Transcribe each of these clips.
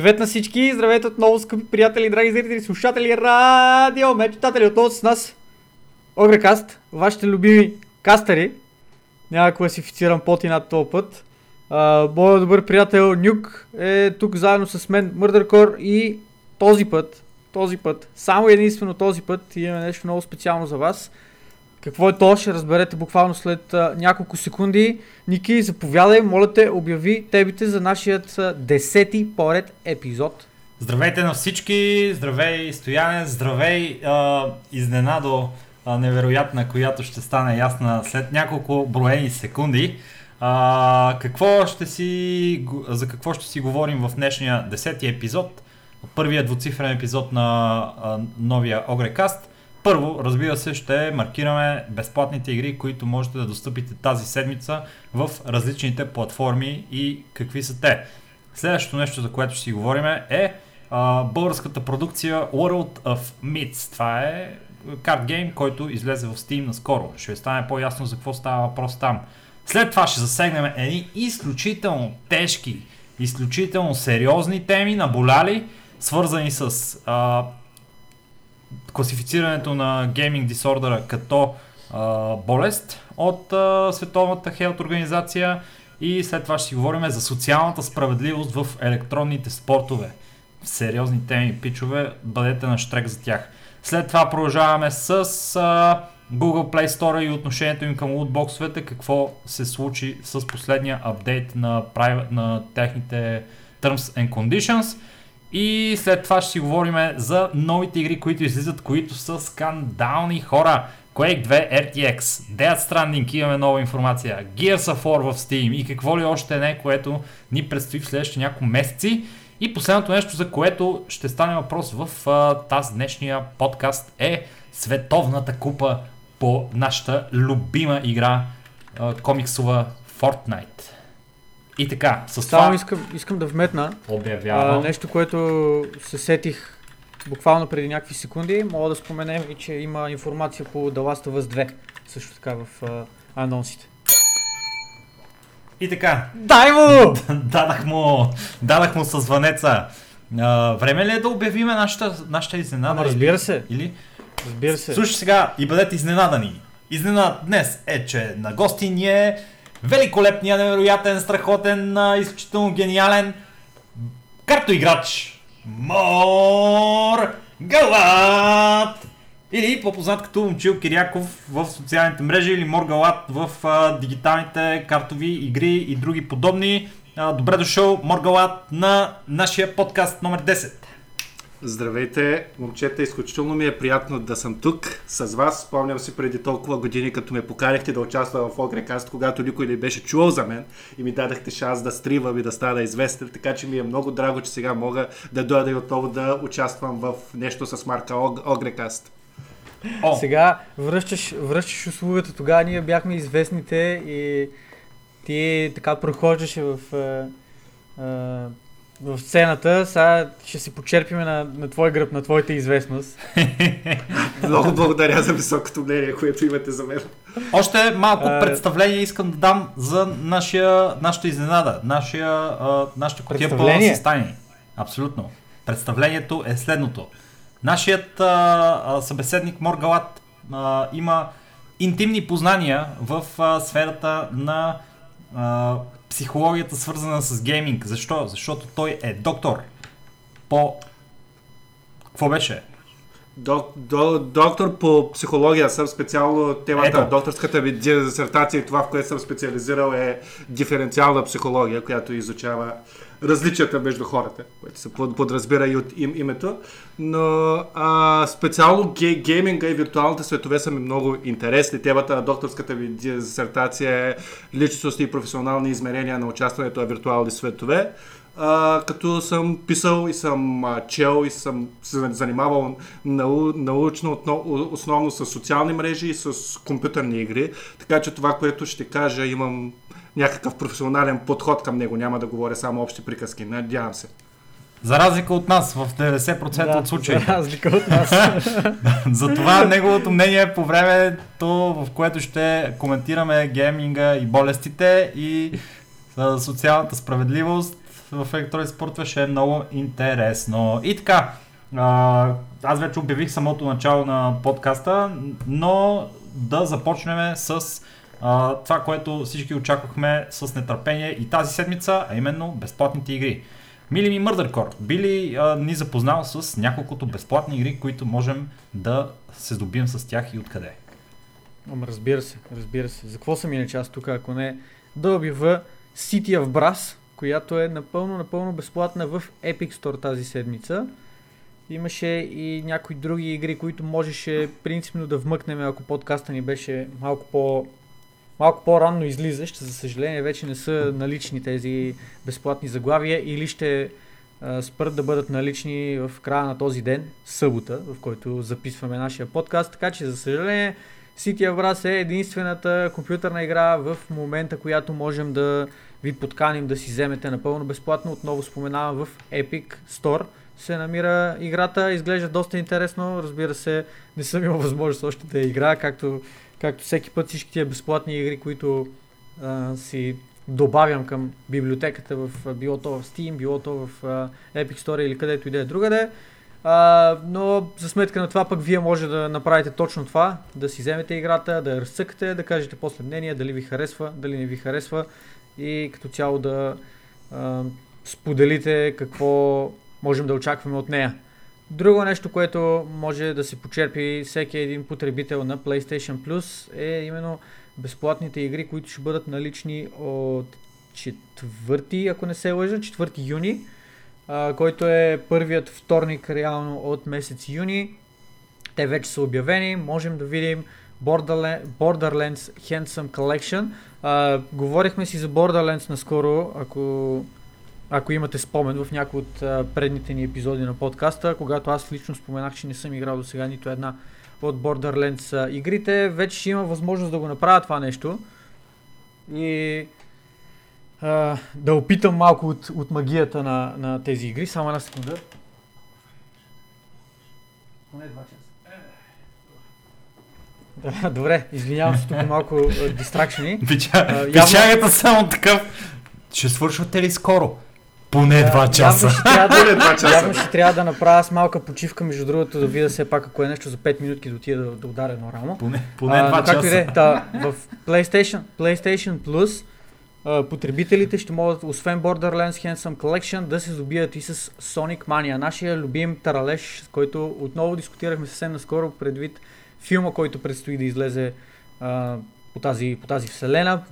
Привет на всички! Здравейте отново, скъпи приятели, драги зрители, слушатели, радио, мечтатели, отново с нас. Огрекаст, вашите любими кастъри. Няма класифицирам поти над този път. Моят добър приятел Нюк е тук заедно с мен, Мърдъркор и този път, този път, само единствено този път имаме нещо много специално за вас. Какво е то, ще разберете буквално след а, няколко секунди. Ники, заповядай, моля те, обяви тебите за нашият десети поред епизод. Здравейте на всички, здравей Стояне, здравей а, изненадо а, невероятна, която ще стане ясна след няколко броени секунди. А, какво ще си, за какво ще си говорим в днешния десети епизод? Първият двуцифрен епизод на а, новия Огрекаст. Първо, разбира се, ще маркираме безплатните игри, които можете да достъпите тази седмица в различните платформи и какви са те. Следващото нещо, за което ще си говорим е а, българската продукция World of Myths. Това е карт гейм, който излезе в Steam наскоро. Ще стане по-ясно за какво става въпрос там. След това ще засегнем едни изключително тежки, изключително сериозни теми, наболяли, свързани с а, класифицирането на гейминг дисордера като а, болест от а, Световната хелт организация и след това ще си говорим за социалната справедливост в електронните спортове. Сериозни теми, пичове, бъдете на штрек за тях. След това продължаваме с а, Google Play Store и отношението им към лутбоксовете, какво се случи с последния апдейт на, на техните Terms and Conditions. И след това ще си говорим за новите игри, които излизат, които са скандални хора. Quake 2 RTX, Dead Stranding, имаме нова информация, Gears of War в Steam и какво ли още не, което ни предстои в следващите няколко месеци. И последното нещо, за което ще стане въпрос в тази днешния подкаст е Световната купа по нашата любима игра, комиксова Fortnite. И така, с Само това искам, искам да вметна а, обявявам. нещо, което се сетих буквално преди някакви секунди. Мога да споменем и, че има информация по The Last of Us 2, също така в а, анонсите. И така, Дай му! дадах му, дадах му със звънеца. А, време ли е да обявиме нашата, нашата изненада? Ама разбира се, Или? разбира се. Слушай сега и бъдете изненадани. Изненад днес е, че на гости ни е великолепния, невероятен, страхотен, изключително гениален картоиграч Мор Галат! Или по-познат като Момчил Киряков в социалните мрежи или Моргалат в а, дигиталните картови игри и други подобни. А, добре дошъл Моргалат на нашия подкаст номер 10. Здравейте, момчета, изключително ми е приятно да съм тук с вас. Спомням си преди толкова години, като ме покарихте да участвам в Огрекаст, когато никой не беше чувал за мен и ми дадахте шанс да стривам и да стана известен, така че ми е много драго, че сега мога да дойда и отново да участвам в нещо с марка Ог- Огрекаст. О, Сега връщаш, връщаш услугата. Тогава ние бяхме известните и ти така прохождаше в, а, а, в сцената. Сега ще си почерпиме на, на твой гръб, на твоята известност. Много благодаря за високото мнение, което имате за мен. Още малко представление искам да дам за нашия, нашата изненада, нашия, а, нашата котия пълна Представление? състояние. Абсолютно. Представлението е следното. Нашият а, а, събеседник Моргалат а, има интимни познания в а, сферата на а, психологията, свързана с гейминг. Защо? Защото той е доктор по... Какво беше? Док, до, доктор по психология съм специално темата Ето. на докторската ми дисертация и това, в което съм специализирал е диференциална психология, която изучава различията между хората, което се под- подразбира и от им, името. Но а, специално ге, гейминга и виртуалните светове са ми много интересни. Темата на докторската ми дисертация е личностни и професионални измерения на участването в виртуални светове. А, като съм писал и съм а, чел и съм се занимавал нау, научно отно- основно с социални мрежи и с компютърни игри. Така че това, което ще кажа, имам някакъв професионален подход към него. Няма да говоря само общи приказки. Надявам се. За разлика от нас в 90% от случаите. За разлика от нас. Затова неговото мнение е по времето, в което ще коментираме гейминга и болестите и социалната справедливост в електронни спортове ще е много интересно. И така, аз вече обявих самото начало на подкаста, но да започнем с това, което всички очаквахме с нетърпение и тази седмица, а именно безплатните игри. Мили ми Мърдъркор, би ли а, ни запознал с няколкото безплатни игри, които можем да се здобием с тях и откъде? Ама разбира се, разбира се. За какво съм иначе аз тук, ако не да обява City of Brass, която е напълно, напълно безплатна в Epic Store тази седмица. Имаше и някои други игри, които можеше принципно да вмъкнем, ако подкаста ни беше малко по малко по-ранно излизащ. За съжаление вече не са налични тези безплатни заглавия или ще а, спрат да бъдат налични в края на този ден, събота, в който записваме нашия подкаст. Така че за съжаление City of Brass е единствената компютърна игра в момента, която можем да ви подканим да си вземете напълно безплатно. Отново споменавам в Epic Store се намира играта. Изглежда доста интересно. Разбира се, не съм имал възможност още да игра, както, както всеки път всички тия безплатни игри, които а, си добавям към библиотеката в било то в Steam, било то в а, Epic Store или където и да е другаде. А, но за сметка на това пък вие може да направите точно това, да си вземете играта, да я разцъкате, да кажете после мнение дали ви харесва, дали не ви харесва и като цяло да а, споделите какво можем да очакваме от нея. Друго нещо, което може да се почерпи всеки един потребител на PlayStation Plus е именно безплатните игри, които ще бъдат налични от 4, ако не се лъжа, 4 юни, а, който е първият вторник реално от месец юни. Те вече са обявени, можем да видим Borderlands, Handsome Collection. А, говорихме си за Borderlands наскоро, ако ако имате спомен в някои от а, предните ни епизоди на подкаста, когато аз лично споменах, че не съм играл до сега нито една от Borderlands игрите, вече ще има възможност да го направя това нещо и а, да опитам малко от, от магията на, на тези игри. Само една секунда. Поне два часа. Добре, извинявам се, тук малко дистракшени. Печагата само такъв. Ще свършвате ли скоро? Поне два часа. Явно ще, трябва Поне да, два часа. явно ще трябва да направя с малка почивка, между другото, да видя все пак ако е нещо за 5 минутки да отида да, да ударя едно рамо. Поне, поне А, два но както и да е, часа. в PlayStation, PlayStation Plus а, потребителите ще могат, освен Borderlands Handsome Collection, да се здобият и с Sonic Mania, нашия любим таралеж, с който отново дискутирахме съвсем наскоро предвид филма, който предстои да излезе а, по, тази, по тази вселена,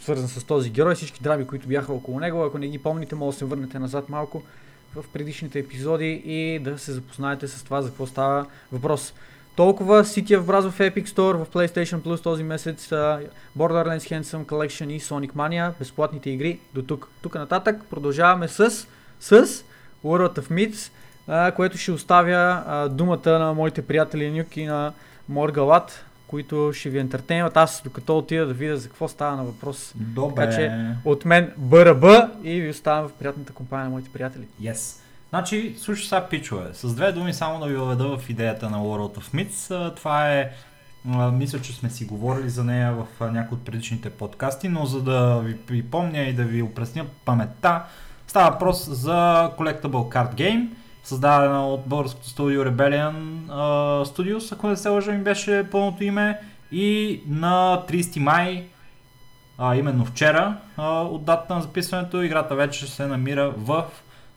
свързан с този герой, всички драми, които бяха около него. Ако не ги помните, може да се върнете назад малко в предишните епизоди и да се запознаете с това за какво става въпрос. Толкова City of Brass в Epic Store, в PlayStation Plus този месец, Borderlands Handsome Collection и Sonic Mania, безплатните игри до тук. Тук нататък продължаваме с, с World of Myths, което ще оставя думата на моите приятели Нюк и на Моргалат, които ще ви ентертейнват. Аз докато отида да видя за какво става на въпрос. Добре. Така че от мен БРБ и ви оставям в приятната компания на моите приятели. Yes. Значи, слушай сега, пичове. С две думи само да ви въведа в идеята на World of Myths. Това е мисля, че сме си говорили за нея в някои от предишните подкасти, но за да ви припомня и да ви опресня паметта, става въпрос за Collectible Card Game, създадена от българското студио Rebellion а, Studios, ако не се лъжа ми беше пълното име, и на 30 май а, именно вчера, а, от дата на записването, играта вече се намира в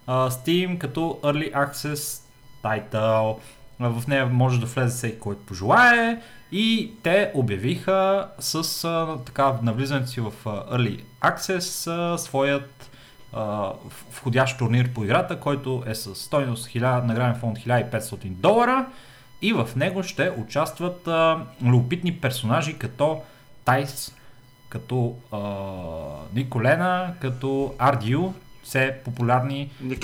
а, Steam като Early Access Title. В нея може да влезе всеки, който пожелае. И те обявиха с а, така навлизането си в Early Access а, своят а, входящ турнир по играта, който е с стойност 1000, награден фонд 1500 долара. И в него ще участват а, любопитни персонажи като Тайс, като а, Николена, като Ардио, все популярни да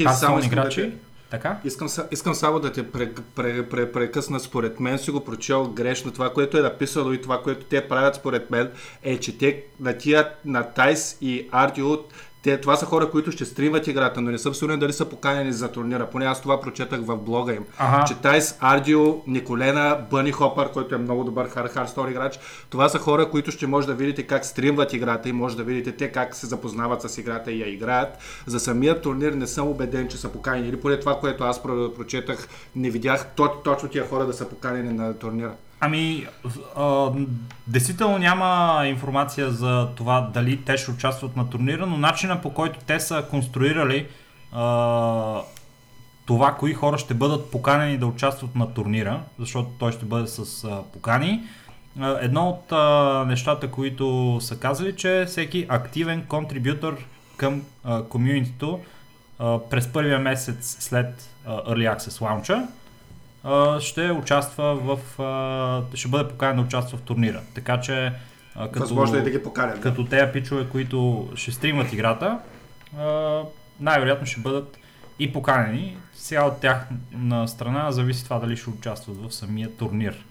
играчи. те- Така? Искам, искам само да те пре, пре, пре, прекъсна. Според мен си го прочел грешно. Това, което е написано и това, което те правят според мен, е, че те на тия, на Тайс и Ардио, те, това са хора, които ще стримват играта, но не съм сигурен дали са поканени за турнира. Поне аз това прочетах в блога им. Ага. Че Тайс, Ардио, Николена, Бъни Хопър, който е много добър Hard играч, това са хора, които ще може да видите как стримват играта и може да видите те как се запознават с играта и я играят. За самия турнир не съм убеден, че са поканени. Или поне това, което аз про- прочетах, не видях то- точно тия хора да са поканени на турнира. Ами, а, действително няма информация за това дали те ще участват на турнира, но начина по който те са конструирали а, това, кои хора ще бъдат поканени да участват на турнира, защото той ще бъде с а, покани. А, едно от а, нещата, които са казали, че всеки активен контрибютор към комюнитито през първия месец след а, Early Access Launch а, ще участва в... Ще бъде поканен да участва в турнира. Така че... Като, Възможно е да ги поканят. да. като тези пичове, които ще стримат играта, най-вероятно ще бъдат и поканени. Сега от тях на страна зависи това дали ще участват в самия турнир.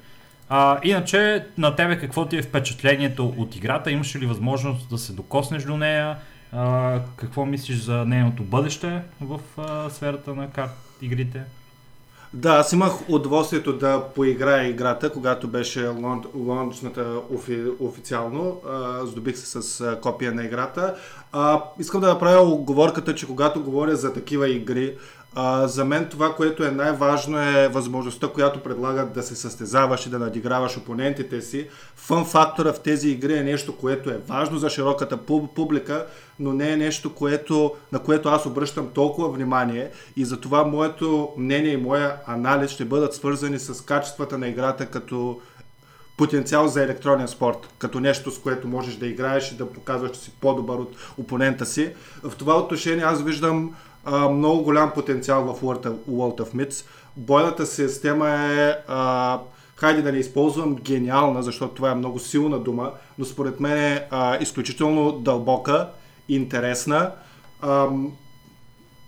А, иначе, на тебе какво ти е впечатлението от играта? Имаш ли възможност да се докоснеш до нея? А, какво мислиш за нейното бъдеще в а, сферата на карт игрите? Да, аз имах удоволствието да поиграя играта, когато беше лон- лончната офи, официално. А, здобих се с а, копия на играта. А, искам да направя оговорката, че когато говоря за такива игри, а, за мен това, което е най-важно е възможността, която предлагат да се състезаваш и да надиграваш опонентите си. Фън фактора в тези игри е нещо, което е важно за широката пуб- публика, но не е нещо, което, на което аз обръщам толкова внимание и затова моето мнение и моя анализ ще бъдат свързани с качествата на играта като потенциал за електронен спорт, като нещо, с което можеш да играеш и да показваш, че си по-добър от опонента си. В това отношение аз виждам а, много голям потенциал в World World of Myths. Бойната система е, а, хайде да не използвам гениална, защото това е много силна дума, но според мен е а, изключително дълбока, интересна. Ам,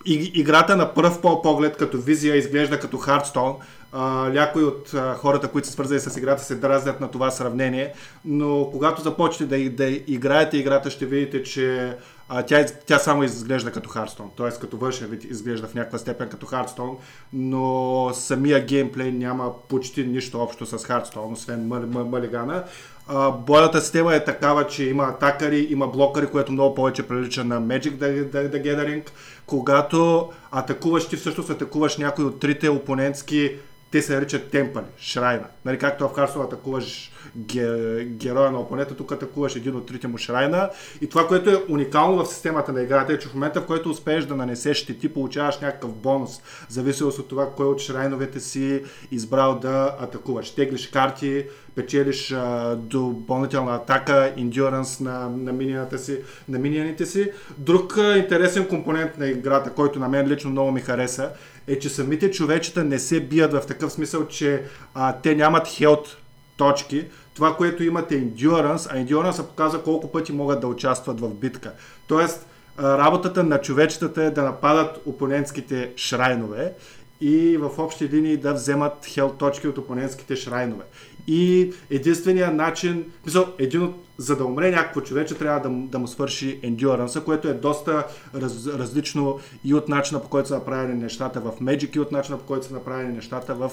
и, играта на пръв по- поглед като визия изглежда като. А, някои от а, хората, които са свързани с играта, се дразнят на това сравнение, но когато започнете да, да играете играта, ще видите, че а, тя, тя само изглежда като Hearthstone, т.е. като външен вид изглежда в някаква степен като Hearthstone, но самия геймплей няма почти нищо общо с Hearthstone, освен мъл, мъл, мълигана. А, бойната система е такава, че има атакари, има блокари, което много повече прилича на Magic the, the, the Gathering. Когато атакуваш, ти всъщност атакуваш някой от трите опонентски те се наричат темпали, шрайна. Нали, както в Харсова атакуваш ге, героя на опонента, тук атакуваш един от трите му шрайна. И това, което е уникално в системата на играта е, че в момента, в който успееш да нанесеш щети, получаваш някакъв бонус, зависимост от това, кой от шрайновете си избрал да атакуваш. Теглиш карти, печелиш а, допълнителна атака, endurance на, на, минията си, на минияните си. Друг а, интересен компонент на играта, който на мен лично много ми хареса, е, че самите човечета не се бият в такъв смисъл, че а, те нямат хелт точки. Това, което имат е endurance, а endurance показва колко пъти могат да участват в битка. Тоест, а, работата на човечетата е да нападат опонентските шрайнове и в общи линии да вземат хелт точки от опонентските шрайнове. И единственият начин, мисъл, един от, за да умре някакво човече, трябва да, му- да му свърши endurance, което е доста раз, различно и от начина по който са направени нещата в Magic и от начина по който са направени нещата в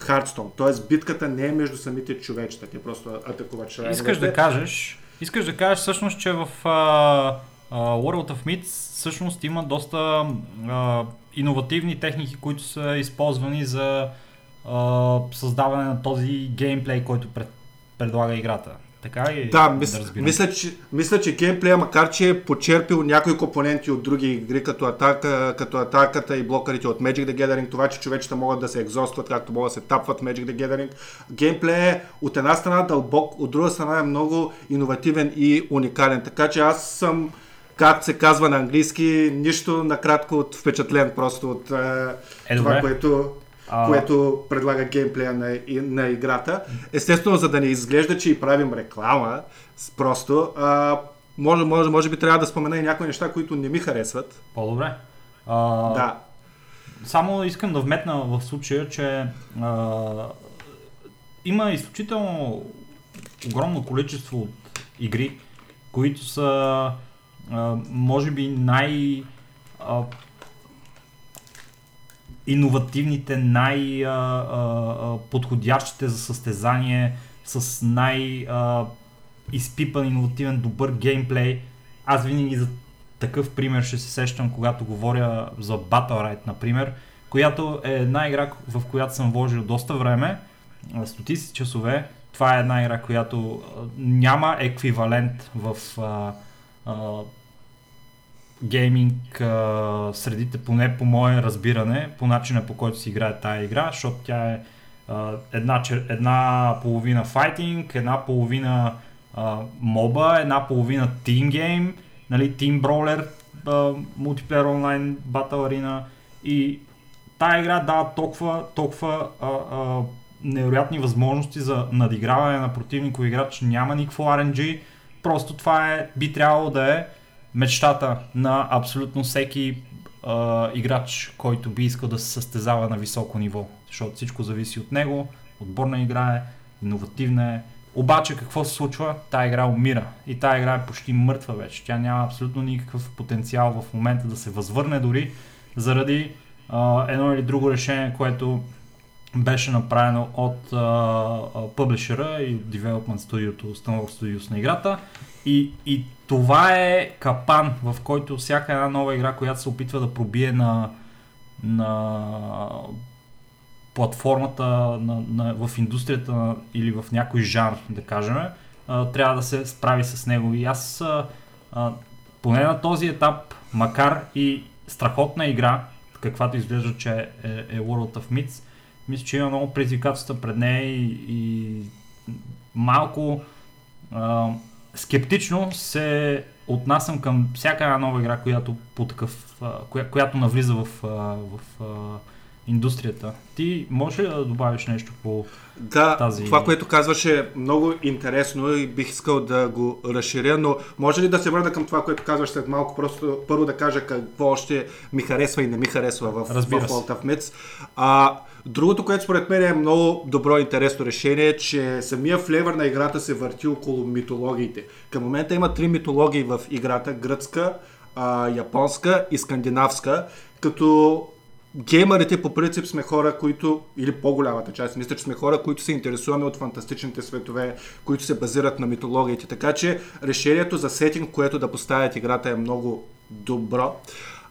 Hearthstone. Тоест битката не е между самите човечета, те просто шрайновете. Искаш да кажеш, искаш да кажеш всъщност, че в а, World of Myths всъщност има доста а, иновативни техники, които са използвани за а, създаване на този геймплей, който пред, предлага играта. Така ли? Да, мис, разбирам? мисля, че, мисля, че геймплея, макар че е почерпил някои компоненти от други игри, като, атака, като атаката и блокарите от Magic the Gathering, това, че човечета могат да се екзостват, както могат да се тапват в Magic the Gathering. Геймплея е от една страна дълбок, от друга страна е много иновативен и уникален. Така че аз съм, както се казва на английски, нищо накратко от впечатлен просто от е, Е, това, добре. което А- което предлага геймплея на, на играта. Естествено, за да не изглежда, че и правим реклама, просто, а, може, може, може би трябва да спомена и някои неща, които не ми харесват. По-добре. А, Да. Само искам да вметна в случая, че а, има изключително огромно количество от игри, които са а, може би най... А, иновативните, най-подходящите за състезание, с най- изпипан, иновативен, добър геймплей. Аз винаги за такъв пример ще се сещам, когато говоря за Battle Ride, например, която е една игра, в която съм вложил доста време, стотици часове. Това е една игра, която няма еквивалент в а, а, гейминг а, средите, поне по мое разбиране, по начина по който си играе тази игра, защото тя е а, една, една половина файтинг, една половина а, моба, една половина тим гейм, нали, тим броулер, мултиплеер онлайн, батъл арена. И тая игра дава толкова, толкова а, а, невероятни възможности за надиграване на противнико играч, няма никакво RNG, просто това е, би трябвало да е мечтата на абсолютно всеки а, играч, който би искал да се състезава на високо ниво, защото всичко зависи от него, отборна игра е, иновативна е, обаче какво се случва? Тая игра умира и тая игра е почти мъртва вече. Тя няма абсолютно никакъв потенциал в момента да се възвърне дори заради а, едно или друго решение, което беше направено от публишера и Development студиото, Stanley Studios на играта. И, и това е капан, в който всяка една нова игра, която се опитва да пробие на, на платформата на, на, в индустрията или в някой жанр, да кажем, трябва да се справи с него. И аз поне на този етап, макар и страхотна игра, каквато изглежда, че е, е World of Myths, мисля, че има много предизвикателства пред нея и, и малко скептично се отнасям към всяка една нова игра, която, по такъв, коя, която навлиза в, в а, индустрията. Ти можеш ли да добавиш нещо по да, тази... това, което казваш е много интересно и бих искал да го разширя, но може ли да се върна към това, което казваш след малко, просто първо да кажа какво още ми харесва и не ми харесва в, в World of Myths. А, другото, което според мен е много добро и интересно решение, е, че самия флейвър на играта се върти около митологиите. Към момента има три митологии в играта, гръцка, а, японска и скандинавска, като геймерите по принцип сме хора, които, или по-голямата част, мисля, че сме хора, които се интересуваме от фантастичните светове, които се базират на митологиите. Така че решението за сетинг, което да поставят играта е много добро.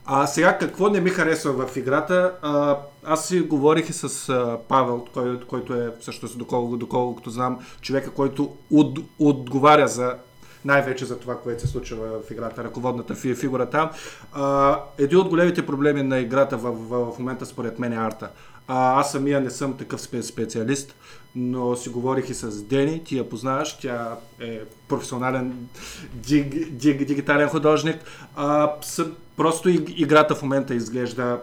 А сега какво не ми харесва в играта? А, аз си говорих и с а, Павел, кой, който е всъщност, доколкото, доколкото знам, човека, който от, отговаря за най-вече за това, което се случва в играта, ръководната фигура там. А, един от големите проблеми на играта в, в, в момента според мен е арта. А, аз самия не съм такъв специалист, но си говорих и с Дени, ти я познаваш, тя е професионален диг, диг, дигитален художник. А, просто играта в момента изглежда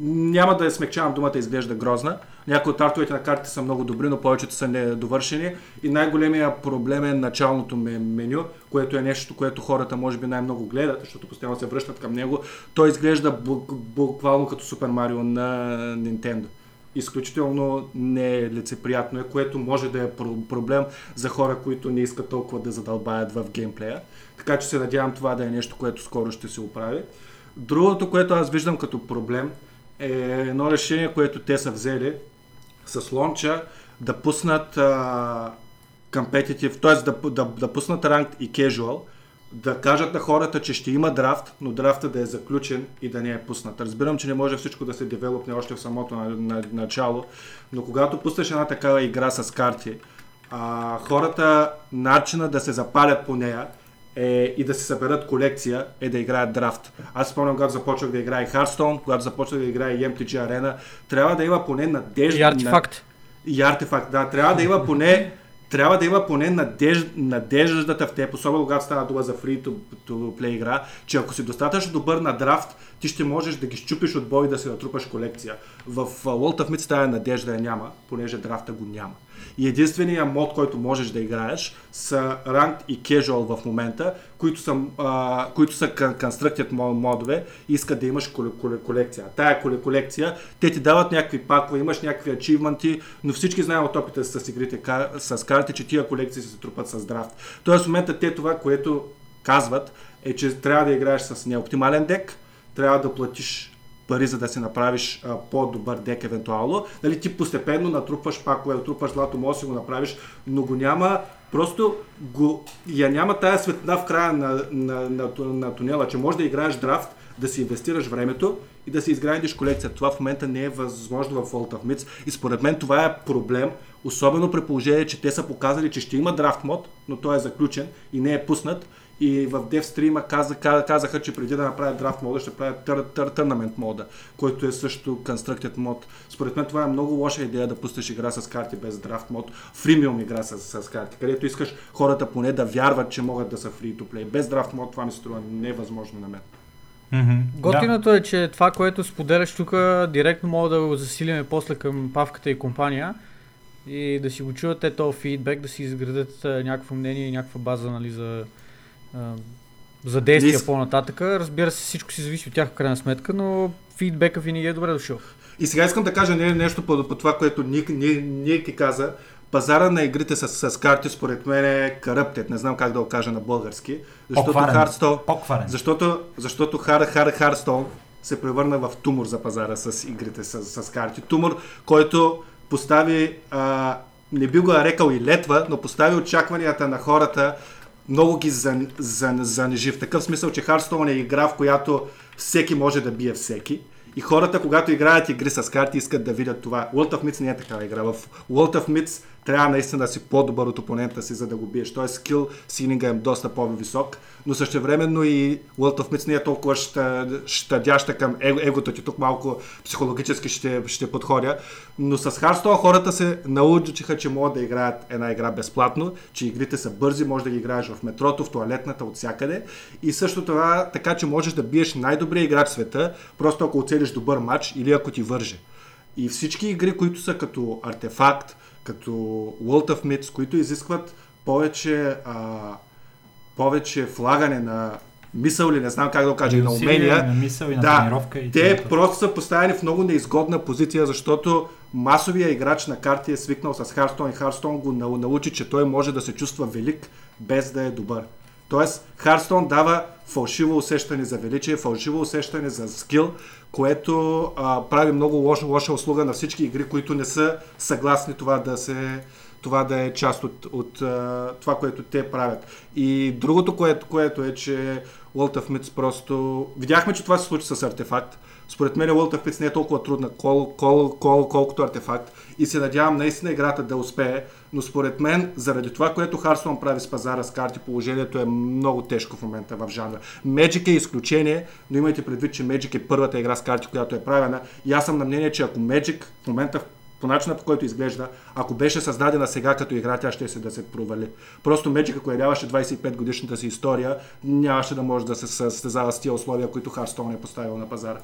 няма да я смекчавам думата, изглежда грозна. Някои от артовете на картите са много добри, но повечето са недовършени. И най-големия проблем е началното меню, което е нещо, което хората може би най-много гледат, защото постоянно се връщат към него. Той изглежда буквално като Супер Марио на Nintendo изключително нелицеприятно е, което може да е проблем за хора, които не искат толкова да задълбаят в геймплея. Така че се надявам това да е нещо, което скоро ще се оправи. Другото, което аз виждам като проблем, е едно решение, което те са взели с лонча да пуснат competitive, т.е. Да, да, да пуснат ранг и casual, да кажат на хората, че ще има драфт, но драфта да е заключен и да не е пуснат. Разбирам, че не може всичко да се девелопне още в самото на, на, начало, но когато пуснеш една такава игра с карти, а, хората, начина да се запалят по нея е, и да се съберат колекция е да играят драфт. Аз спомням, когато започнах да играя Hearthstone, когато започнах да играя и MTG Arena, трябва да има поне надежда. И артефакт. На... И артефакт, да. Трябва да има поне трябва да има поне надеж... надеждата в теб, особено когато става дума за free to, to play игра, че ако си достатъчно добър на драфт, ти ще можеш да ги щупиш от бой и да си натрупаш колекция. В World of Myths тази надежда я няма, понеже драфта го няма. И единствения мод, който можеш да играеш са Ranked и Casual в момента, които са, а, които са конструктят модове и искат да имаш колекция. Тая колекция, те ти дават някакви пакове, имаш някакви ачивменти, но всички знаем от опита с игрите с карти, че тия колекции се трупат с драфт. Тоест в момента те това, което казват, е, че трябва да играеш с неоптимален дек, трябва да платиш пари, за да си направиш а, по-добър дек евентуално. Нали, ти постепенно натрупваш пакове, натрупваш злато, може да си го направиш, но го няма Просто го, я няма тая светлина в края на, на, на, на тунела, че може да играеш драфт, да си инвестираш времето и да си изградиш колекция. Това в момента не е възможно в World of Myths и според мен това е проблем, особено при положение, че те са показали, че ще има драфт мод, но той е заключен и не е пуснат и в DevStream каза, казаха, че преди да направят драфт мода, ще правят Tournament мода, който е също Constructed мод. Според мен това е много лоша идея да пуснеш игра с карти без драфт мод, фримиум игра с, с карти, където искаш хората поне да вярват, че могат да са free to play. Без драфт мод това ми се струва невъзможно на мен. Mm-hmm. Готиното да. е, че това, което споделяш тук, директно мога да го засилиме после към павката и компания и да си го чуят този фидбек, да си изградят някакво мнение и някаква база нали, за, за действия Дис... по-нататък. Разбира се, всичко си зависи от тях в крайна сметка, но фидбека винаги е добре дошъл. И сега искам да кажа нещо по, по това, което Ник, Ник, Ник каза. Пазара на игрите с, с карти според мен е каръптет. Не знам как да го кажа на български. Защото Хардстон, защото, защото Хар, Хар, Хардстон се превърна в тумор за пазара с игрите с, с карти. Тумор, който постави, а, не би го рекал и летва, но постави очакванията на хората много ги занижи. В такъв смисъл, че Hearthstone е игра, в която всеки може да бие всеки. И хората, когато играят игри с карти, искат да видят това. World of Myths не е такава игра. В World of Myths трябва наистина да си по-добър от опонента си, за да го биеш. Тоест скил сининга е доста по-висок, но същевременно и World of Myths не е толкова щадяща към егото ти. Тук малко психологически ще, ще подходя. Но с Hearthstone хората се научиха, че могат да играят една игра безплатно, че игрите са бързи, може да ги играеш в метрото, в туалетната, от всякъде. И също това така, че можеш да биеш най-добрия играч в света, просто ако оцелиш добър матч или ако ти върже. И всички игри, които са като артефакт, като World of Myths, които изискват повече, а, повече влагане на мисъл или не знам как да го кажа, и на умения. На мисъл и на да. И те това. просто са поставени в много неизгодна позиция, защото масовия играч на карти е свикнал с Харстон и Харстон го научи, че той може да се чувства велик без да е добър. Тоест, Харстон дава фалшиво усещане за величие, фалшиво усещане за скил, което а, прави много лоша, лоша услуга на всички игри, които не са съгласни това да се това да е част от, от а, това, което те правят. И другото, което, което е, че World of Myths просто... Видяхме, че това се случи с артефакт. Според мен World of Myths не е толкова трудна, кол, кол, кол, колкото артефакт. И се надявам наистина играта да успее. Но според мен, заради това, което Харсон прави с пазара с карти, положението е много тежко в момента в жанра. Magic е изключение, но имайте предвид, че Magic е първата игра с карти, която е правена. И аз съм на мнение, че ако Magic в момента по начина по който изглежда, ако беше създадена сега като игра, тя ще се да се провали. Просто Magic, ако явяваше 25 годишната си история, нямаше да може да се състезава с тия условия, които Харстон е поставил на пазара.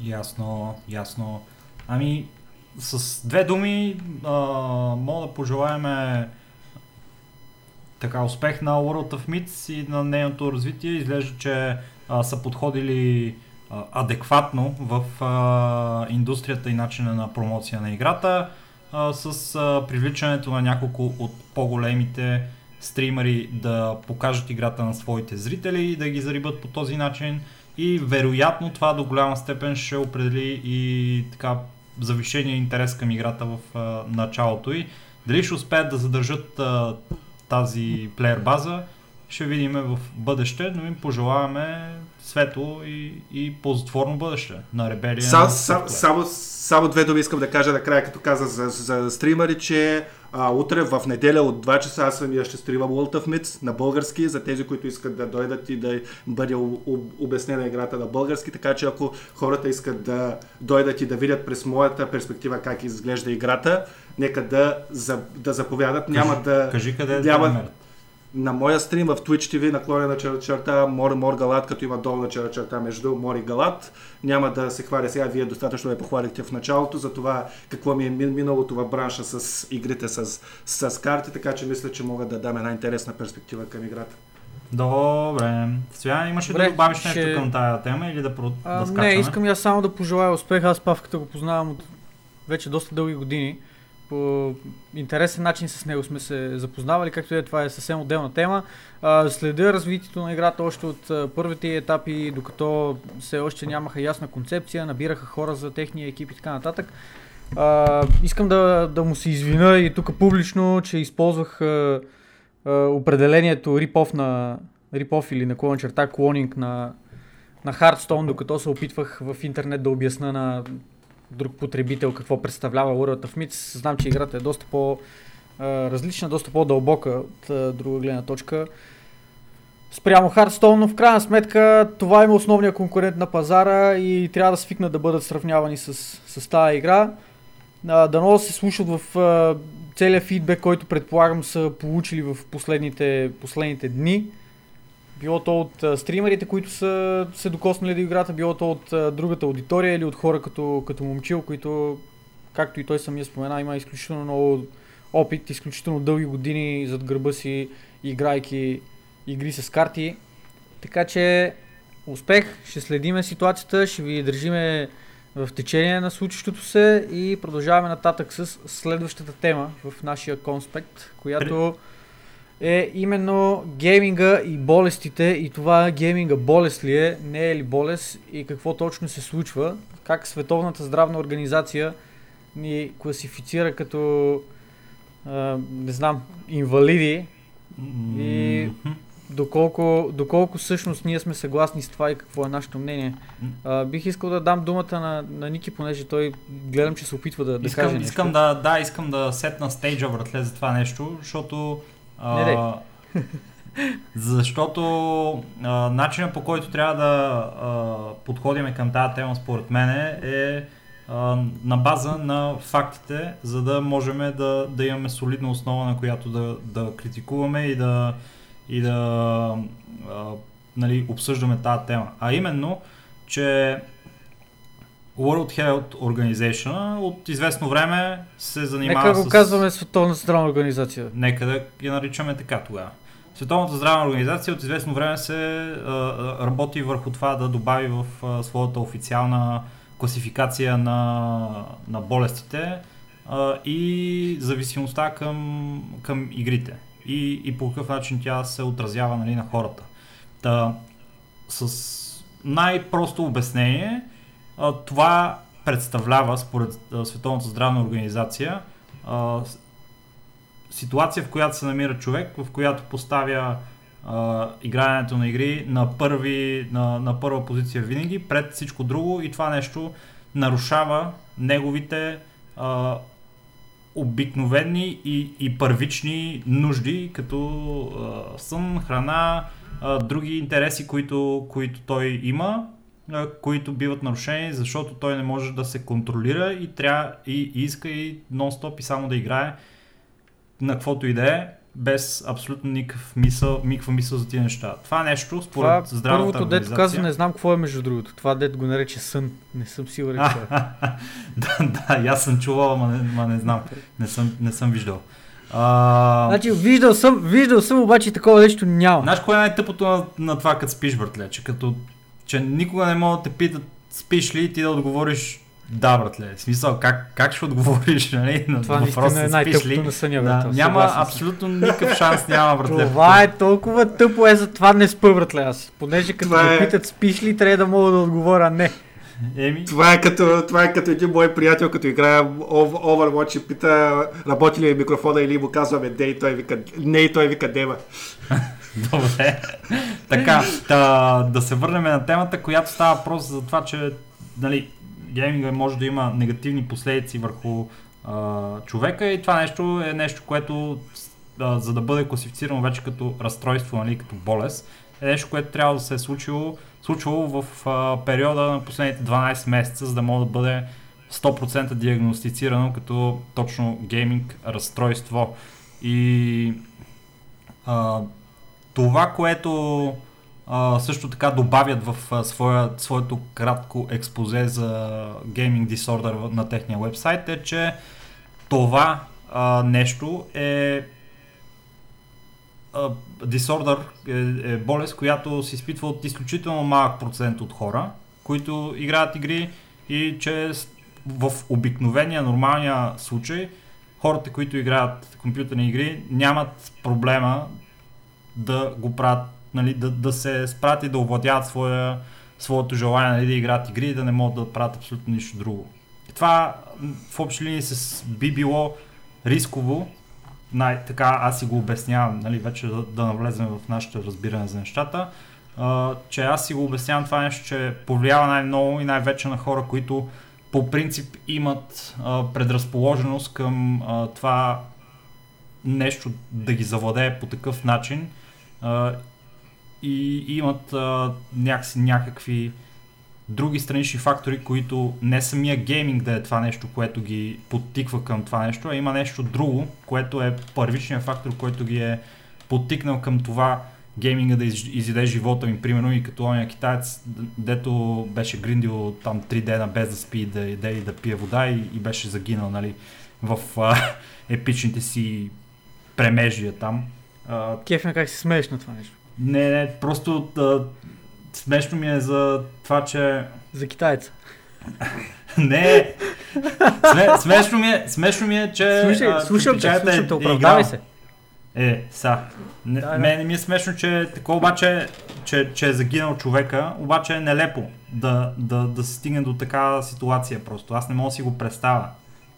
Ясно, ясно. Ами, с две думи, а, мога да пожелаем така успех на World of Myths и на нейното развитие. Изглежда, че а, са подходили а, адекватно в а, индустрията и начина на промоция на играта а, с а, привличането на няколко от по-големите стримери да покажат играта на своите зрители и да ги зарибат по този начин и вероятно това до голяма степен ще определи и така завишения интерес към играта в а, началото. И дали ще успеят да задържат а, тази плеер база, ще видим в бъдеще, но им пожелаваме светло и, и ползотворно бъдеще на Ребелия. Са, са, само, само две думи искам да кажа накрая, като каза за, за стримари, че а, утре в неделя от 2 часа аз самия ще стримам World of Myths на български, за тези, които искат да дойдат и да бъде обяснена играта на български, така че ако хората искат да дойдат и да видят през моята перспектива как изглежда играта, нека да, за, да заповядат. Кажи, няма да... Кажи къде е няма, да на моя стрим в Twitch TV наклонена черта, черта Мор, Мор Галат, като има долна черта, черта между Мор и Галат. Няма да се хваля сега, вие достатъчно ме похвалихте в началото за това какво ми е миналото в бранша с игрите с, с карти, така че мисля, че мога да дам една интересна перспектива към играта. Добре. Сега имаш ли да добавиш ще... нещо към тази тема или да, про... а, да Не, искам я само да пожелая успех. Аз Павката го познавам от вече доста дълги години. По интересен начин с него сме се запознавали, както е, това е съвсем отделна тема. Следя развитието на играта още от първите етапи, докато все още нямаха ясна концепция, набираха хора за техния екип и така нататък. Искам да, да му се извина и тук публично, че използвах а, а, определението rip-off на rip-off или наклон черта клонинг на, на Hearthstone, докато се опитвах в интернет да обясна на друг потребител какво представлява World of Myths. Знам, че играта е доста по различна, доста по-дълбока от друга гледна точка. Спрямо Hearthstone, но в крайна сметка това има основния конкурент на пазара и трябва да свикнат да бъдат сравнявани с, с тази игра. Дано да се слушат в целият фидбек, който предполагам са получили в последните, последните дни. Било то от стримерите, които са се докоснали до играта, било то от другата аудитория или от хора като, като момчил, които, както и той самия спомена, има изключително много опит, изключително дълги години зад гърба си, играйки игри с карти. Така че успех, ще следиме ситуацията, ще ви държиме в течение на случващото се и продължаваме нататък с следващата тема в нашия конспект, която е именно гейминга и болестите и това гейминга болест ли е, не е ли болест и какво точно се случва, как Световната здравна организация ни класифицира като а, не знам, инвалиди и доколко, доколко всъщност ние сме съгласни с това и какво е нашето мнение. А, бих искал да дам думата на, на Ники, понеже той гледам, че се опитва да, да искам, каже нещо. Искам да, да, искам да сетна стейджа вратле за това нещо, защото Не, не. защото а, начинът по който трябва да а, подходиме към тази тема според мен е а, на база на фактите, за да можем да, да имаме солидна основа, на която да, да критикуваме и да, и да а, нали, обсъждаме тази тема. А именно, че World Health Organization от известно време се занимава Нека го с... казваме Световна здравна организация. Нека да я наричаме така тогава. Световната здравна организация от известно време се а, работи върху това да добави в а, своята официална класификация на, на болестите а, и зависимостта към, към игрите и, и по какъв начин тя се отразява нали, на хората. Та, с най-просто обяснение, това представлява, според Световната здравна организация, ситуация, в която се намира човек, в която поставя игрането на игри на, първи, на, на първа позиция винаги, пред всичко друго и това нещо нарушава неговите а, обикновени и, и първични нужди, като а, сън, храна, а, други интереси, които, които той има, които биват нарушени, защото той не може да се контролира и, трябва, и, иска и нон-стоп и само да играе на каквото и да е, без абсолютно никакъв мисъл, никаква мисъл за тия неща. Това нещо, според Това здравната първото, дето каза, не знам какво е между другото. Това дето го нарече сън. Не съм сигурен. какво е. да, да, аз съм чувал, ама не, ма не знам. Не съм, не съм виждал. А, Значи, виждал съм, виждал съм, обаче такова нещо няма. Знаеш кое е най-тъпото на, на това, като спиш, братле? Че, като, че никога не могат да те питат спиш ли и ти да отговориш да, братле. В смисъл, как, как ще отговориш нали, на Това въпроса е спиш ли? на съня, Да, брат. няма Съгласен абсолютно никакъв шанс, няма, братле. Това е толкова тъпо, е за това не спа, братле, аз. Понеже като Това ме е- питат спиш ли, трябва да мога да отговоря не. Еми, Това е като, това е като един мой приятел, като играе Overwatch и пита работи ли е микрофона или му казваме не и той вика, не и той вика дева. Добре. така, да, да се върнем на темата, която става въпрос за това, че нали, гейминга може да има негативни последици върху а, човека и това нещо е нещо, което а, за да бъде класифицирано вече като разстройство, нали, като болест, е нещо, което трябва да се е случило, случвало в а, периода на последните 12 месеца, за да може да бъде 100% диагностицирано като точно гейминг разстройство. И а, това, което а, също така добавят в а, своя, своето кратко експозе за Gaming Disorder на техния вебсайт е, че това а, нещо е а, disorder е, е болест, която се изпитва от изключително малък процент от хора, които играят игри и че в обикновения, нормалния случай хората, които играят компютърни игри, нямат проблема да го правят, нали, да, да се спрат и да овладяват своя, своето желание нали, да играят игри и да не могат да правят абсолютно нищо друго. Това в общи линии с, би било рисково, най- така аз си го обяснявам, нали, вече да, да навлезем в нашето разбиране за нещата, а, че аз си го обяснявам това нещо, че повлиява най-много и най-вече на хора, които по принцип имат а, предразположеност към а, това нещо да ги завладее по такъв начин и имат някакси, някакви други странични фактори, които не самия гейминг да е това нещо, което ги подтиква към това нещо, а има нещо друго, което е първичният фактор, който ги е подтикнал към това гейминга да изяде живота ми, примерно и като ония китаец, дето беше гриндил там 3 дена без да спи, да яде и да пие вода и, и беше загинал, нали, в а, епичните си премежия там. А, Кефна как си смееш на това нещо. Не, не, просто а, смешно ми е за това, че... За китайца. не, Сме, смешно, ми е, смешно ми е, че... Слушай, слушам те, слушам те, оправдавай се. Е, са. Не, да, мен не ми е смешно, че такова обаче, че, че е загинал човека, обаче е нелепо да, да, да се стигне до такава ситуация просто. Аз не мога да си го представя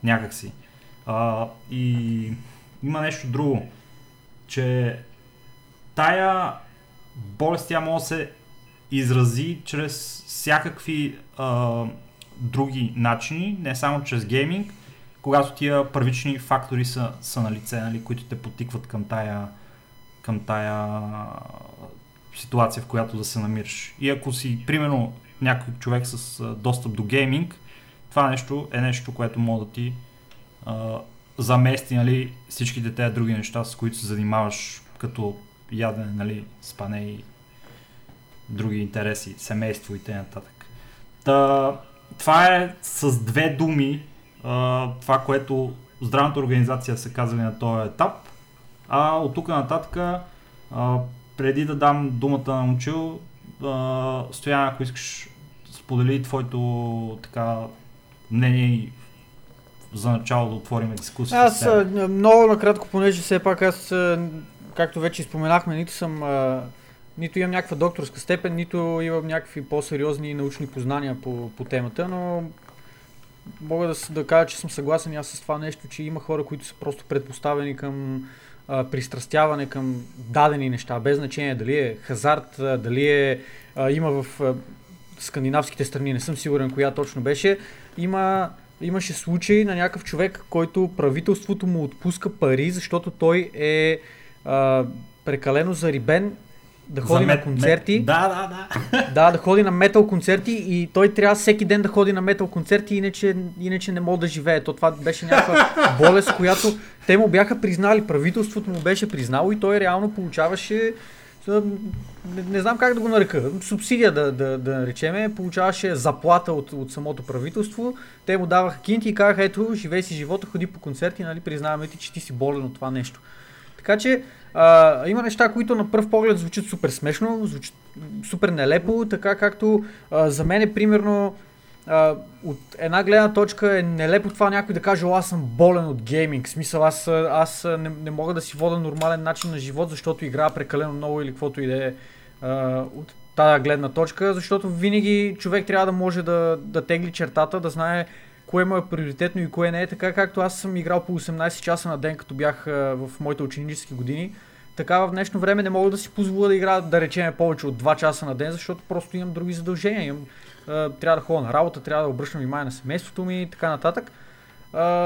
някакси. А, и има нещо друго, че тая болест тя може да се изрази чрез всякакви а, други начини, не само чрез гейминг, когато тия първични фактори са, са на лице, нали, които те потикват към тая, към тая ситуация, в която да се намираш. И ако си, примерно, някой човек с достъп до гейминг, това нещо е нещо, което може да ти а, замести нали, всичките тези други неща, с които се занимаваш, като ядене, нали, спане и други интереси, семейство и т.н. Та, това е с две думи а, това, което здравната организация са казали на този етап. А от тук нататък, а, преди да дам думата на Момчил, Стоян, ако искаш, сподели твоето така мнение и за начало да отворим дискусия. Аз много накратко, понеже все пак аз, както вече споменахме, нито съм нито имам някаква докторска степен, нито имам някакви по-сериозни научни познания по, по темата, но мога да, да кажа, че съм съгласен аз с това нещо, че има хора, които са просто предпоставени към а, пристрастяване към дадени неща, без значение дали е хазарт, дали е, а, има в а, скандинавските страни, не съм сигурен коя точно беше, има, имаше случай на някакъв човек, който правителството му отпуска пари, защото той е а, прекалено зарибен да ходи мет, на концерти. Мет, да, да, да. Да, да ходи на метал концерти и той трябва всеки ден да ходи на метал концерти, иначе, иначе не мога да живее. То това беше някаква болест, която те му бяха признали, правителството му беше признало и той реално получаваше не, не знам как да го нарека, субсидия да, да, да наречеме, получаваше заплата от, от самото правителство, те му даваха кинти и казаха, ето, живей си живота, ходи по концерти, нали, признаваме ти, че ти си болен от това нещо. Така че а, има неща, които на пръв поглед звучат супер смешно, звучат супер нелепо, така както а, за мен е примерно а, от една гледна точка е нелепо това някой да каже, аз съм болен от гейминг. В смисъл, аз, аз не, не мога да си вода нормален начин на живот, защото играя прекалено много или каквото и да е от тази гледна точка, защото винаги човек трябва да може да, да тегли чертата, да знае кое му е приоритетно и кое не е, така както аз съм играл по 18 часа на ден, като бях в моите ученически години. Така в днешно време не мога да си позволя да играя, да речем, повече от 2 часа на ден, защото просто имам други задължения. Имам, трябва да ходя на работа, трябва да обръщам внимание на семейството ми и така нататък.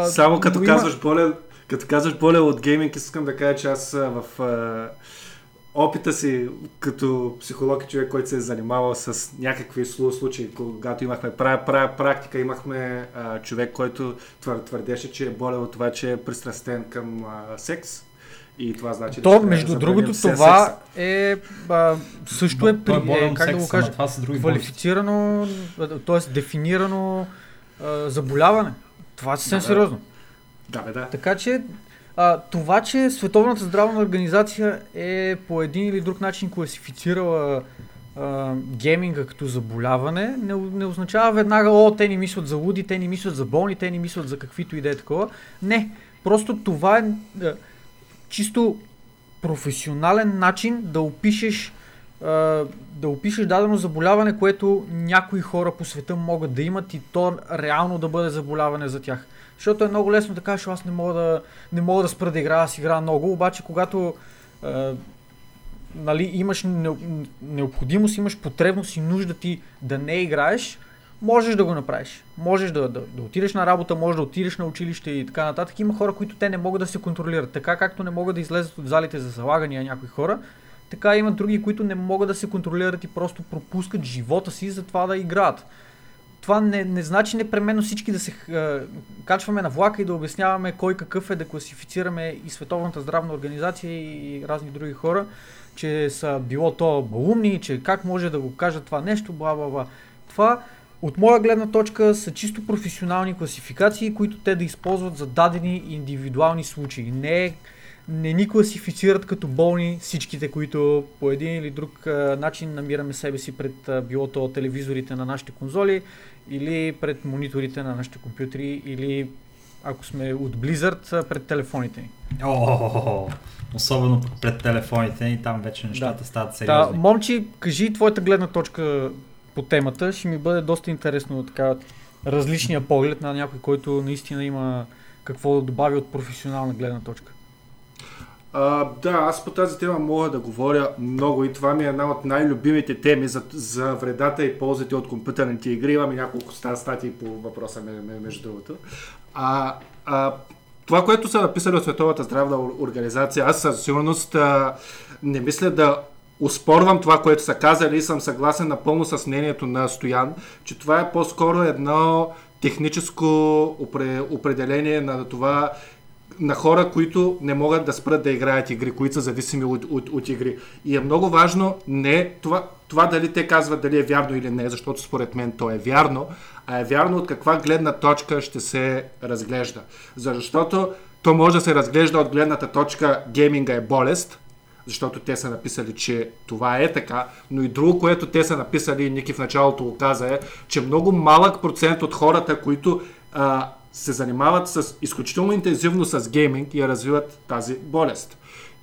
Само като казваш има... болен, като казваш болен от гейминг, искам да кажа, че аз в опита си като психолог и човек, който се е занимавал с някакви случаи, когато имахме пра, пра, практика, имахме а, човек, който твър, твърдеше, че е болен от това, че е пристрастен към а, секс. И това значи. То, да между другото, това секса. е а, също е, при, е, е как да го кажа, квалифицирано, т.е. дефинирано а, заболяване. Това е съвсем да, сериозно. Да, бе, да. Така че а, това, че Световната здравна организация е по един или друг начин класифицирала а, гейминга като заболяване, не, не означава веднага, о, те ни мислят за луди, те ни мислят за болни, те ни мислят за каквито и да е такова. Не. Просто това е, е чисто професионален начин да опишеш да опишеш дадено заболяване, което някои хора по света могат да имат и то реално да бъде заболяване за тях. Защото е много лесно да кажеш, аз не мога да, не мога да спра да играя, аз играя много, обаче когато е, нали, имаш необходимост, имаш потребност и нужда ти да не играеш, можеш да го направиш. Можеш да, да, да отидеш на работа, можеш да отидеш на училище и така нататък. Има хора, които те не могат да се контролират. Така както не могат да излезат от залите за залагания някои хора, така има други, които не могат да се контролират и просто пропускат живота си за това да играят. Това не, не значи непременно всички да се е, качваме на влака и да обясняваме кой какъв е, да класифицираме и Световната здравна организация и разни други хора, че са било то балумни, че как може да го кажат това нещо, бла бла бла. Това от моя гледна точка са чисто професионални класификации, които те да използват за дадени индивидуални случаи. Не, не ни класифицират като болни всичките, които по един или друг а, начин намираме себе си пред а, било то телевизорите на нашите конзоли или пред мониторите на нашите компютри или ако сме от Blizzard пред телефоните ни. О, особено пред телефоните ни, там вече нещата да. стават сериозни. Да, момчи, кажи твоята гледна точка по темата. Ще ми бъде доста интересно така различния поглед на някой, който наистина има какво да добави от професионална гледна точка. А, да, аз по тази тема мога да говоря много и това ми е една от най-любимите теми за, за вредата и ползите от компютърните игри. Имаме няколко статии по въпроса, между другото. А, а, това, което са написали от Световата здравна организация, аз със сигурност а, не мисля да успорвам това, което са казали и съм съгласен напълно с мнението на Стоян, че това е по-скоро едно техническо определение на това на хора, които не могат да спрат да играят игри, които са зависими от, от, от игри. И е много важно не това, това дали те казват дали е вярно или не, защото според мен то е вярно, а е вярно от каква гледна точка ще се разглежда. Защото то може да се разглежда от гледната точка гейминга е болест, защото те са написали, че това е така, но и друго, което те са написали, и Ники в началото го каза е, че много малък процент от хората, които а, се занимават с изключително интензивно с гейминг и развиват тази болест.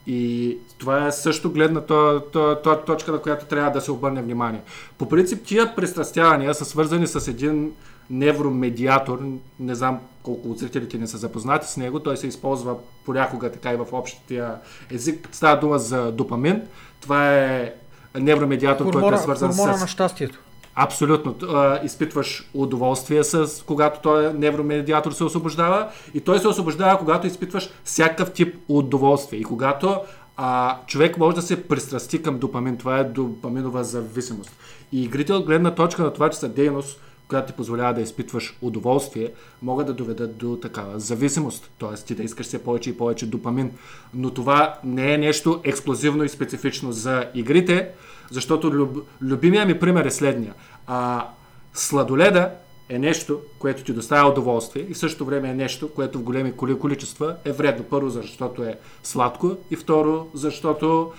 И това е също гледна то, то, то, точка, на която трябва да се обърне внимание. По принцип, тия пристрастявания са свързани с един невромедиатор, не знам колко от зрителите не са запознати с него, той се използва понякога така и в общия език. Става дума за допамин. Това е невромедиатор, хормона, който е свързан хормона с... на щастието. Абсолютно. изпитваш удоволствие с когато този невромедиатор се освобождава и той се освобождава, когато изпитваш всякакъв тип удоволствие. И когато а, човек може да се пристрасти към допамин, това е допаминова зависимост. И игрите от гледна точка на това, че са дейност, която ти позволява да изпитваш удоволствие, могат да доведат до такава зависимост. Т.е. ти да искаш все повече и повече допамин. Но това не е нещо ексклюзивно и специфично за игрите, защото люб, любимия ми пример е следния. А, сладоледа е нещо, което ти доставя удоволствие и в същото време е нещо, което в големи количества е вредно. Първо, защото е сладко и второ, защото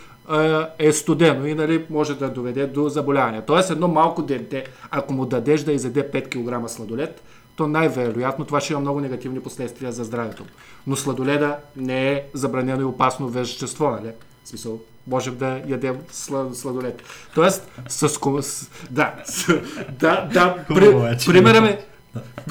е студено и нали, може да доведе до заболяване. Тоест едно малко дете, ако му дадеш да изеде 5 кг сладолед, то най-вероятно това ще има много негативни последствия за здравето. Но сладоледа не е забранено и опасно вещество, нали? В смисъл, можем да ядем сладолед. Тоест, с... с да, с, да, да, при, е, примера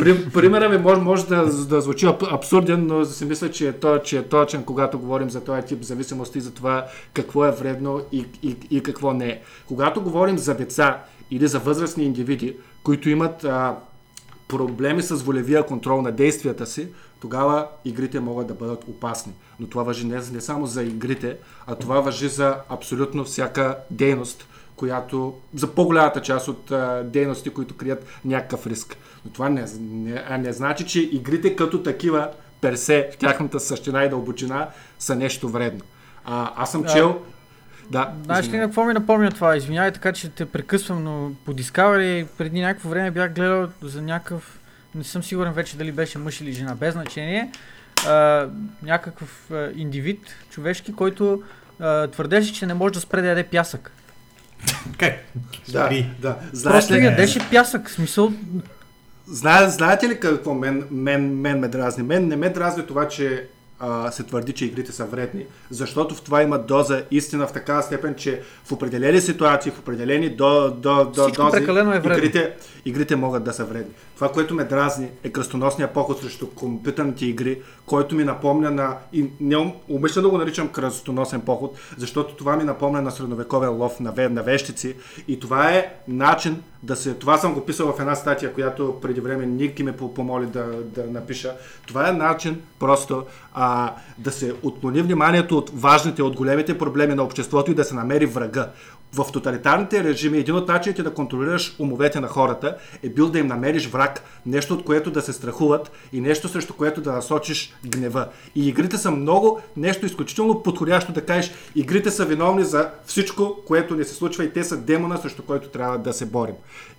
ми, Примерът ми може, може да, да звучи абсурден, но си мисля, че е, то, че е точен, когато говорим за този тип зависимости, за това какво е вредно и, и, и какво не е. Когато говорим за деца или за възрастни индивиди, които имат а, проблеми с волевия контрол на действията си, тогава игрите могат да бъдат опасни. Но това въжи не, не само за игрите, а това въжи за абсолютно всяка дейност, която за по-голямата част от а, дейности, които крият някакъв риск. Но това не, не, не значи, че игрите като такива персе в тяхната същина и дълбочина са нещо вредно. А, аз съм чел... Да, Знаеш ли какво ми напомня това? Извинявай така, че те прекъсвам, но по Discovery преди някакво време бях гледал за някакъв... Не съм сигурен вече дали беше мъж или жена, без значение. А, някакъв а, индивид, човешки, който а, твърдеше, че не може да спре да яде пясък. Как? Да, да. Знаеш Просто ли, ядеше пясък. Смисъл, Зна, знаете ли какво мен, мен, мен ме дразни? Мен не ме дразни това, че а, се твърди, че игрите са вредни, защото в това има доза истина в такава степен, че в определени ситуации, в определени до, до, до Всичко дози, е вредно. игрите, игрите могат да са вредни. Това, което ме дразни е кръстоносния поход срещу компютърните игри, който ми напомня на... И не ум- умишлено го наричам кръстоносен поход, защото това ми напомня на средновековен лов на, ве, на вещици и това е начин да се... Това съм го писал в една статия, която преди време Ники ме по- помоли да, да напиша. Това е начин просто а, да се отклони вниманието от важните, от големите проблеми на обществото и да се намери врага. В тоталитарните режими един от начините да контролираш умовете на хората е бил да им намериш враг, нещо от което да се страхуват и нещо срещу което да насочиш гнева. И игрите са много, нещо изключително подходящо да кажеш, игрите са виновни за всичко, което ни се случва и те са демона, срещу който трябва да се борим.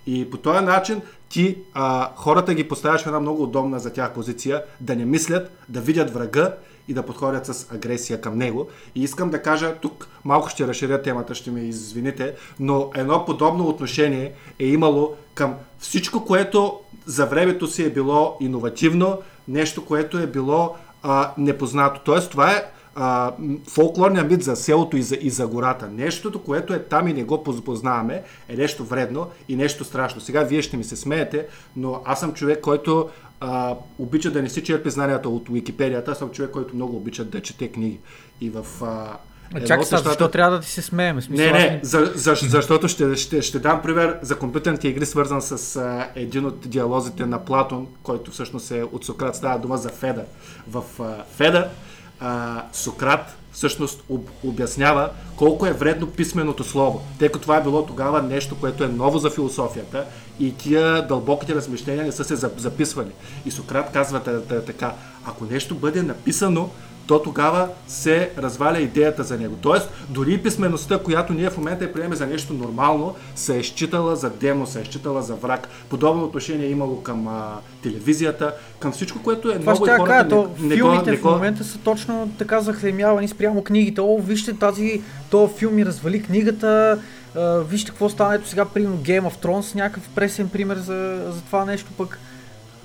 И по този начин ти а, хората ги поставяш в една много удобна за тях позиция, да не мислят, да видят врага и да подходят с агресия към него. И искам да кажа, тук малко ще разширя темата, ще ме извините, но едно подобно отношение е имало към всичко, което за времето си е било иновативно, нещо, което е било а, непознато. Тоест, това е а, фолклорния мит за селото и за, и за гората. Нещото, което е там и не го поз- познаваме, е нещо вредно и нещо страшно. Сега вие ще ми се смеете, но аз съм човек, който а, обича да не си черпи знанията от Уикипедията, аз съм човек, който много обича да чете книги. И в... А, едно Чакай сега, нещата- защо трябва да ти се смеем? Смисъл, не, не, за, за, защото ще, ще, ще дам пример за компютърните игри, свързан с а, един от диалозите на Платон, който всъщност е от Сократ, става дума за Феда. В а, Феда а, Сократ всъщност об, обяснява колко е вредно писменото слово, тъй като това е било тогава нещо, което е ново за философията и тия дълбоките размишления не са се за- записвали. И Сократ казва та- та- така, ако нещо бъде написано, то тогава се разваля идеята за него. Тоест, дори писмеността, която ние в момента я приеме за нещо нормално, се е считала за демо, се е считала за враг. Подобно отношение е имало към а, телевизията, към всичко, което е Това ново ще и хората кажа, то не, филмите не в момента са точно така захлемявани спрямо книгите. О, вижте тази, то филм ми развали книгата, а, вижте какво стана, ето сега, примерно Game of Thrones, някакъв пресен пример за, за това нещо пък.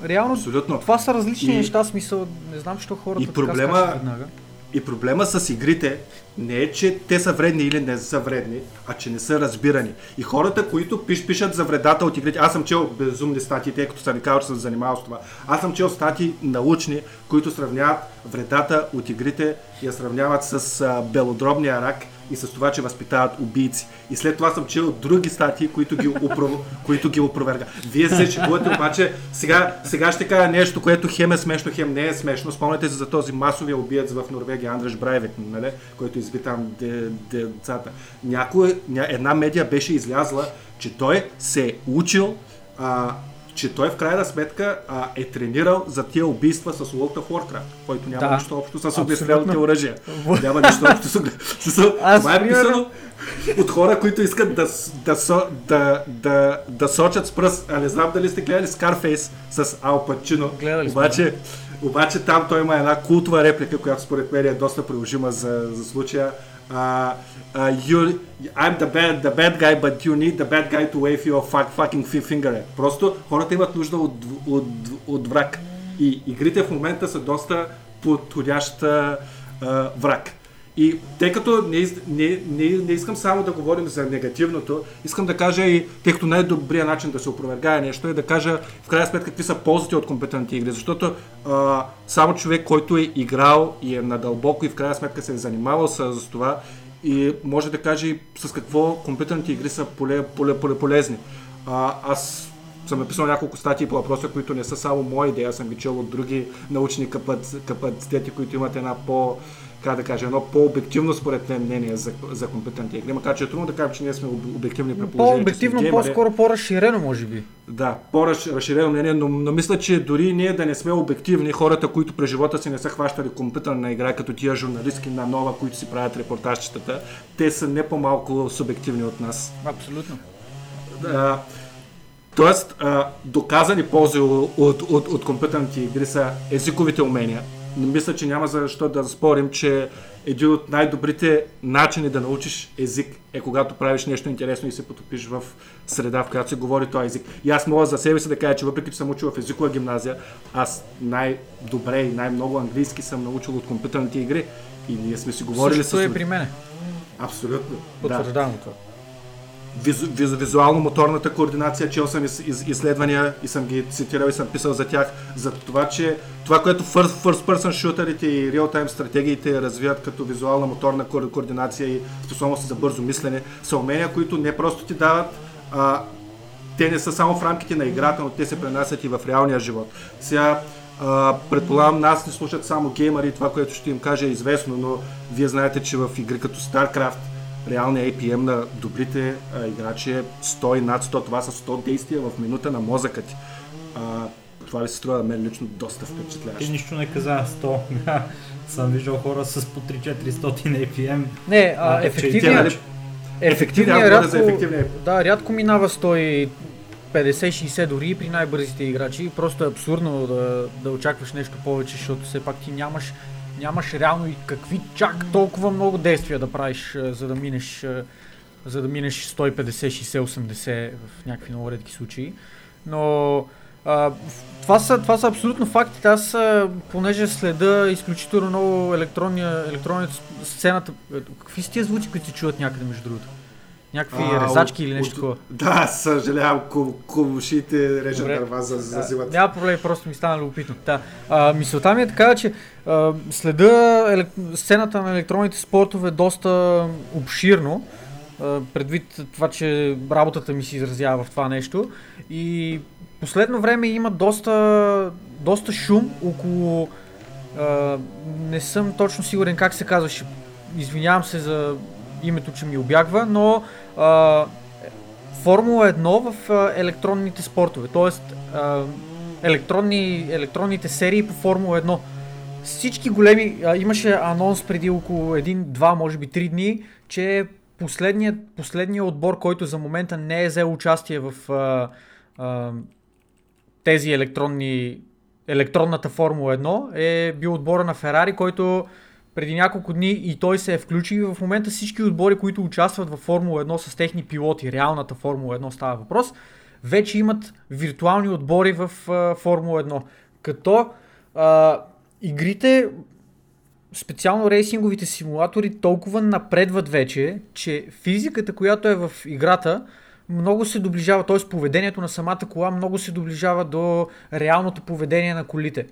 Реално, Абсолютно. това са различни И- неща, смисъл, не знам, защо хората И така проблема- скачат веднага. И проблема с игрите не е, че те са вредни или не са вредни, а че не са разбирани. И хората, които пиш, пишат за вредата от игрите, аз съм чел безумни статии, тъй като съм ви казал, че съм занимавал с това. Аз съм чел статии научни, които сравняват вредата от игрите и я сравняват с а, белодробния рак и с това, че възпитават убийци. И след това съм чел други статии, които ги, опров... които ги опроверга. Вие се шегувате, обаче сега, сега ще кажа нещо, което хем е смешно, хем не е смешно. Спомняте се за този масовия убиец в Норвегия, Андреш Брайвик, нали? който изби там де- де- децата. Някой, ня, една медия беше излязла, че той се е учил а, че той в крайна сметка а, е тренирал за тия убийства с World of Warcraft, който няма Да. нищо общо с огнестрелните оръжия. Няма нищо общо с огнестрелните Това е писано от хора, които искат да, да, да, да, да сочат с пръст. А не знам дали сте гледали Scarface с Ал Пачино. Гледали обаче, обаче там той има една култова реплика, която според мен е доста приложима за, за случая. Uh, uh, you, I'm the bad, the bad guy, but you need the bad guy to wave your fuck, fucking fi- finger at. Просто хората имат нужда от, от, от враг. И игрите в момента са доста подходящ а, враг. И тъй като не, не, не, не искам само да говорим за негативното, искам да кажа и, тъй като най-добрият начин да се опровергае нещо е да кажа в крайна сметка какви са ползите от компетентните игри. Защото а, само човек, който е играл и е надълбоко и в крайна сметка се е занимавал с, с това и може да каже и с какво компютърните игри са поле, поле, поле, полезни. А, аз съм написал няколко статии по въпроса, които не са само мои идеи, аз съм ги чел от други научни капац- капацитети, които имат една по как да кажа, едно по-обективно според мен мнение за, за компетентните игри. Макар че е трудно да кажем, че ние сме об- обективни сме По-обективно, геймери. по-скоро по-разширено, може би. Да, по-разширено мнение, но, но мисля, че дори ние да не сме обективни, хората, които през живота си не са хващали компютърна игра, като тия журналистки на нова, които си правят репортажчетата, те са не по-малко субективни от нас. Абсолютно. А, Тоест, а, доказани ползи от, от, от, от компютърните игри са езиковите умения. Мисля, че няма защо да спорим, че един от най-добрите начини да научиш език е когато правиш нещо интересно и се потопиш в среда, в която се говори този език. И аз мога за себе си да кажа, че въпреки че съм учил в езикова гимназия, аз най-добре и най-много английски съм научил от компютърните игри. И ние сме си говорили Същото с... е при мене. Абсолютно. Да. Потвърждавам това. Визу, визу, визуално-моторната координация, чел съм из, из, изследвания и съм ги цитирал и съм писал за тях, за това, че това, което first, first person шутерите и real-time стратегиите развиват като визуална моторна ко- координация и способност за бързо мислене, са умения, които не просто ти дават а, те не са само в рамките на играта, но те се пренасят и в реалния живот. Сега, а, предполагам, нас не слушат само геймери, това, което ще им кажа е известно, но вие знаете, че в игри като StarCraft реалният APM на добрите а, играчи е 100 и над 100. Това са 100 действия в минута на мозъка ти. А, това ли се струва на мен лично доста Ти впечатляващо. нищо не каза 100. съм виждал хора с по 3-400 APM. Не, а, Те, ефективният, ефективният, за рядко, ефективния. да, рядко минава 150-60 дори при най-бързите играчи. Просто е абсурдно да, да очакваш нещо повече, защото все пак ти нямаш, нямаш реално и какви чак толкова много действия да правиш, а, за да минеш, а, за да минеш 150, 60, 80 в някакви много редки случаи. Но а, това, са, това са абсолютно факти. Аз, а, понеже следа изключително много електронния, с- сцената, е, какви са тия звуци, които се чуват някъде между другото? Някакви А, резачки от- или нещо такова? Да, съжалявам, кумшите режат Добре. дърва за, за зимата. Няма проблем, просто ми стана любопитно. Да. А, мисълта ми е така, че а, следа елек... сцената на електронните спортове доста обширно, а, предвид това, че работата ми се изразява в това нещо. И последно време има доста, доста шум около... А, не съм точно сигурен как се казваше. Извинявам се за името, че ми обягва, но а, Формула 1 в а, електронните спортове, т.е. електронни, електронните серии по Формула 1. Всички големи, а, имаше анонс преди около 1-2, може би 3 дни, че последният, последният отбор, който за момента не е взел участие в а, а, тези електронни, електронната Формула 1 е бил отбора на Ферари, който преди няколко дни и той се е включил в момента всички отбори, които участват в Формула 1 с техни пилоти, реалната Формула 1 става въпрос, вече имат виртуални отбори в а, Формула 1. Като а, игрите, специално рейсинговите симулатори, толкова напредват вече, че физиката, която е в играта, много се доближава, т.е. поведението на самата кола много се доближава до реалното поведение на колите.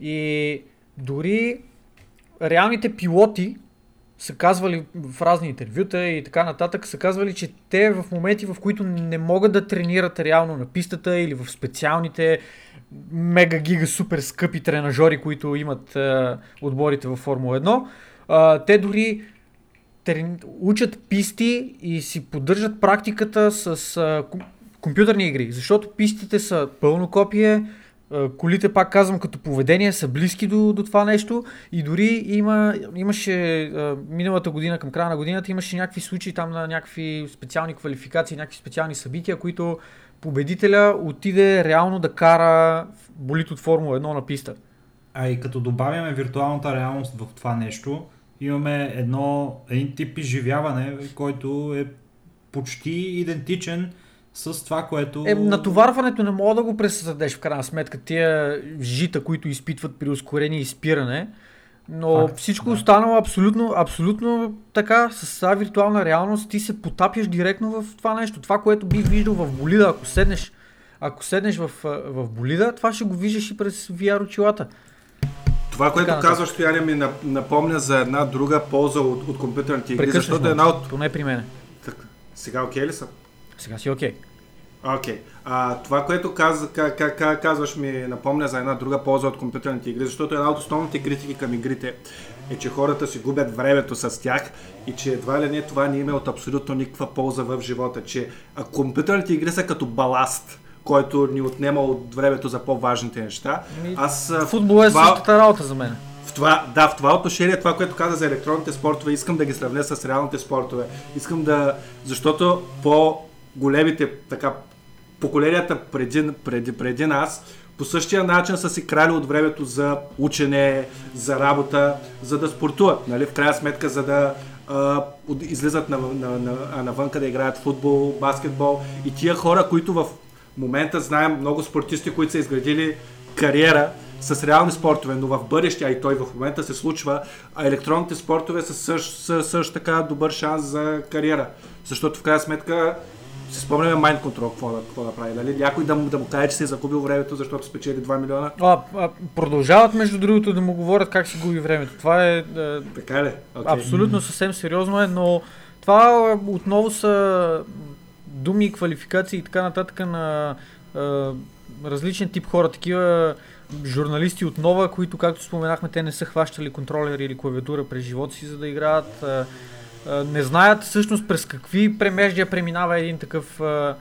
И дори реалните пилоти са казвали в разни интервюта и така нататък, са казвали, че те в моменти, в които не могат да тренират реално на пистата или в специалните мега гига супер скъпи тренажери, които имат е, отборите във Формула 1, е, те дори трени... учат писти и си поддържат практиката с е, ком- компютърни игри, защото пистите са пълно копие, колите, пак казвам, като поведение са близки до, до това нещо и дори има, имаше е, миналата година, към края на годината, имаше някакви случаи там на някакви специални квалификации, някакви специални събития, които победителя отиде реално да кара болит от Формула 1 на писта. А и като добавяме виртуалната реалност в това нещо, имаме едно, един тип изживяване, който е почти идентичен с това, което... Е, натоварването не мога да го пресъздадеш в крайна сметка. Тия жита, които изпитват при ускорение и спиране. Но Факт, всичко да. останало абсолютно, абсолютно така, с тази виртуална реалност, ти се потапяш директно в това нещо. Това, което би виждал в болида, ако седнеш, ако седнеш в, в болида, това ще го виждаш и през VR очилата. Това, което Така казваш, Стояне, ми нап- напомня за една друга полза от, от компютърните игри, защото една от... Поне при мене. Так, сега окей ли съм? Сега си окей. Окей. А, това, което каз, ка, ка, ка, казваш ми напомня за една друга полза от компютърните игри, защото една от основните критики към игрите е, че хората си губят времето с тях и че едва ли не това не има от абсолютно никаква полза в живота, че компютърните игри са като баласт, който ни отнема от времето за по-важните неща. Аз Футбол е това- същата работа за мен. в това, да, в това отношение, това, което каза за електронните спортове, искам да ги сравня с реалните спортове. Искам да, защото по големите така поколенията преди, преди, преди нас по същия начин са си крали от времето за учене, за работа, за да спортуват. Нали? В крайна сметка, за да а, излизат на, на, на, навънка да играят футбол, баскетбол. И тия хора, които в момента знаем много спортисти, които са изградили кариера с реални спортове, но в бъдеще, а и той в момента се случва, а електронните спортове са също, също така добър шанс за кариера. Защото в крайна сметка си спомняме Mind Control, какво да, какво да прави, нали? Някой да му, да му каже, че си е загубил времето, защото спечели 2 милиона. А, а, продължават, между другото, да му говорят как си губи времето. Това е... е така ли? Okay. Абсолютно съвсем сериозно е, но това отново са думи, квалификации и така нататък на е, различен тип хора, такива журналисти от нова, които, както споменахме, те не са хващали контролер или клавиатура през живота си, за да играят. Е, не знаят всъщност през какви премеждия преминава един такъв а,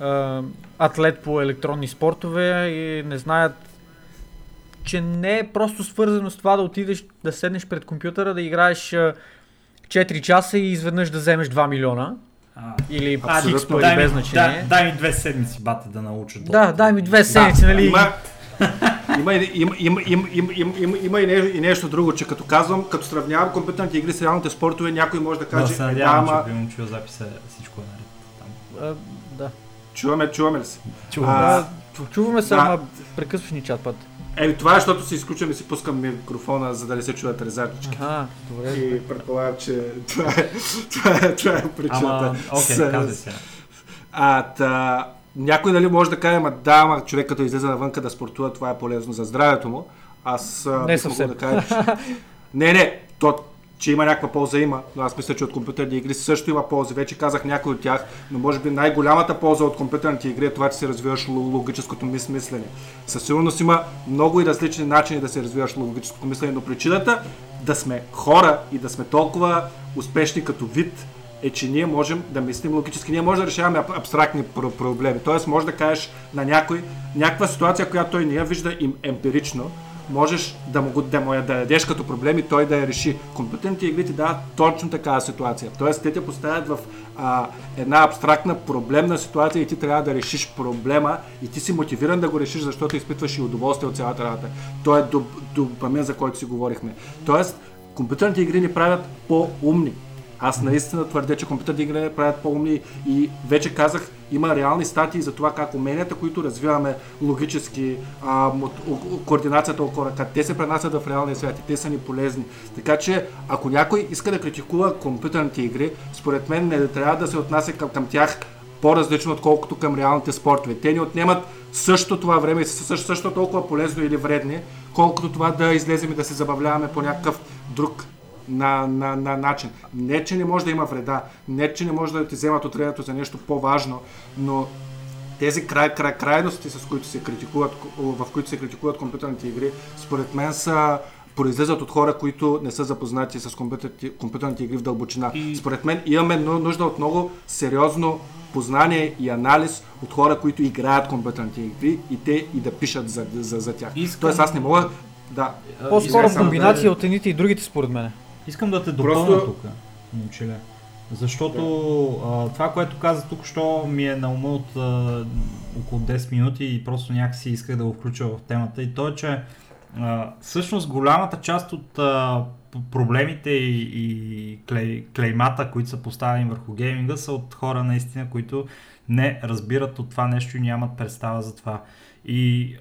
а, атлет по електронни спортове и не знаят, че не е просто свързано с това да отидеш да седнеш пред компютъра, да играеш а, 4 часа и изведнъж да вземеш 2 милиона. А, или а, пари без значение. Да, дай ми две седмици, бата, да науча. Да, дай ми две седмици, да, нали? Има, има, има, има, има, има, има, има, има и, нещо, и нещо друго, че като казвам, като сравнявам компютърните игри с реалните спортове, някой може да каже, да, се надявам, да, ама... че чул записа, всичко е наред там. А, да. Чуваме, чуваме ли се? Чуваме, а, чуваме се, да. ама прекъсваш ни чат път. Еми това е, защото си изключвам и си пускам микрофона, за да не се чуят резачки. Ага, добре. И предполагам, че това е, това е, това е причината. Ама, окей, okay, казвай се. А, та, някой нали може да каже, ма да, ама човек като излезе навънка да спортува, това е полезно за здравето му. Аз не съвсем. да кажа, че... не, не, то, че има някаква полза има, но аз мисля, че от компютърни игри също има ползи. Вече казах някой от тях, но може би най-голямата полза от компютърните игри е това, че се развиваш логическото мислене. Със сигурност има много и различни начини да се развиваш логическото мислене, но причината да сме хора и да сме толкова успешни като вид е, че ние можем да мислим логически. Ние можем да решаваме абстрактни проблеми. Тоест, може да кажеш на някой някаква ситуация, която той не я вижда им емпирично, можеш да му, да му я да дадеш като проблем и той да я реши. Компютърните игри ти дават точно такава ситуация. Тоест, те те поставят в а, една абстрактна проблемна ситуация и ти трябва да решиш проблема и ти си мотивиран да го решиш, защото изпитваш и удоволствие от цялата работа. То е допамин, за който си говорихме. Тоест, компютърните игри ни правят по-умни. Аз наистина твърдя, че компютърните игри правят по-умни и вече казах, има реални статии за това как уменията, които развиваме логически, а, координацията около ръка, те се пренасят в реалния свят и те са ни полезни. Така че, ако някой иска да критикува компютърните игри, според мен не трябва да се отнася към, към тях по-различно, отколкото към реалните спортове. Те ни отнемат също това време и са също, също толкова полезно или вредни, колкото това да излезем и да се забавляваме по някакъв друг на, на, на начин. Не, че не може да има вреда, не, че не може да ти вземат от времето за нещо по-важно, но тези край, край, крайности, с които се критикуват, в които се критикуват компютърните игри, според мен са произлизат от хора, които не са запознати с компютърните, компютърните игри в дълбочина. И... Според мен имаме нужда от много сериозно познание и анализ от хора, които играят компютърните игри и те и да пишат за, за, за тях. Искам... Тоест аз не мога да... По-скоро комбинация да... от едните и другите според мен. Искам да те допълня Просто... тук, момчеле. Защото да. а, това, което каза тук, що ми е на ума от а, около 10 минути и просто някакси исках да го включа в темата. И то е, че а, всъщност голямата част от а, проблемите и, и клей, клеймата, които са поставени върху гейминга, са от хора наистина, които не разбират от това нещо и нямат представа за това. И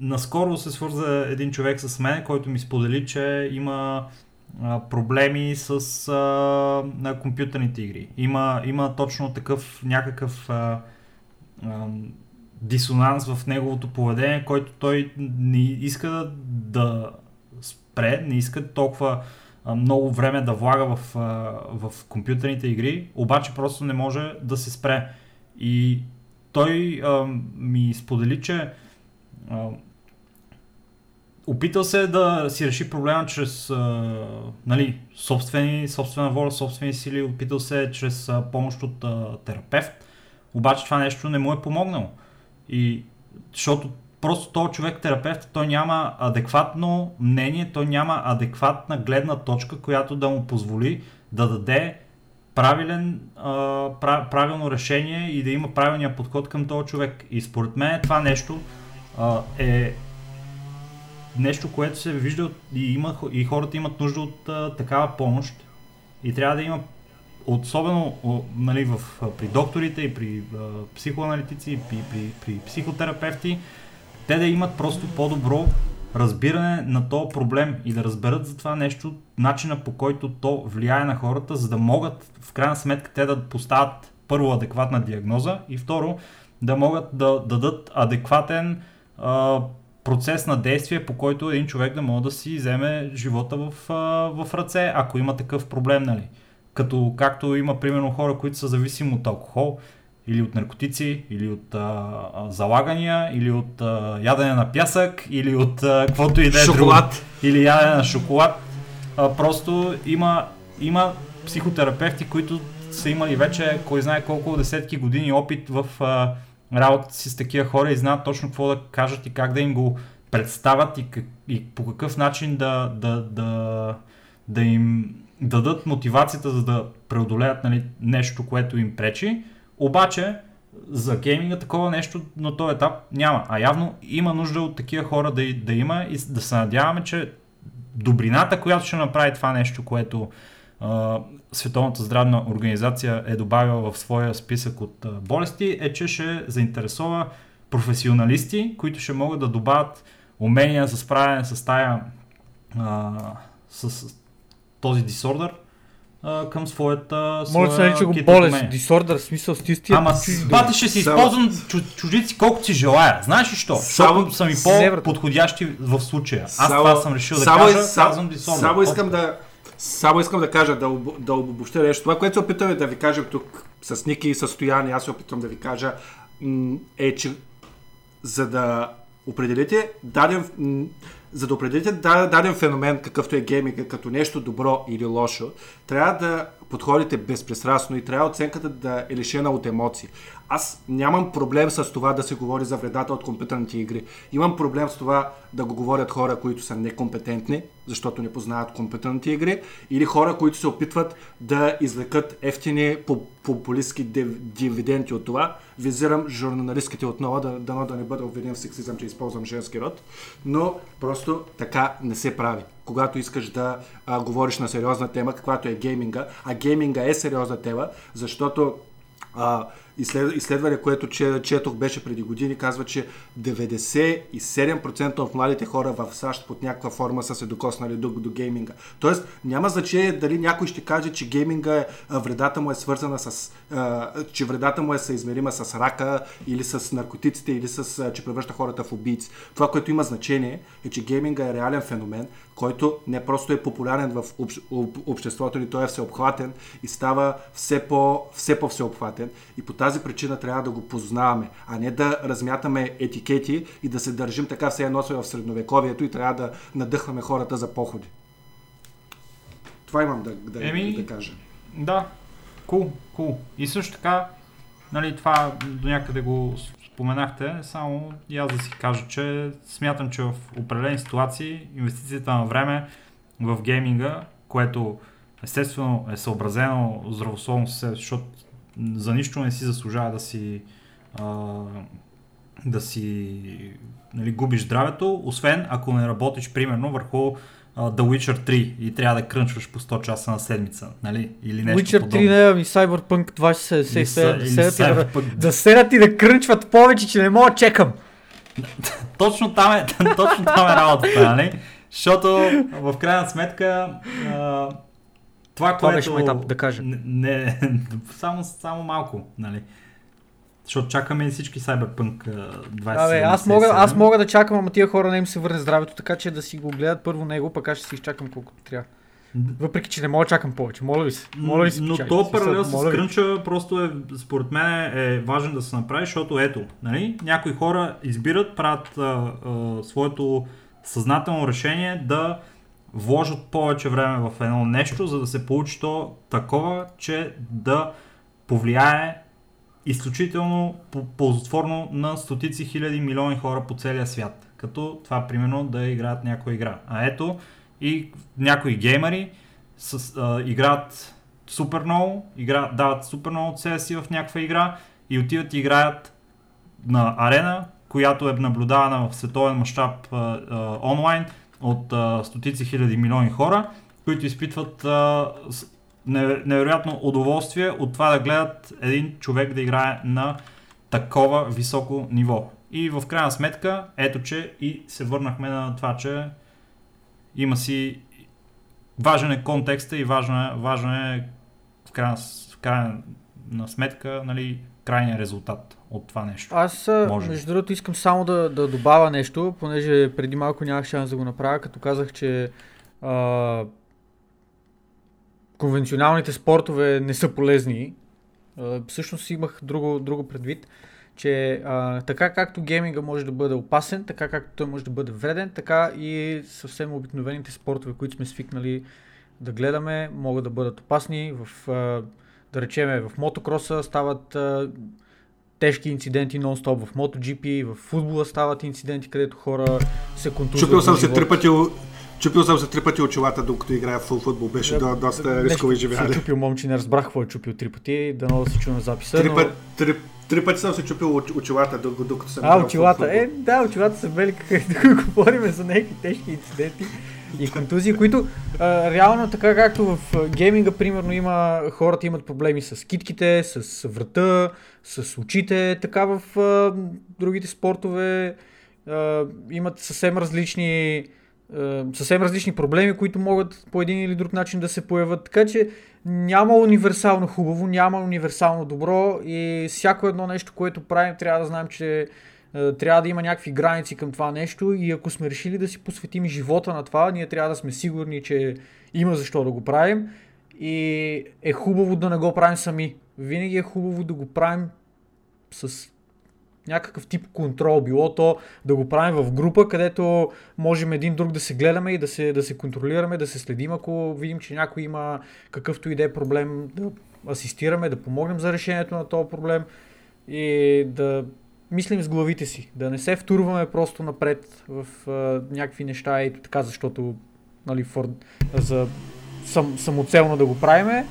наскоро се свърза един човек с мен, който ми сподели, че има проблеми с а, компютърните игри. Има, има точно такъв някакъв а, а, дисонанс в неговото поведение, който той не иска да, да спре, не иска толкова а, много време да влага в, а, в компютърните игри, обаче просто не може да се спре. И той а, ми сподели, че опитал се да си реши проблема чрез а, нали, собствени, собствена воля, собствени сили, опитал се чрез а, помощ от а, терапевт, обаче това нещо не му е помогнало. И защото просто този човек терапевт, той няма адекватно мнение, той няма адекватна гледна точка, която да му позволи да даде правилен, а, пра, правилно решение и да има правилния подход към този човек. И според мен това нещо а, е нещо, което се вижда и, има, и хората имат нужда от а, такава помощ. И трябва да има, особено о, нали, в, при докторите и при а, психоаналитици, и при, при, при психотерапевти, те да имат просто по-добро разбиране на този проблем и да разберат за това нещо, начина по който то влияе на хората, за да могат в крайна сметка те да поставят първо адекватна диагноза и второ да могат да дадат адекватен а, процес на действие, по който един човек да може да си вземе живота в, в ръце, ако има такъв проблем, нали. Като както има примерно хора, които са зависими от алкохол, или от наркотици, или от а, залагания, или от а, ядене на пясък, или от а, каквото и да е Шоколад. друго. Или ядене на шоколад. А, просто има, има психотерапевти, които са имали вече, кой знае колко десетки години опит в а, работата си с такива хора и знаят точно какво да кажат и как да им го представят и, как, и по какъв начин да, да, да, да им дадат мотивацията за да преодолеят нали, нещо, което им пречи. Обаче за гейминга такова нещо на този етап няма. А явно има нужда от такива хора да, да има и да се надяваме, че добрината, която ще направи това нещо, което а, Световната здравна организация е добавила в своя списък от а, болести, е, че ще заинтересова професионалисти, които ще могат да добавят умения за справяне с тая а, с този дисордър към своята Може да се нарича го болест, дисордър, смисъл с тистия. Ама с бати ще си Само- използвам чу- чужици колкото си желая. Знаеш ли що? Само- са ми по-подходящи в случая. Аз Само- това съм решил да кажа, само, казвам дисордър. само искам да само искам да кажа, да, об- да обобщя нещо. Това, което се опитваме да ви кажем тук с Ники и състояние, аз се опитвам да ви кажа, е, че за да определите даден, за да определите да- даден феномен, какъвто е гейминга, като нещо добро или лошо, трябва да подходите безпристрастно и трябва оценката да е лишена от емоции. Аз нямам проблем с това да се говори за вредата от компютърните игри. Имам проблем с това да го говорят хора, които са некомпетентни, защото не познават компютърните игри, или хора, които се опитват да извлекат ефтини по- популистски див- дивиденти от това. Визирам журналистките отново, да, дано да не бъда обвинен в сексизъм, че използвам женски род, но просто така не се прави. Когато искаш да а, говориш на сериозна тема, каквато е гейминга, а гейминга е сериозна тема, защото а, изслед, изследване, което че, четох беше преди години, казва, че 97% от младите хора в САЩ под някаква форма са се докоснали до, до гейминга. Тоест, няма значение дали някой ще каже, че гейминга е, вредата му е свързана с... А, че вредата му е съизмерима с рака или с наркотиците, или с... А, че превръща хората в убийци. Това, което има значение е, че гейминга е реален феномен, който не просто е популярен в общ, об, обществото ни, той е всеобхватен и става все, по, все по-всеобхватен. И по тази причина трябва да го познаваме, а не да размятаме етикети и да се държим така все едно сме в средновековието и трябва да надъхваме хората за походи. Това имам да, да, Еми, да кажа. Да, кул, кул. И също така, нали, това до някъде го споменахте, само и аз да си кажа, че смятам, че в определени ситуации инвестицията на време в гейминга, което естествено е съобразено здравословно с себе, защото за нищо не си заслужава да си а, да си нали, губиш здравето, освен ако не работиш примерно върху а, The Witcher 3 и трябва да крънчваш по 100 часа на седмица, нали? Или нещо Witcher подобно. 3 не, ами Cyberpunk 2077 Или са- или седят и да, да седят и да крънчват повече, че не мога да чекам. Точно там е, точно там е работата, нали? Защото в крайна сметка а, това, Това което... беше майтап, да кажа. Не, не само, само малко, нали? Защото чакаме и всички Cyberpunk а, 2077. Абе, аз мога, аз мога да чакам, ама тия хора не им се върне здравето, така че да си го гледат първо него, пък аз ще си изчакам колкото трябва. Въпреки, че не мога да чакам повече. Моля ви се. Моля ви се. Но то паралел с моля крънча просто е, според мен е важен да се направи, защото ето, нали, някои хора избират, правят а, а, своето съзнателно решение да вложат повече време в едно нещо, за да се получи то такова, че да повлияе изключително по- ползотворно на стотици хиляди милиони хора по целия свят. Като това, примерно, да играят някоя игра. А ето и някои геймери с, а, играят супер много, игра, дават супер много от себе си в някаква игра и отиват и играят на арена, която е наблюдавана в световен мащаб онлайн от а, стотици хиляди милиони хора, които изпитват а, невероятно удоволствие от това да гледат един човек да играе на такова високо ниво. И в крайна сметка, ето че и се върнахме на това, че има си важен е контекста и важно е, важно е в крайна, в крайна сметка нали, крайния резултат от това нещо. Аз, Може между другото, искам само да, да добавя нещо, понеже преди малко нямах шанс да го направя, като казах, че а, конвенционалните спортове не са полезни. А, всъщност имах друго, друго предвид, че а, така както гейминга може да бъде опасен, така както той може да бъде вреден, така и съвсем обикновените спортове, които сме свикнали да гледаме, могат да бъдат опасни. В, а, да речеме, в мотокроса стават а, тежки инциденти нон-стоп в MotoGP, в футбола стават инциденти, където хора се контузват. Чупил съм се три пъти, чупил съм се три пъти очилата, докато играя в футбол. Беше до, доста рисково изживяване. чупил момче, не разбрах какво е чупил три пъти, дано да се чу на записа. Три, но... път, три, три пъти съм се чупил оч- очилата, докато, съм А, очилата. Е, да, очилата са бели, като говорим за някакви тежки инциденти и контузии, които а, реално така както в гейминга, примерно има, хората имат проблеми с китките, с врата, с очите, така в а, другите спортове а, имат съвсем различни съвсем различни проблеми, които могат по един или друг начин да се появят. Така че няма универсално хубаво, няма универсално добро и всяко едно нещо, което правим, трябва да знаем, че трябва да има някакви граници към това нещо и ако сме решили да си посветим живота на това, ние трябва да сме сигурни, че има защо да го правим и е хубаво да не го правим сами. Винаги е хубаво да го правим с някакъв тип контрол. Било то да го правим в група, където можем един друг да се гледаме и да се, да се контролираме, да се следим, ако видим, че някой има какъвто и да е проблем, да асистираме, да помогнем за решението на този проблем и да мислим с главите си, да не се втурваме просто напред в а, някакви неща и така, защото нали, фор, за сам, самоцелно да го правиме,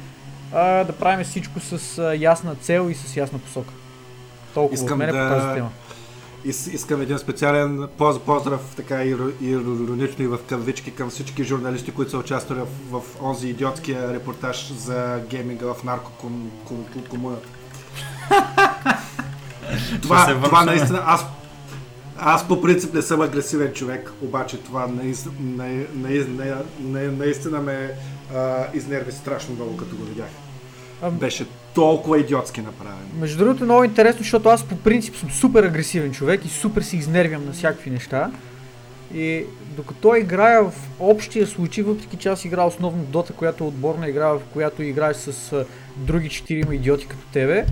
а да правим всичко с а, ясна цел и с ясна посока. Толкова Искам от мене да- по тази тема. Ис- искам един специален поз- поздрав, така иро- иронично и в кавички към всички журналисти, които са участвали в, в онзи идиотския репортаж за гейминга в наркокомуната. се това, това наистина, аз, аз по принцип не съм агресивен човек, обаче това наистина, наистина, наистина ме а, изнерви страшно много, като го видях. Беше толкова идиотски направен. Между другото много интересно, защото аз по принцип съм супер агресивен човек и супер се изнервям на всякакви неща. И докато играя в общия случай, въпреки че аз играя основно в Dota, която е отборна игра, в която играеш с а, други четирима идиоти като тебе,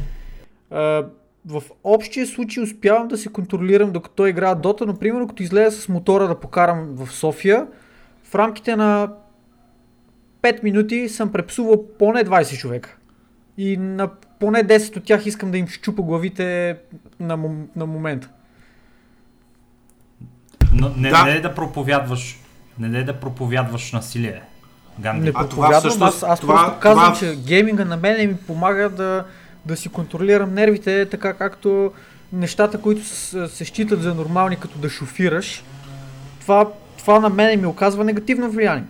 а, в общия случай успявам да се контролирам докато играя Dota, но примерно като излеза с мотора да покарам в София, в рамките на 5 минути съм препсувал поне 20 човека. И на поне 10 от тях искам да им щупа главите на, мом- на момента. Но не, Да. не е да проповядваш, не е да проповядваш насилие. Ганди. Не А това проповядвам, всъщност- аз, аз това- просто казвам, това- че гейминга на мен ми помага да, да си контролирам нервите, така както нещата, които с, се считат за нормални, като да шофираш, това, това на мен ми оказва негативно влияние.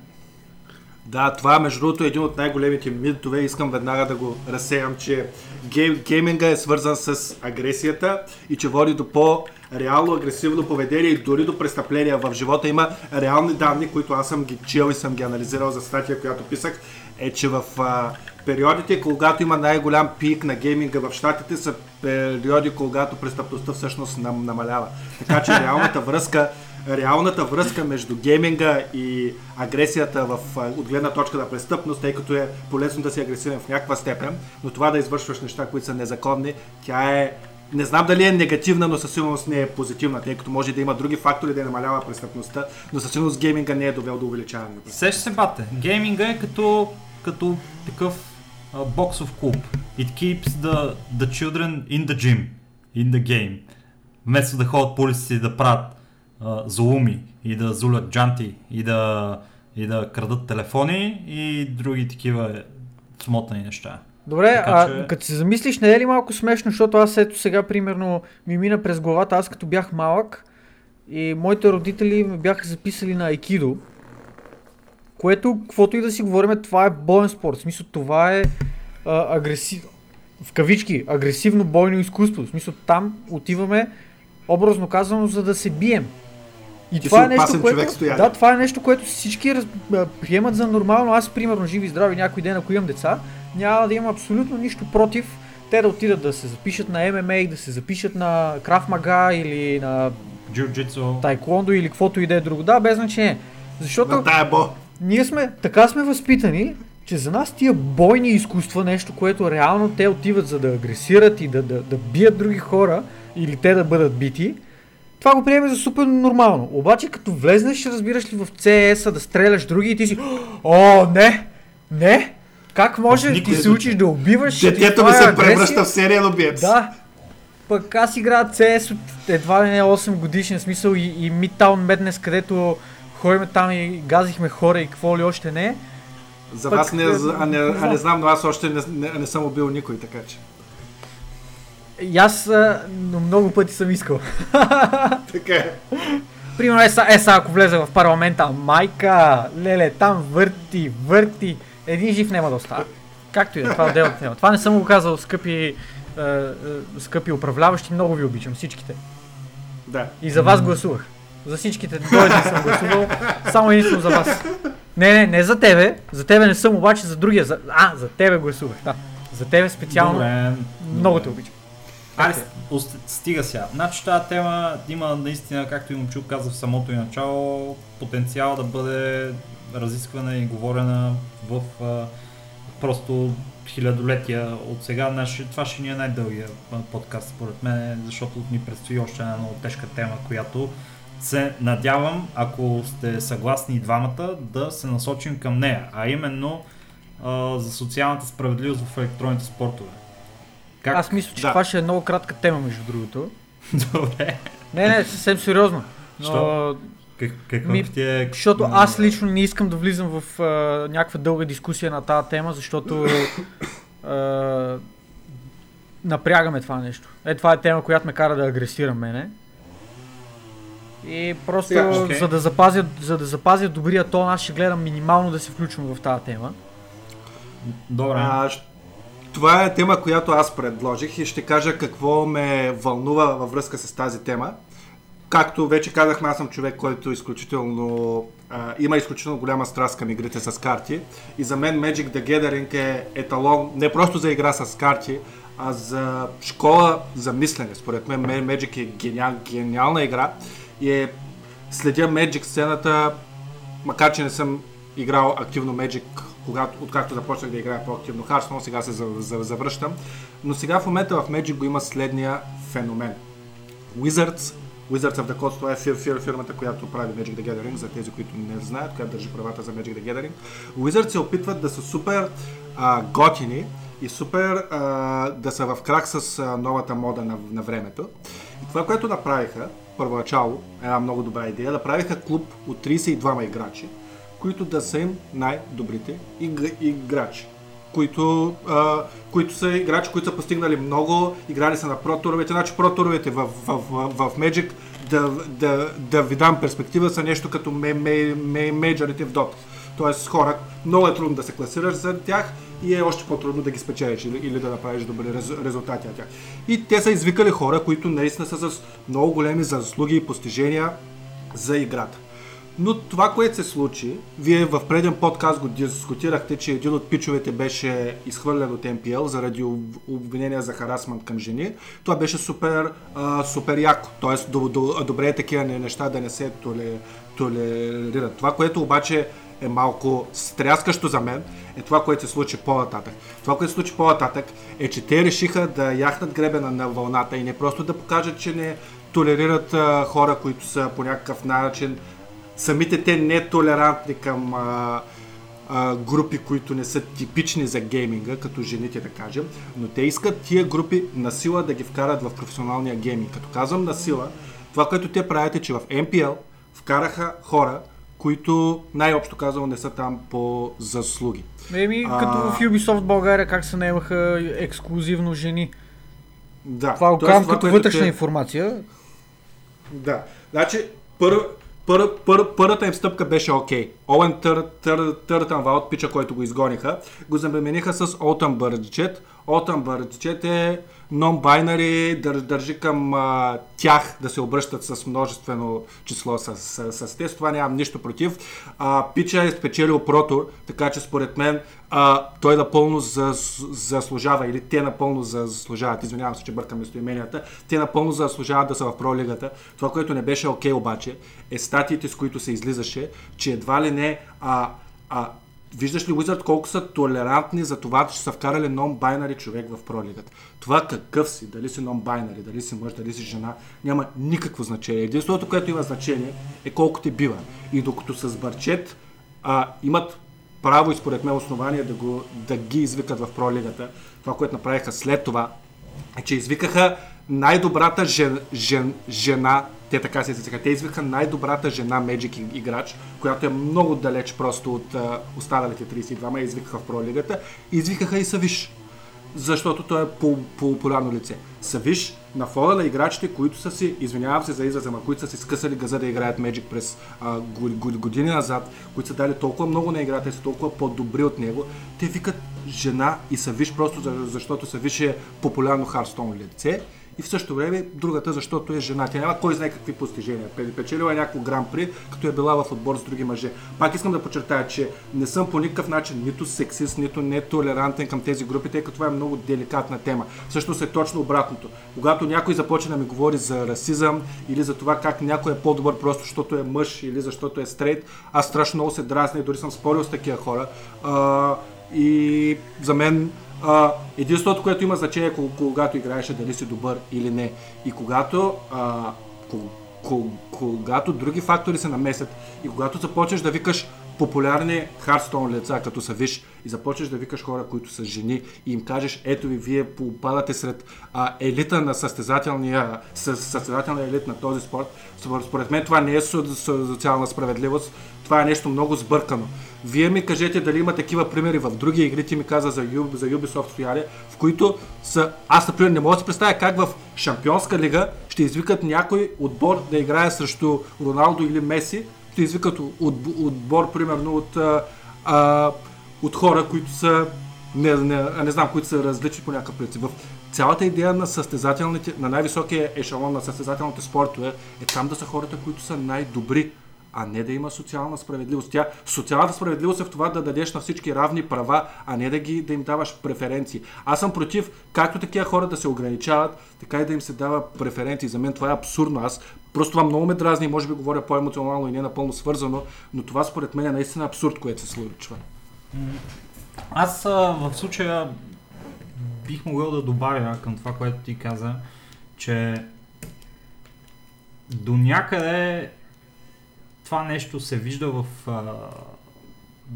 Да, това между другото е един от най-големите митове. Искам веднага да го разсеям, че гейм, гейминга е свързан с агресията и че води до по-реално агресивно поведение и дори до престъпления в живота. Има реални данни, които аз съм ги чел и съм ги анализирал за статия, която писах, е, че в а, периодите, когато има най-голям пик на гейминга в щатите, са периоди, когато престъпността всъщност нам, намалява. Така че реалната връзка реалната връзка между гейминга и агресията в, от гледна точка на престъпност, тъй като е полезно да си агресивен в някаква степен, но това да извършваш неща, които са незаконни, тя е не знам дали е негативна, но със сигурност не е позитивна, тъй като може да има други фактори да намалява престъпността, но със сигурност гейминга не е довел до увеличаване. Сеща се, бате. Гейминга е като, като такъв а, боксов клуб. It keeps the, the children in the gym, in the game. Вместо да ходят по улиците и да правят зулуми и да зулят джанти и да, и да крадат телефони и други такива смотани неща. Добре, Така а че- като се замислиш, не е ли малко смешно, защото аз ето сега, примерно, ми мина през главата, аз като бях малък и моите родители ме бяха записали на айкидо, което, каквото и да си говорим, това е боен спорт. В смисъл, това е а, агресив... в кавички, агресивно бойно изкуство. В смисъл, там отиваме, образно казано, за да се бием. И Ти това е нещо, което... човек, да, това е нещо, което всички раз... а, приемат за нормално. Аз, примерно, живи и здрави някой ден, ако имам деца, няма да имам абсолютно нищо против те да отидат да се запишат на ММА, да се запишат на Краф Мага или на Джиу-джитсу. Тайкондо или каквото и да е друго. Да, без значение. Защото На тая бо. Ние сме, така сме възпитани, че за нас тия бойни изкуства, нещо, което реално те отиват за да агресират и да, да, да бият други хора, или те да бъдат бити, това го приеме за супер нормално. Обаче като влезнеш, разбираш ли в CS-а да стреляш други и ти си О, не! Не! Как може Никой ти се учиш да убиваш? Детето ми се превръща в сериен убиец. Да. Пък аз играя CS от едва ли не 8 годишен смисъл и, и Midtown Madness, където ходим там и газихме хора и какво ли още не. За Пък, вас не, а не, а не знам. но аз още не, не, не съм убил никой, така че. И аз но много пъти съм искал. Така е. Примерно, е, са, е, са, ако влезе в парламента, майка, леле, там върти, върти, един жив няма да остава. Както и да е, това е отделна тема. Това не съм го казал, скъпи, е, е, скъпи управляващи, много ви обичам, всичките. Да. И за вас гласувах. За всичките до един съм гласувал, само единствено за вас. Не, не, не за тебе, за тебе не съм, обаче за другия, за... а, за тебе гласувах, да. За тебе специално, Добре. много добре. те обичам. Ост- стига сега. Значи тази тема има наистина, както и Момчук каза в самото и начало, потенциал да бъде разисквана и говорена в а, просто хилядолетия от сега. Значи, това ще ни е най-дългия подкаст според мен, защото ни предстои още една много тежка тема, която се надявам, ако сте съгласни и двамата, да се насочим към нея, а именно а, за социалната справедливост в електронните спортове. Как? Аз мисля, че Да. това ще е много кратка тема, между другото. Добре. Не, не, съвсем сериозно. Но, Що? Как, какво Ми, ти е... защото аз лично не искам да влизам в а, някаква дълга дискусия на тази тема, защото а, напрягаме това нещо. Е, това е тема, която ме кара да агресирам мене. И просто, окей. за, да запазя, за да запазя добрия тон, аз ще гледам минимално да се включвам в тази тема. Добре. А, това е тема, която аз предложих и ще кажа какво ме вълнува във връзка с тази тема. Както вече казахме, аз съм човек, който изключително а, има изключително голяма страст към игрите с карти. И за мен Magic the Gathering е еталон не просто за игра с карти, а за школа за мислене. Според мен Ме- Magic е гениал, гениална игра и е следя Magic сцената, макар че не съм играл активно Magic, когато, откакто започнах да играя по-активно Hearthstone, сега се за- за- завръщам. Но сега в момента в Magic го има следния феномен. Wizards, Wizards of the Coast, това е фир, фир, фирмата, която прави Magic the Gathering, за тези, които не знаят, която държи правата за Magic the Gathering. Wizards се опитват да са супер а, готини и супер а, да са в крак с а, новата мода на, на времето. И това, което направиха, първоначало, една много добра идея, направиха клуб от 32 играчи, които да са им най-добрите иг- играчи. Които, а, които са играчи, които са постигнали много, играли са на про-туровете. Значи про-туровете в, в, в, в Magic, да, да, да ви дам перспектива, са нещо като ме- ме- ме- мейджорите в Dota. Тоест хора, много е трудно да се класираш за тях и е още по-трудно да ги спечелиш или, или да направиш добри рез, резултати от тях. И те са извикали хора, които наистина са с много големи заслуги и постижения за играта. Но това, което се случи, вие в преден подкаст го дискутирахте, че един от пичовете беше изхвърлен от МПЛ заради об- обвинения за харасмент към жени. Това беше супер, а, супер яко. Тоест, до, до, добре е такива не- неща да не се толе, толерират. Това, което обаче е малко стряскащо за мен, е това, което се случи по-нататък. Това, което се случи по-нататък, е, че те решиха да яхнат гребена на вълната и не просто да покажат, че не толерират а, хора, които са по някакъв начин самите те нетолерантни към а, а, групи, които не са типични за гейминга, като жените да кажем, но те искат тия групи на сила да ги вкарат в професионалния гейминг. Като казвам на сила, това, което те правят е, че в MPL вкараха хора, които най-общо казано не са там по заслуги. Еми, А. като в Ubisoft България, как се наемаха ексклюзивно жени. Да. Това го Тоест, казвам като вътрешна те- информация. Да. Значи, пър, пър, пър, първата им стъпка беше окей. Оуен Тър, Тър, Търтънвалд, пича, който го изгониха, го замениха с Олтън Бърджет. Олтън Бърджет е non-binary, дър, държи към а, тях да се обръщат с множествено число с, с, с те. Това нямам нищо против. А, пича е спечелил Протор, така че според мен а, той напълно зас, заслужава, или те напълно заслужават, извинявам се, че бъркам местоименията, те напълно заслужават да са в пролигата. Това, което не беше окей обаче, е статиите, с които се излизаше, че едва ли не а, а, Виждаш ли Wizard колко са толерантни за това, че са вкарали non-binary човек в пролигата. Това какъв си, дали си non-binary, дали си мъж, дали си жена, няма никакво значение. Единственото, което има значение е колко ти бива. И докато с Барчет а, имат право и според мен основание да, го, да ги извикат в пролигата, това, което направиха след това, е, че извикаха най-добрата жен, жен, жена, те така се изискаха, те извикаха най-добрата жена Magic играч, която е много далеч просто от а, останалите 32, я извикаха в пролигата, извикаха и Савиш, защото той е по- популярно лице. Савиш на фона на играчите, които са си, извинявам се за израза, ма, които са си скъсали газа да играят Magic през а, го- го- години назад, които са дали толкова много на играта и са толкова по-добри от него, те викат жена и Савиш просто за- защото Савиш е популярно Харстон лице и в същото време другата, защото е жена. Тя няма кой знае какви постижения. Пе- Печелила е някакво гран при, като е била в отбор с други мъже. Пак искам да подчертая, че не съм по никакъв начин нито сексист, нито нетолерантен към тези групи, тъй като това е много деликатна тема. Всъщност е точно обратното. Когато някой започне да ми говори за расизъм или за това как някой е по-добър просто защото е мъж или защото е стрейт, аз страшно много се дразня и дори съм спорил с такива хора. А, и за мен а, единственото, което има значение, кога- когато играеш е дали си добър или не. И когато, а, ко- ко- когато други фактори се намесят и когато започнеш да викаш популярни хардстоун лица, като са виж, и започнеш да викаш хора, които са жени и им кажеш, ето ви, вие попадате сред а, елита на състезателния, съ- състезателния елит на този спорт, според, мен това не е со- со- социална справедливост, това е нещо много сбъркано. Вие ми кажете дали има такива примери в други игри, ти ми каза за, Ю- за Ubisoft стояли, в които са... Аз, например, не мога да си представя как в Шампионска лига ще извикат някой отбор да играе срещу Роналдо или Меси, ще извикат от, отбор, примерно, от, а, от хора, които са не, не, не знам, които са различни по някакъв принцип. В цялата идея на състезателните, на най-високия ешелон на състезателните спортове е там да са хората, които са най-добри, а не да има социална справедливост. Тя, социалната справедливост е в това да дадеш на всички равни права, а не да, ги, да им даваш преференции. Аз съм против както такива хора да се ограничават, така и да им се дава преференции. За мен това е абсурдно. Аз просто това много ме дразни може би говоря по-емоционално и не напълно свързано, но това според мен е наистина абсурд, което се случва. Аз в случая бих могъл да добавя към това, което ти каза, че до някъде това нещо се вижда в а,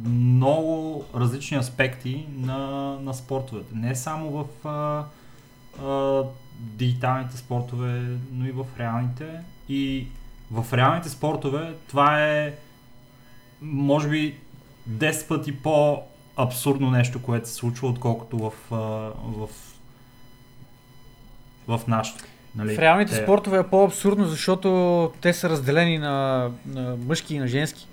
много различни аспекти на, на спортовете. Не само в а, а, дигиталните спортове, но и в реалните. И в реалните спортове това е може би 10 пъти по-абсурдно нещо, което се случва, отколкото в, в, в нашото. Нали? В реалните Те- спортове е по-абсурдно, защото те са разделени на, на мъжки и на женски.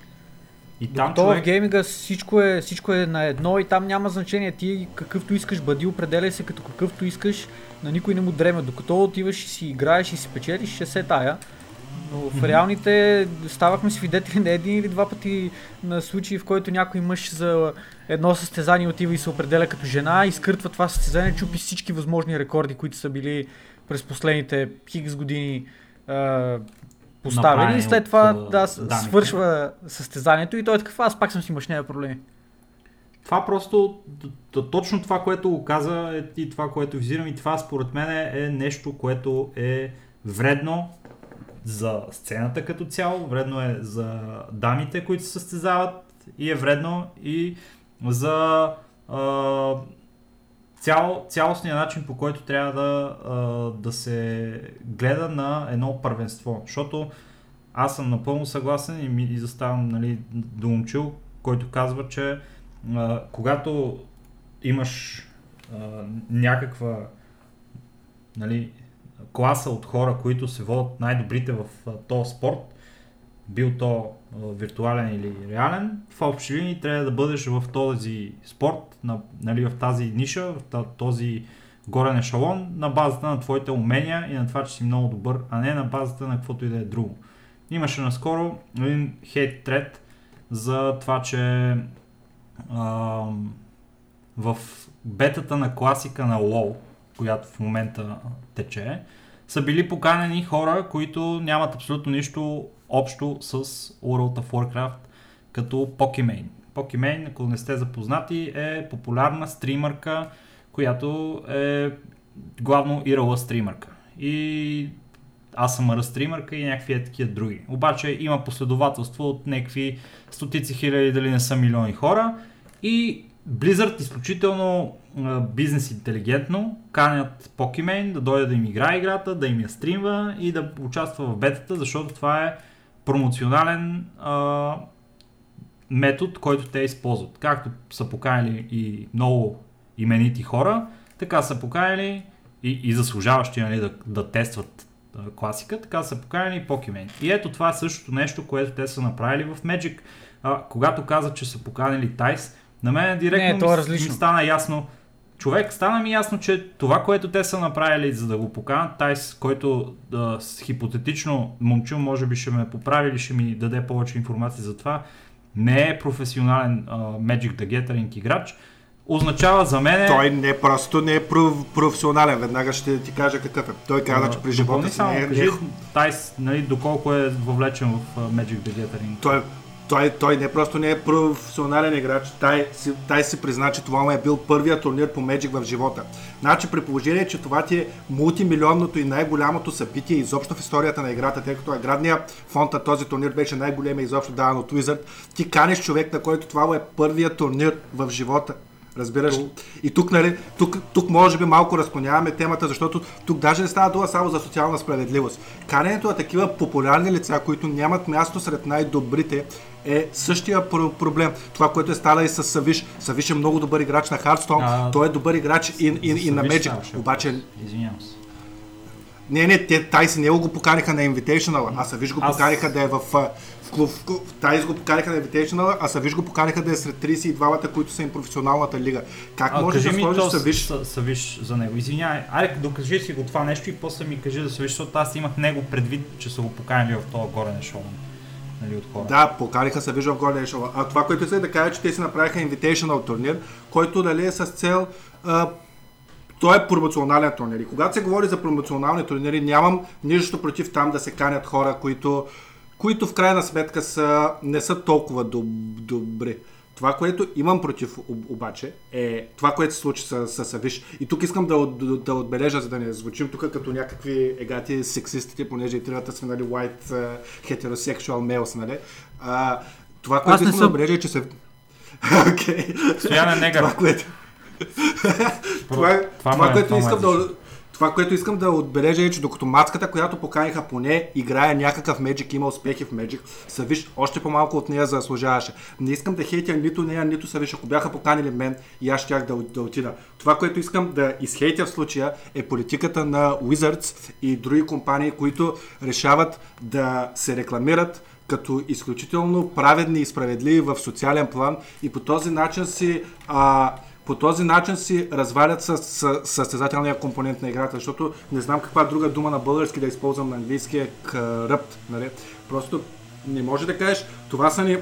И там Докато човек... в гейминга всичко е, всичко е на едно и там няма значение. Ти какъвто искаш бъди, определяй се като какъвто искаш, на никой не му дреме. Докато отиваш и си играеш и си печелиш, ще се тая. Но в реалните ставахме свидетели на един или два пъти на случаи, в който някой мъж за едно състезание отива и се определя като жена, изкъртва това състезание, чупи всички възможни рекорди, които са били през последните хикс години а, поставени Направени и след от, това а, да, данните. свършва състезанието и той е такъв, аз пак съм си мъж, няма проблеми. Това просто, точно това, което го каза е и това, което визирам и това според мен е, е нещо, което е вредно за сцената като цяло, вредно е за дамите, които се състезават и е вредно и за а, цял, цялостния начин по който трябва да, да се гледа на едно първенство. Защото аз съм напълно съгласен и, ми, и заставам нали, до момчил, който казва, че а, когато имаш а, някаква нали, класа от хора, които се водят най-добрите в а, този спорт, бил то виртуален или реален, в общи линии трябва да бъдеш в този спорт, на, нали, в тази ниша, в този горен ешалон, на базата на твоите умения и на това, че си много добър, а не на базата на каквото и да е друго. Имаше наскоро един хейт трет за това, че а, в бетата на класика на WoW, която в момента тече, са били поканени хора, които нямат абсолютно нищо общо с World of Warcraft, като Pokimane. Pokimane, ако не сте запознати, е популярна стримърка, която е главно IRL стримърка. И аз съм стримърка и някакви е такива други. Обаче има последователство от някакви стотици хиляди, дали не са милиони хора. И Blizzard изключително бизнес интелигентно канят Pokimane да дойде да им играе играта, да им я стримва и да участва в бетата, защото това е промоционален а, метод, който те използват. Както са поканили и много именити хора, така са поканили и, и заслужаващи нали, да, да тестват а, класика, така са поканили и Pokimane. И ето това е същото нещо, което те са направили в Magic. А, когато казах, че са поканили Тайс, на мен директно Не, е ми, ми стана ясно, човек, стана ми ясно, че това, което те са направили, за да го поканат, Тайс, който да, хипотетично момчил може би ще ме поправи или ще ми даде повече информация за това, не е професионален а, Magic the Gathering играч, означава за мен... Той не просто не е проф- професионален, веднага ще ти кажа какъв е. Той каза, че при живота си не е... кажи, Тайс, нали, доколко е въвлечен в Magic the Gathering. Той, той, той не просто не е професионален играч, тай си, си призна, че това му е бил първият турнир по Magic в живота. Значи при положение, че това ти е мултимилионното и най-голямото събитие изобщо в историята на играта, тъй като градния фонд на този турнир беше най-големия изобщо даван от Wizard, ти каниш човек, на който това му е първият турнир в живота. Разбираш ли? И тук, нали, тук, тук може би малко разклоняваме темата, защото тук даже не става дума само за социална справедливост. Каненето на такива популярни лица, които нямат място сред най-добрите, е същия про- проблем. Това, което е стана и с Савиш. Савиш е много добър играч на Хардстон, А, той е добър играч и, и, и на ставаше. Обаче, Извинявам се. не, не, те, Тайс не го поканиха на Invitational, а Савиш го Аз- поканиха да е в, в клуб. В клуб. Тайс го поканиха на Invitational, а Савиш го поканиха да е сред 32-та, които са им професионалната лига. Как А, може кажи да сложиш то Савиш? Са, Савиш за него. Извинявай, айде докажи си го това нещо и после ми кажи за Савиш, защото аз имах него предвид, че са го поканили в този горен ешелон. Нали, от хора. Да, поканиха се вижда в Golden Age. А това, което исках да кажа, че те си направиха Invitational турнир, който нали, е с цел а, той е промоционален турнир. И когато се говори за промоционални турнири, нямам нищо против там да се канят хора, които, които в крайна сметка са, не са толкова доб, добри. Това, което имам против об- обаче, е това, което се случи с, с Савиш. И тук искам да, от- да отбележа, за да не звучим тук като някакви егати сексистите, понеже и тривата сме, нали, white uh, heterosexual males, нали. А, това, което Аз не искам да съм. отбележа е, че се... Окей. Стоян е негър. Това, което... това, това, му е- което искам да, това, което искам да отбележа е, че докато мацката, която поканиха поне, играе някакъв Magic, има успехи в Magic, Савиш още по-малко от нея заслужаваше. Не искам да хейтя нито нея, нито Савиш. Ако бяха поканили мен, и аз щях да, да отида. Това, което искам да изхейтя в случая е политиката на Wizards и други компании, които решават да се рекламират като изключително праведни и справедливи в социален план и по този начин си а, по този начин си развалят с, с, състезателния компонент на играта, защото не знам каква друга дума на български да използвам на английски е кръпт. Нали? Просто не може да кажеш, това са ни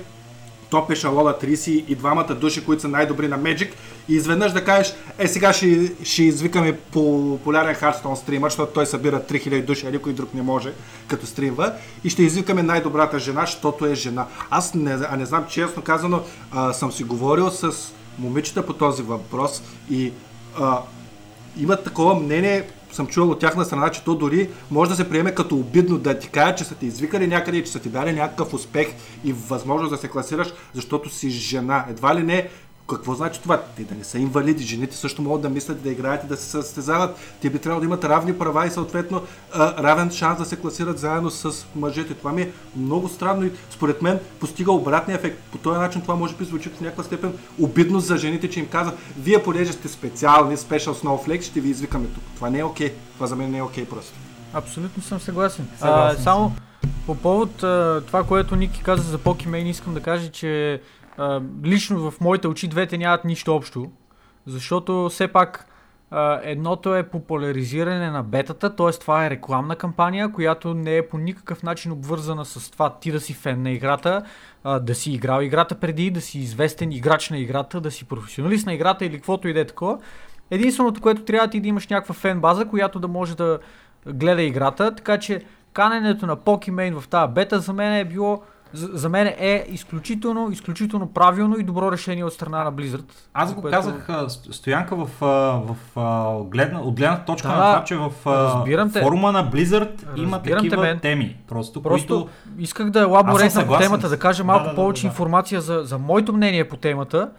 топ ешалона 32-мата души, които са най-добри на Magic и изведнъж да кажеш, е сега ще, ще извикаме популярен Hearthstone стример, защото той събира 3000 души, а никой друг не може, като стримва, и ще извикаме най-добрата жена, защото е жена. Аз не, а не знам, честно казано, а, съм си говорил с момичета по този въпрос и а, имат такова мнение, съм чувал от тяхна страна, че то дори може да се приеме като обидно да ти кажат, че са те извикали някъде и че са ти дали някакъв успех и възможност да се класираш, защото си жена. Едва ли не Какво значи това? Те да не са инвалиди, жените също могат да мислят, да играят и да се състезават. Те би трябвало да имат равни права и съответно а, равен шанс да се класират заедно с мъжете. Това ми е много странно и според мен постига обратния ефект. По този начин това може би звучи в някаква степен обидно за жените, че им каза, вие понеже сте специални, спешъл snowflake, ще ви извикаме тук. Това не е окей. Okay. Това за мен не е окей okay просто. Абсолютно съм съгласен. Съгласен а, само по повод а, това, което Ники каза за Pokimane, искам да кажа, че лично в моите очи двете нямат нищо общо, защото все пак а, едното е популяризиране на бетата, т.е. това е рекламна кампания, която не е по никакъв начин обвързана с това ти да си фен на играта, а, да си играл играта преди, да си известен играч на играта, да си професионалист на играта или каквото и да е такова. Единственото, което трябва ти да имаш някаква фен база, която да може да гледа играта, така че каненето на Pokimane в тази бета за мен е било за, за мен е изключително, изключително правилно и добро решение от страна на Blizzard. Аз го което... казах, Стоянка, в, в, а, гледна, от гледна точка Да, на това, че в форума на Blizzard има Разбирам те, такива мен. теми, просто, Просто които... исках да елаборирам по темата, да кажа малко Да, да, да, повече да. информация за, за моето мнение по темата.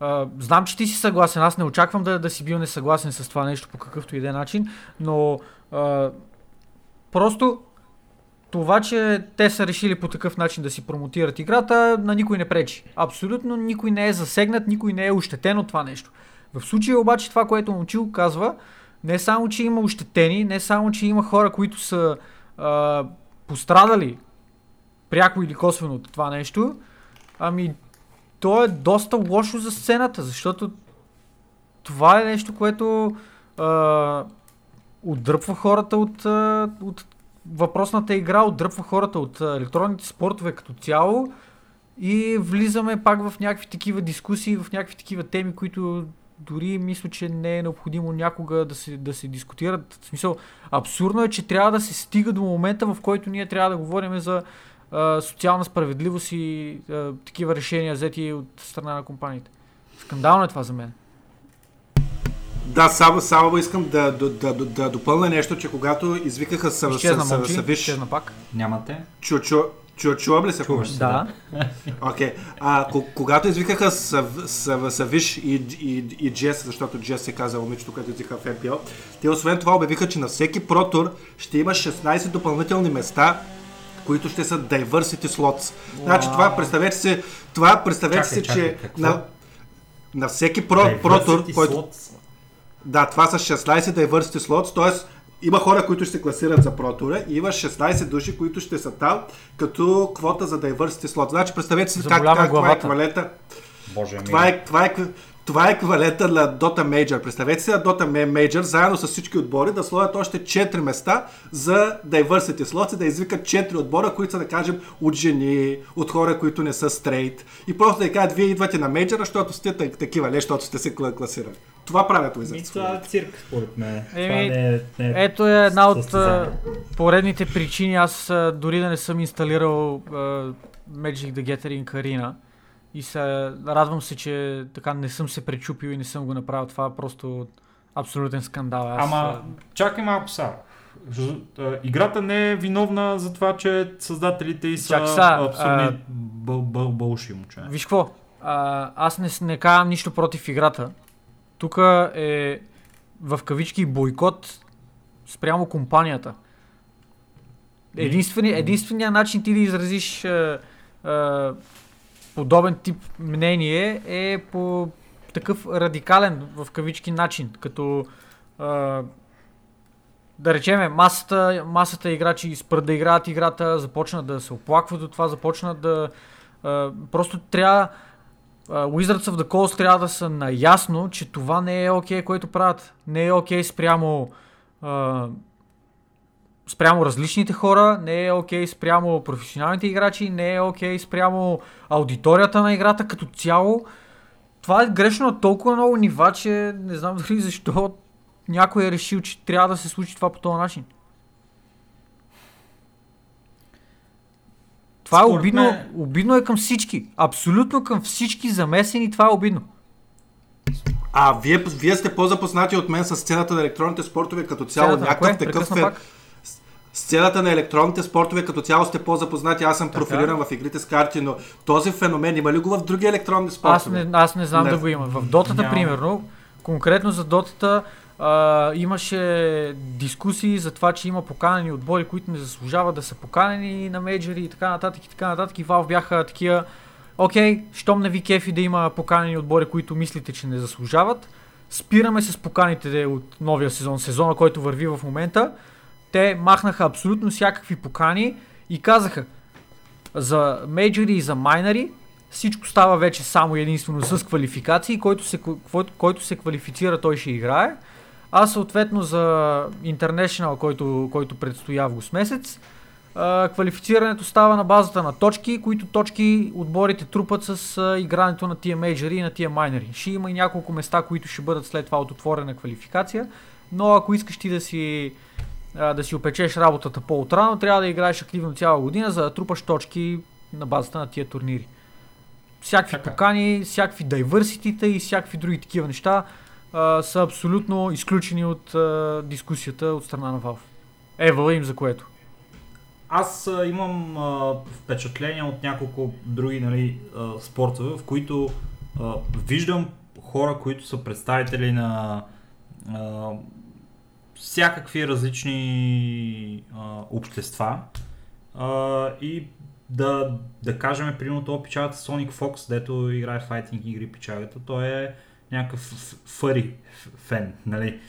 А, знам, че ти си съгласен, аз не очаквам да, да си бил несъгласен с това нещо по какъвто и да е начин, но а, просто това, че те са решили по такъв начин да си промотират играта, на никой не пречи. Абсолютно никой не е засегнат, никой не е ощетен от това нещо. В случая обаче това, което Момчил казва, не само, че има ощетени, не само, че има хора, които са а, пострадали пряко или косвено от това нещо, ами то е доста лошо за сцената, защото това е нещо, което а, отдръпва хората от, от въпросната игра, отдръпва хората от електронните спортове като цяло и влизаме пак в някакви такива дискусии, в някакви такива теми, които дори мисля, че не е необходимо някога да се, да се дискутират. В смисъл, абсурдно е, че трябва да се стига до момента, в който ние трябва да говорим за а, социална справедливост и а, такива решения взети от страна на компаниите. Скандално е това за мен. Да, само, само искам да, да, да, да, допълня нещо, че когато извикаха Са- Изчезна Савиш, изчезна пак. Нямате? чу, чу, чу, чувам ли се? Чуваш се. Да. Окей. А, ко- когато извикаха Сав- Сав- Савиш и, и, и Джес, защото Джес се каза момичето, което извикаха в FPL, те освен това обявиха, че на всеки протур ще има 16 допълнителни места, които ще са diversity slots. Значи това, представете се, това представете Чакай, се, чакай, че какво? на, на всеки про, протур, който... slots. Да, това са 16 diversity slots, т.е. има хора, които ще се класират за протура и има 16 души, които ще са там като квота за diversity slot. Значи представете си как, как това е еквивалента. Боже ми. Това е, това е, това е еквивалента на Dota Major. Представете си на Dota Major, заедно с всички отбори, да сложат още 4 места за diversity slots и да извикат 4 отбора, които са, да кажем, от жени, от хора, които не са стрейт. И просто да кажат, вие идвате на Major, защото сте так- такива, не, защото сте се кла- класирали. Това правят Wizards. това е цирк, според мен. Еми, това не е, не е Ето е една от състезание. поредните причини. Аз дори да не съм инсталирал а, Magic the Gathering Arena и се, радвам се, че така не съм се пречупил и не съм го направил. Това е просто абсолютен скандал. Аз, Ама, чакай малко са. Играта не е виновна за това, че създателите й са са, абсолютни бълши момче. виж какво, а, аз не, не казвам нищо против играта. Тук е в кавички бойкот спрямо компанията. Единствени, единственият начин ти да изразиш а, а, подобен тип мнение е по такъв радикален в кавички начин, като а, да речеме масата, масата играчи спрат да играят играта, започнат да се оплакват от това, започнат да а, просто трябва Wizards of the Coast трябва да са наясно, че това не е окей, което правят. Не е окей спрямо а, спрямо различните хора, не е окей спрямо професионалните играчи, не е окей спрямо аудиторията на играта като цяло. Това е грешно на толкова много нива, че не знам дали защо някой е решил, че трябва да се случи това по този начин. Това е Според обидно, обидно е към всички. Абсолютно към всички замесени това е обидно. А, вие, вие сте по-запознати от мен с сцената на електронните спортове като цяло. Сцената на Някакъв такъв фен... Сцената на електронните спортове като цяло сте по-запознати. Аз съм Така. профилиран в игрите с карти, но този феномен има ли го в други електронни Аз спортове? не, аз не знам Не. да го има. В дотата, Няма. примерно, конкретно за дотата, а, имаше дискусии за това, че има поканени отбори, които не заслужават да са поканени на мейджори и така нататък и така нататък. И Valve бяха такива, окей, щом не ви кефи да има поканени отбори, които мислите, че не заслужават, спираме с поканите от новия сезон, сезона, който върви в момента. Те махнаха абсолютно всякакви покани и казаха, за мейджори и за майнери всичко става вече само единствено с квалификации, който се, който, се квалифицира, той ще играе. А съответно за International, който, който предстои август месец, квалифицирането става на базата на точки, които точки отборите трупат с игрането на тия мейджори и на тия майнери. Ще има и няколко места, които ще бъдат след това от отворена квалификация, но ако искаш ти да си а, да си опечеш работата по-отрано, трябва да играеш активно цяла година, за да трупаш точки на базата на тия турнири. Всякакви Така. покани, всякакви diversity и всякакви други такива неща а, са абсолютно изключени от а, дискусията от страна на Valve. Ева им за което. Аз а, имам а, впечатление от няколко други нали, а, спортове, в които а, виждам хора, които са представители на а, всякакви различни а, общества а, и да, да кажем, примерно това печалата Sonic Fox, дето играе файтинг игри печалата, той е някакъв фъри фен, нали?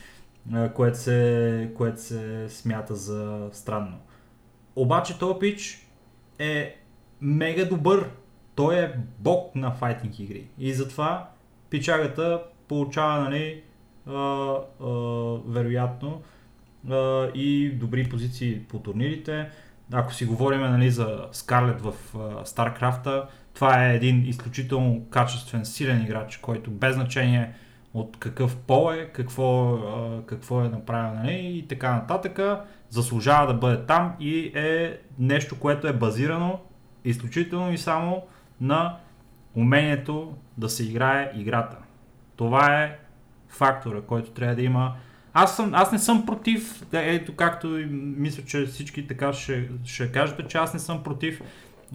Което се, което се смята за странно. Обаче този пич е мега добър. Той е бог на файтинг игри. И затова пичагата получава, нали, а, а, вероятно а, и добри позиции по турнирите. Ако си говорим нали, за Скарлет в а, StarCraft, това е един изключително качествен, силен играч, който без значение от какъв пол е, какво, а, какво е направил нали, и така нататък, заслужава да бъде там и е нещо, което е базирано изключително и само на умението да се играе играта. Това е фактора, който трябва да има. Аз, съм, аз не съм против, да, ето както мисля, че всички така ще, ще кажете, че аз не съм против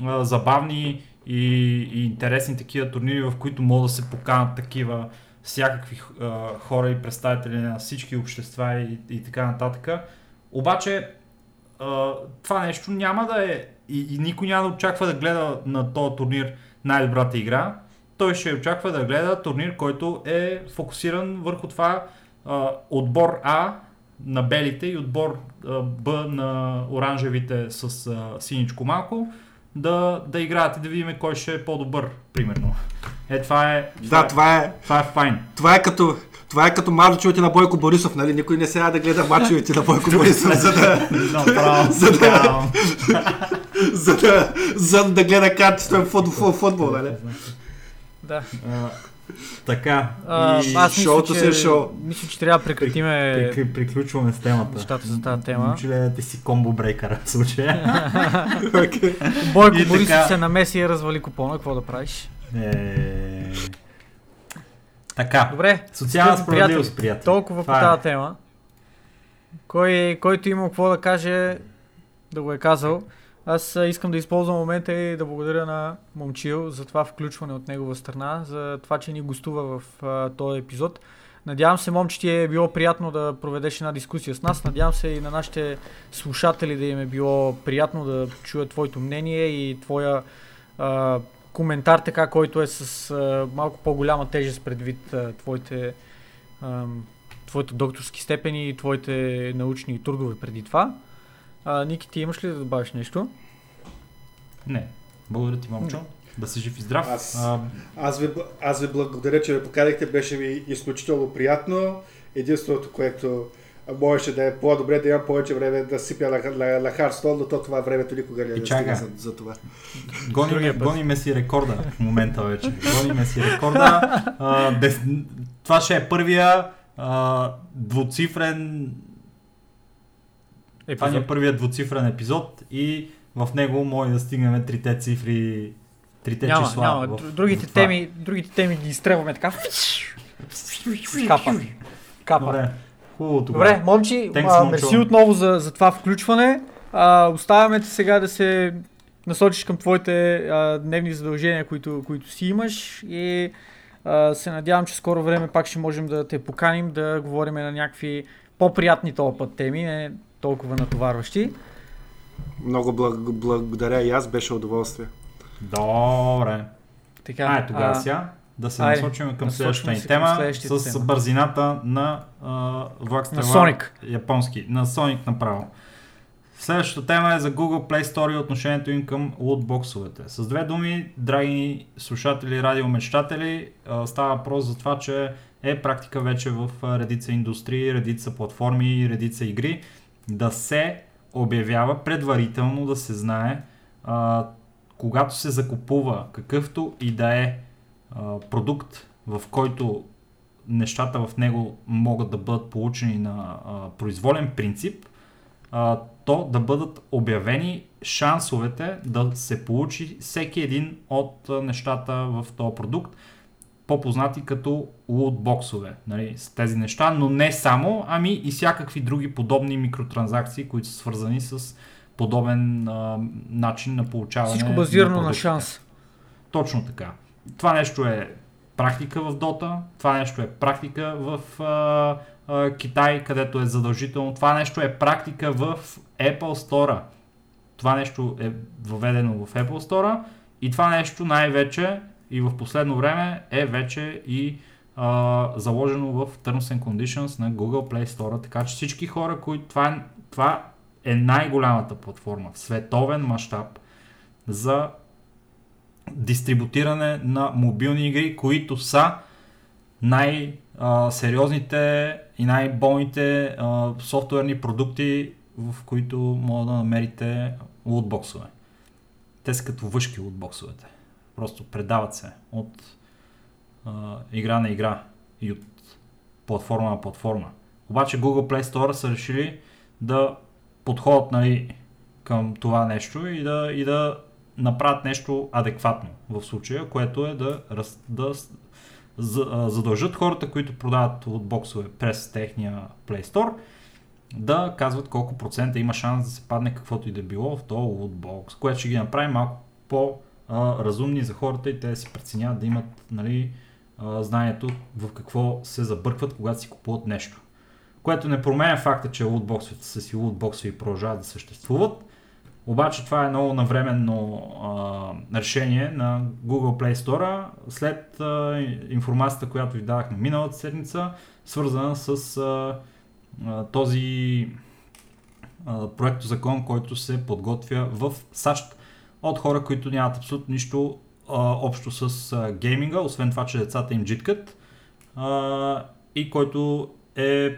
а, забавни и, и интересни такива турнири, в които могат да се поканат такива всякакви а, хора и представители на всички общества и, и така нататък. Обаче а, това нещо няма да е и, и никой няма да очаква да гледа на този турнир най-добрата игра. Той ще очаква да гледа турнир, който е фокусиран върху това а, отбор А на белите и отбор а, Б на оранжевите с а, синичко малко да, да играят и да видим кой ще е по-добър, примерно. Е, това е, това, Да, е, това е, това е файн. това е като, това е като мачовете на Бойко Борисов, нали? Никой не сега да гледа мачовете на Бойко Борисов, за да, За да- за да, за да гледа качествен футбол, футбол, нали? Да. А, така, А, и аз мисля, шоуто че, си е шоу. мисля, че трябва да прекратиме прикри- приключваме с темата. нещата за тази тема. Че ли ти си комбо брейкъра в случая? Окей. Бойко И Борисов така- се намеси и развали купона, какво да правиш? Е... Така, Добре, социална справедливост, приятели. толкова по е. тази тема. Кой, който има какво да каже, да го е казал. Аз искам да използвам момента и да благодаря на Момчил за това включване от негова страна, за това, че ни гостува в а, този епизод. Надявам се, момче, ти е било приятно да проведеш една дискусия с нас. Надявам се и на нашите слушатели да им е било приятно да чуят твоето мнение и твоя а, коментар, така, който е с а, малко по-голяма тежест предвид а, твоите, а, твоите докторски степени и твоите научни трудове преди това. А, Ники, ти имаш ли да добавиш нещо? Не, благодаря ти, момчо. Да си жив и здрав. Аз- А, Аз ви, аз ви благодаря, че ме поканихте. Беше ми изключително приятно. Единственото, което можеше да е по-добре да имам повече време да сипя на, на, на Хардстон, но то това времето никога не чакай. стига за, за това. гониме, гониме си рекорда в момента вече. Гониме си рекорда. А, без, това ще е първия а, двуцифрен Това ни е Епизод. първият двуцифрен епизод и в него може да стигнем трите цифри, трите Няма, числа. няма. в- Дру- Другите, в това. теми, другите теми ги изстрелваме така. Капа. Капа. Добре, хубаво Добре, тогава. момчи, Thanks, а, мерси отново за, за това включване. А, оставяме те сега да се насочиш към твоите а, дневни задължения, които, които си имаш и а, се надявам, че скоро време пак ще можем да те поканим да говорим на някакви по-приятни този път теми, не толкова натоварващи. Много благ, благодаря и аз, беше удоволствие. Добре. Така, Ай, тогава сега да се айде, насочим към следващата ни тема с тема. бързината на а, влак На Sonic. японски. На Sonic направо. Следващата тема е за Google Play Store и отношението им към лутбоксовете. С две думи, драги слушатели, радиомечтатели, става въпрос за това, че е практика вече в редица индустрии, редица платформи, редица игри да се обявява предварително да се знае а, когато се закупува какъвто и да е а, продукт, в който нещата в него могат да бъдат получени на а, произволен принцип, а, то да бъдат обявени шансовете да се получи всеки един от нещата в този продукт, по-познати като лутбоксове, нали, с тези неща, но не само, ами и всякакви други подобни микротранзакции, които са свързани с подобен а, начин на получаване. Всичко базирано на продуктите. шанс. Точно така. Това нещо е практика в Dota, това нещо е практика в а, а, Китай, където е задължително, това нещо е практика в Apple Store. Това нещо е въведено в Apple Store и това нещо най-вече и в последно време е вече и а, заложено в Terms and Conditions на Google Play Store, така че всички хора, които това това е най-голямата платформа в световен мащаб за дистрибутиране на мобилни игри, които са най-сериозните и най-болните софтуерни продукти, в които може да намерите лутбоксове. Те са като въшки лутбоксовете. Просто предават се от а, игра на игра и от платформа на платформа. Обаче Google Play Store са решили да подходят нали, към това нещо и да, и да направят нещо адекватно в случая, което е да, раз, да задължат хората, които продават лутбоксове през техния Play Store, да казват колко процента има шанс да се падне каквото и да било в този лутбокс, което ще ги направи малко по-разумни за хората и те си преценяват да имат нали, знанието в какво се забъркват, когато си купуват нещо. Което не променя факта, че лутбоксовете са си лутбоксове и продължават да съществуват. Обаче това е много навременно а, решение на Google Play Store след а, информацията, която ви дадахме миналата седмица, свързана с а, а, този проект закон, който се подготвя в САЩ от хора, които нямат абсолютно нищо а, общо с а, гейминга, освен това, че децата им джиткат а, и който е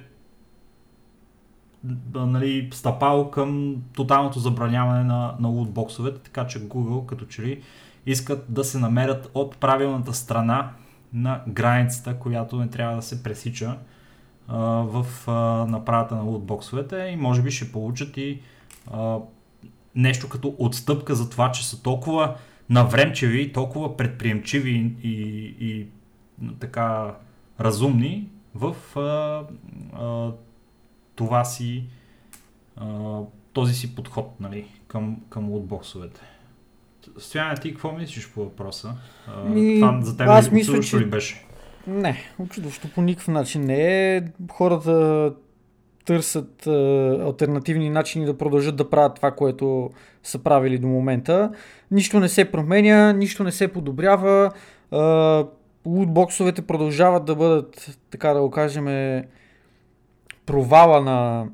нали, стъпало към тоталното забраняване на, на лутбоксовете, така че Google като че ли искат да се намерят от правилната страна на границата, която не трябва да се пресича а, в а, направата на лутбоксовете и може би ще получат и а, нещо като отстъпка за това, че са толкова навремчеви, толкова предприемчиви и, и, и така разумни в а, а, това си а, този си подход нали, към, към лутбоксовете. Стояне, ти какво мислиш по въпроса? А, Ми, това за теб аз мисля, че- ли беше? Не, очудващо по никакъв начин не е. Хората търсят а, альтернативни начини да продължат да правят това, което са правили до момента. Нищо не се променя, нищо не се подобрява. А, лутбоксовете продължават да бъдат, така да го кажем, провала на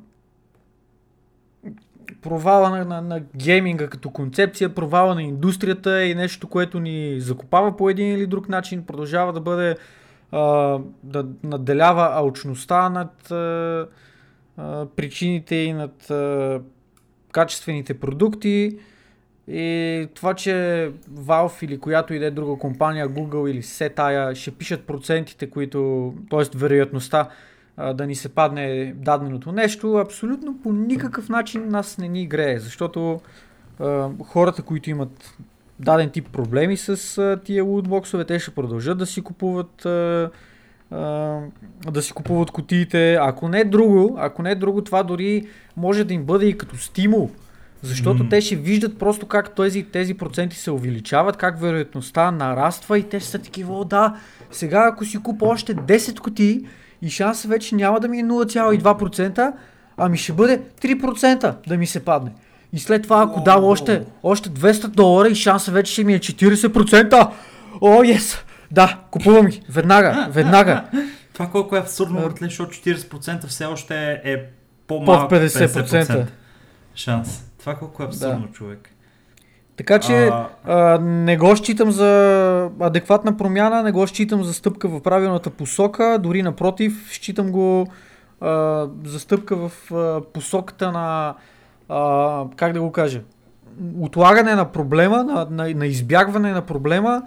провала на, на, на гейминга като концепция, провала на индустрията и нещо, което ни закопава по един или друг начин, продължава да бъде а, да надделява алчността над а, причините и над качествените продукти. И това, че Valve или която и да е друга компания, Google или все тая, ще пишат процентите, които, т.е. вероятността да ни се падне даденото нещо, абсолютно по никакъв начин нас не ни грее, защото а, хората, които имат даден тип проблеми с а, тия лутбоксове, те ще продължат да си купуват а, да си купуват кутиите. Ако не е друго, ако не е друго, това дори може да им бъде и като стимул Защото М. те ще виждат просто как тези, тези проценти се увеличават, как вероятността нараства и те ще са такива, о да, сега ако си купа още 10 кутии и шанса вече няма да ми е 0,2%, ами ще бъде 3% да ми се падне. И след това, ако дам още, още 200 долара и шанса вече ще ми е 40%, о, ес! Да, купувам ги. Веднага, веднага. Това колко е абсурдно, братле, защото 40% все още е Под по-малък 50%. шанс. Това колко е абсурдно, човек. Така че А, а, не го считам за адекватна промяна, не го считам за стъпка в правилната посока, дори напротив, считам го а, за стъпка в а, посоката на, а, как да го кажа, отлагане на проблема, на, на, на избягване на проблема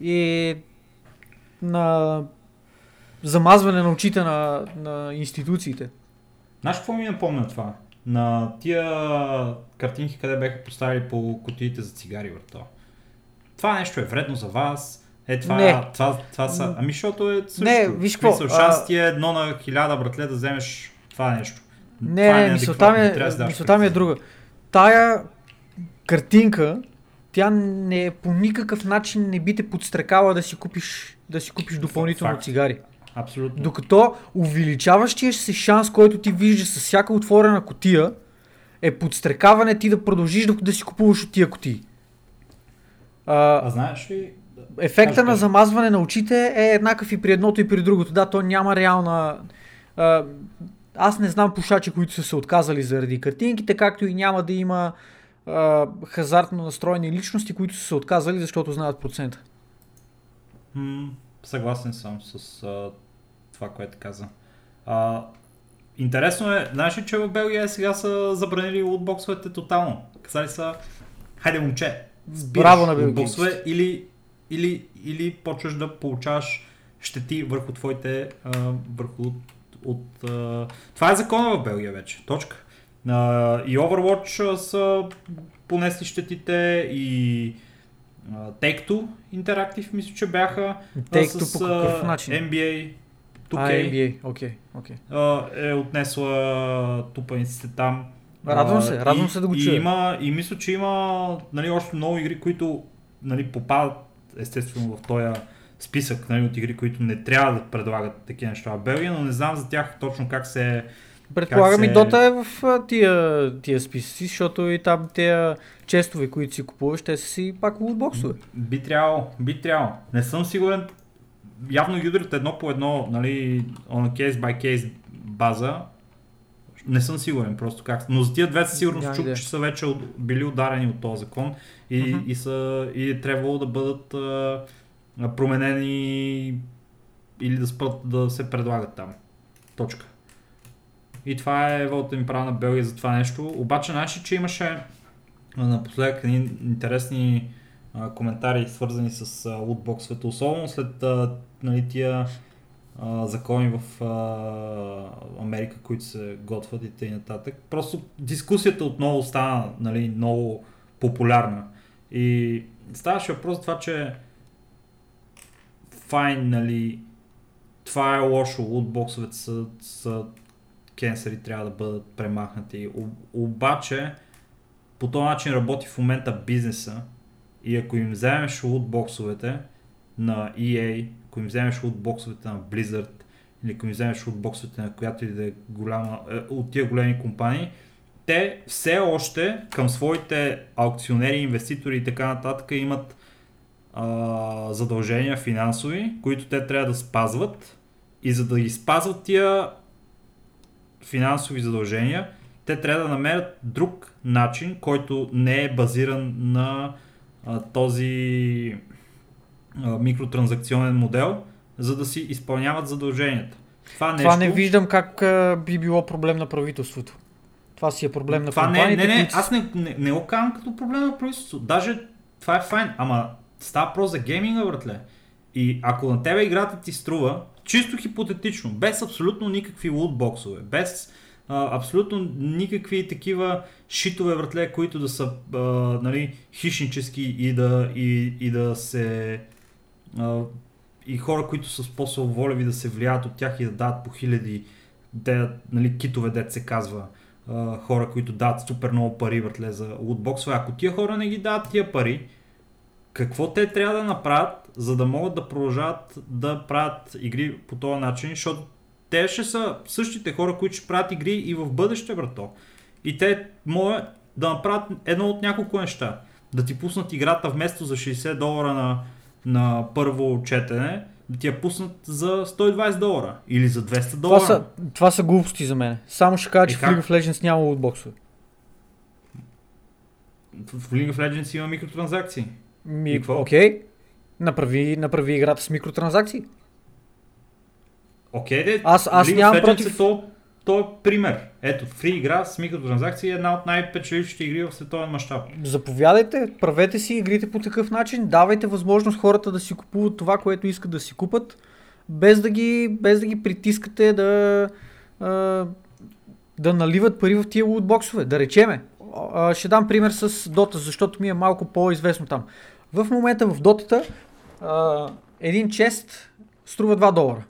и на замазване на очите на, на институциите. Знаеш какво ми напомня това? На тия картинки, къде бяха поставили по кутиите за цигари върто. Това нещо е вредно за вас. Е, това, Не. това, това са... Ами, защото е също. Не, виж какво, Шанс а- е едно на хиляда, братле, да вземеш това нещо. Не, това не, мисълта ми, е, да мисълта ми е друга. Тая картинка, тя не по никакъв начин не би те подстрекала да си купиш, да си купиш допълнително Факт. цигари. Абсолютно. Докато увеличаващия се шанс, който ти виждаш с всяка отворена котия, е подстрекаване ти да продължиш да, да си купуваш от тия котии. А А, знаеш ли... ефекта на замазване на очите е еднакъв и при едното и при другото. Да, то няма реална... А, аз не знам пушачи, които са се отказали заради картинките, както и няма да има а, хазартно настроени личности, които са се отказали, защото знаят процента. М, съгласен съм с а, това, което каза. А, интересно е, знаеш ли, че в Белгия сега са забранили лутбоксовете тотално? Казали са, хайде момче, спираш Браво на лутбоксове или, или, или почваш да получаваш щети върху твоите, а, върху от, от а... Това е закона в Белгия вече, точка. А, и Overwatch са понесли щетите и Take-Two Interactive мисля, че бяха Take-Two с по какъв начин? NBA, 2K А, NBA, окей, окей. а, е отнесла тупаниците там. Радвам се, радвам и- се да го и чуя. Има, и мисля, че има нали, още много игри, които нали, попадат естествено в този списък нали, от игри, които не трябва да предлагат такива неща в Белгия, но не знам за тях точно как се... Предполагам Как и се- Дота е в тия, тия списъци, защото и там тия честове, които си купуваш, те са си пак лутбоксове. Би трябвало, би трябвало. Не съм сигурен. Явно ги едно по едно, нали, on a case by case база. Не съм сигурен просто как. Но за тия две със сигурност чух, че са вече от- били ударени от този закон и, Мгм. и, са, и е трябвало да бъдат а, променени или да спрат да се предлагат там. Точка. И това е вълта ми права на Белгия за това нещо. Обаче, знаеш че имаше напоследък едни интересни а, коментари, свързани с а, лутбоксовете, особено след а, нали, тия а, закони в а, Америка, които се готвят и т.н. Просто дискусията отново стана нали, много популярна. И ставаше въпрос за това, че файн, нали, това е лошо, лутбоксовете са, са кенсери, трябва да бъдат премахнати. Обаче, по този начин работи в момента бизнеса и ако им вземеш лутбоксовете на EA, ако им вземеш лутбоксовете на Blizzard или ако им вземеш лутбоксовете на която и да е голяма, е, от тия големи компании, те все още към своите аукционери, инвеститори и така нататък имат а, задължения финансови, които те трябва да спазват и за да ги спазват тия финансови задължения, те трябва да намерят друг начин, който не е базиран на а, този а, микротранзакционен модел, за да си изпълняват задълженията. Това, нещо, Това не виждам как а, би било проблем на правителството. Това си е проблем на това не, компаниите, не, не, които... аз не, не, не го казвам като проблем на правителството. Даже това е файн, ама става просто за гейминга, братле. И ако на тебе играта ти струва, чисто хипотетично, без абсолютно никакви лутбоксове, без а, абсолютно никакви такива шитове, братле, които да са а, нали, хищнически и да, и, и да се... А, и хора, които са по-своболеви да се влияят от тях и да дават по хиляди де, нали, китове, дет се казва, а, хора, които дават супер много пари въртле за лутбоксове. Ако тия хора не ги дават тия пари, какво те трябва да направят, за да могат да продължават да правят игри по този начин, защото те ще са същите хора, които ще правят игри и в бъдеще, брато. И те могат да направят едно от няколко неща. Да ти пуснат играта вместо за 60 долара на, на първо четене, да ти я пуснат за 120 долара или за 200 долара. Това са, това са глупости за мен. Само ще кажа, че И в? League of Legends няма лутбоксове. В League of Legends има микротранзакции. Ми, И какво? окей. Направи, направи играта с микротранзакции. Окей, де, Аз- аз League нямам Legends против- Е то, то е пример. Ето, фри игра с микротранзакции е една от най-печелившите игри в световен мащаб. Заповядайте, правете си игрите по такъв начин, давайте възможност хората да си купуват това, което искат да си купат, без да ги, без да ги притискате да, да наливат пари в тия лутбоксове. Да речеме, ще дам пример с Dota, защото ми е малко по-известно там. В момента в Дотата а, един чест струва 2 долара.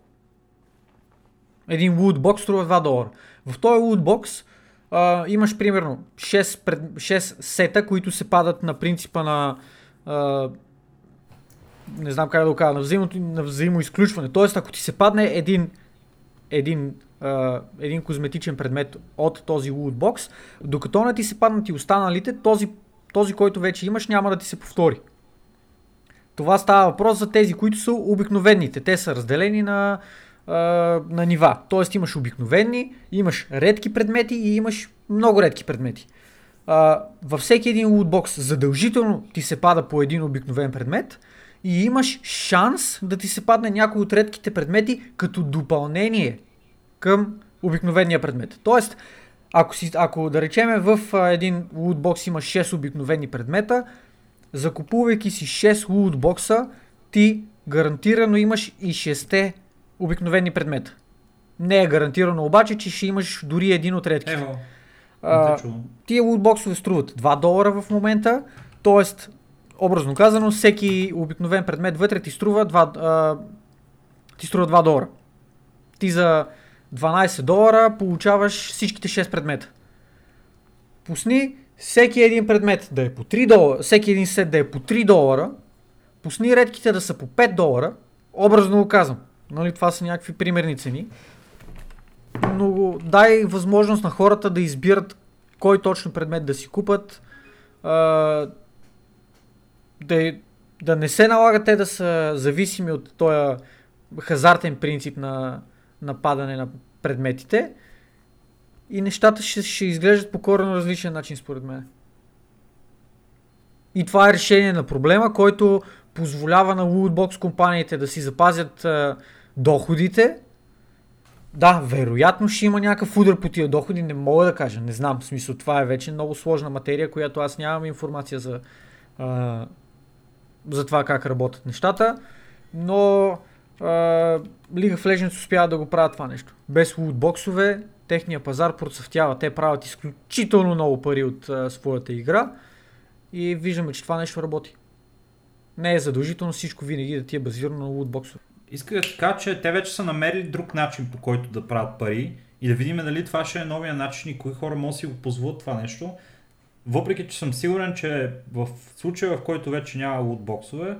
Един лутбокс струва 2 долара. В този лутбокс а, имаш примерно 6, пред, 6 сета, които се падат на принципа на а, не знам как да го кажа, на, взаимото, на взаимоизключване. Тоест, ако ти се падне един, един, а, един козметичен предмет от този лутбокс, докато не ти се паднат и останалите, този, този, който вече имаш, няма да ти се повтори. Това става въпрос за тези, които са обикновените. Те са разделени на, на нива. Тоест имаш обикновени, имаш редки предмети и имаш много редки предмети. Във всеки един лутбокс задължително ти се пада по един обикновен предмет и имаш шанс да ти се падне някой от редките предмети като допълнение към обикновения предмет. Тоест, ако, си, ако да речеме в един лутбокс има 6 обикновени предмета, закупувайки си 6 лутбокса, ти гарантирано имаш и 6 обикновени предмета. Не е гарантирано обаче, че ще имаш дори един от редките. Ево, А, тия лутбоксове струват 2 долара в момента, т.е. образно казано, всеки обикновен предмет вътре ти струва 2, а, ти струва 2 долара. Ти за 12 долара получаваш всичките 6 предмета. Пусни всеки един предмет да е по 3 долара, всеки един сет да е по 3 долара, пусни редките да са по 5 долара, образно го казвам. Нали, това са някакви примерни цени. Но дай възможност на хората да избират кой точно предмет да си купат. А, да, да не се налага те да са зависими от този хазартен принцип на, на падане на предметите. И нещата ще, ще изглеждат по коренно различен начин, според мен. И това е решение на проблема, който позволява на лутбокс компаниите да си запазят а, доходите. Да, вероятно ще има някакъв удар по тия доходи, не мога да кажа, не знам. В смисъл, това е вече много сложна материя, която аз нямам информация за, а, за това как работят нещата. Но а, League of Legends успява да го правят това нещо. Без лутбоксове, техния пазар процъфтява. Те правят изключително много пари от а, своята игра и виждаме, че това нещо работи. Не е задължително всичко винаги да ти е базирано на лутбоксове. Исках да кажа, че те вече са намерили друг начин по който да правят пари и да видим дали това ще е новия начин и кои хора могат да си го позволят това нещо. Въпреки, че съм сигурен, че в случая, в който вече няма лутбоксове,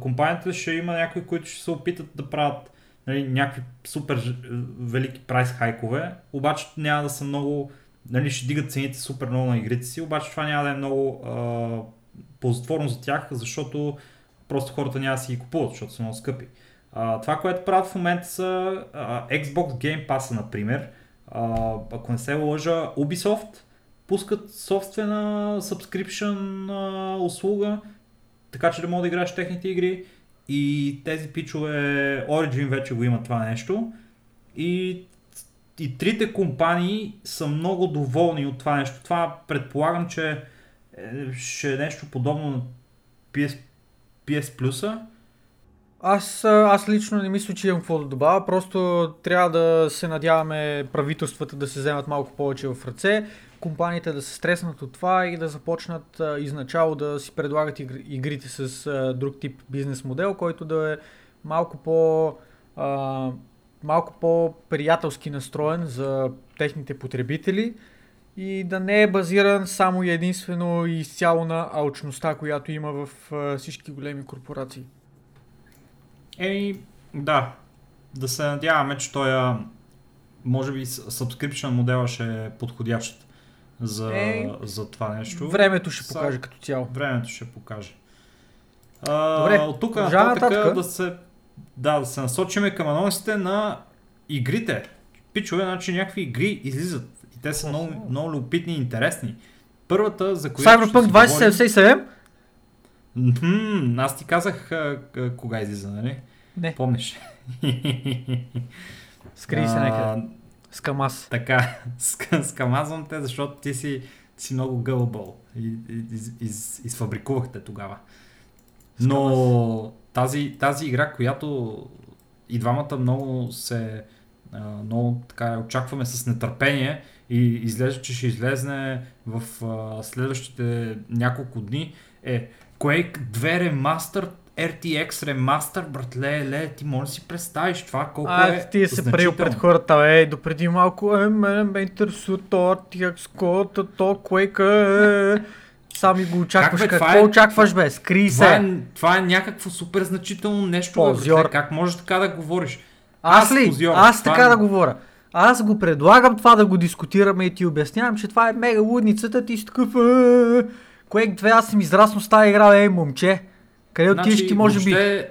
компанията ще има някои, които ще се опитат да правят нали, някакви супер велики прайс хайкове, обаче няма да са много, нали, ще дигат цените супер много на игрите си, обаче това няма да е много а, ползотворно за тях, защото просто хората няма да си ги купуват, защото са много скъпи. А, това, което правят в момента са а, Xbox Game Pass, например. А, ако не се лъжа, Ubisoft пускат собствена subscription а, услуга, така че да мога да играеш техните игри. И тези пичове, Origin вече го има това нещо. И, и трите компании са много доволни от това нещо. Това предполагам, че е, ще е нещо подобно на PS, PS Plus. Аз, аз лично не мисля, че имам какво да добавя, просто трябва да се надяваме правителствата да се вземат малко повече в ръце, компаниите да се стреснат от това и да започнат а, изначало да си предлагат игр- игрите с а, друг тип бизнес модел, който да е малко по... А, малко по-приятелски настроен за техните потребители и да не е базиран само и единствено и изцяло на алчността, която има в а, всички големи корпорации. Еми, да. Да се надяваме, че той може би subscription модела ще е подходящ за, Е, за това нещо. Времето ще Са- покаже като цяло. Времето ще покаже. А, Добре, от тук нататък да се, да, да се насочиме към анонсите на игрите. Пичове, значи някакви игри излизат. И те са много, много любопитни и интересни. Първата, за която Cyberpunk си говорим- 2077? Мгм, аз ти казах а, а, кога излиза, нали? Не, Помниш? скри се някъде. С Камаз. Така, ска- скамазвам те, защото ти си, си много гълбъл. И, из, из, изфабрикувахте тогава. Но тази, тази игра, която и двамата много се много така очакваме с нетърпение и изглежда, че ще излезне в следващите няколко дни е Quake 2 Remastered RTX Remaster, братле, ле, ти може да си представиш това колко А, е ти се преил пред хората, е, допреди малко, е, мене ме интересува то RTX кода, то Quake, е, сами го очакваш, Как бе, това какво е- очакваш бе, скри Това се. е, това е някакво супер значително нещо. бе, Позор. братле. Как можеш така да говориш? Аз аз ли? позор, Аз това така е- да говоря. Аз го предлагам това да го дискутираме и ти обяснявам, че това е мега лудницата, ти си такъв... е, Quake 2, аз съм израснал с тази игра, ей, момче. Къде отиваш ти, може би?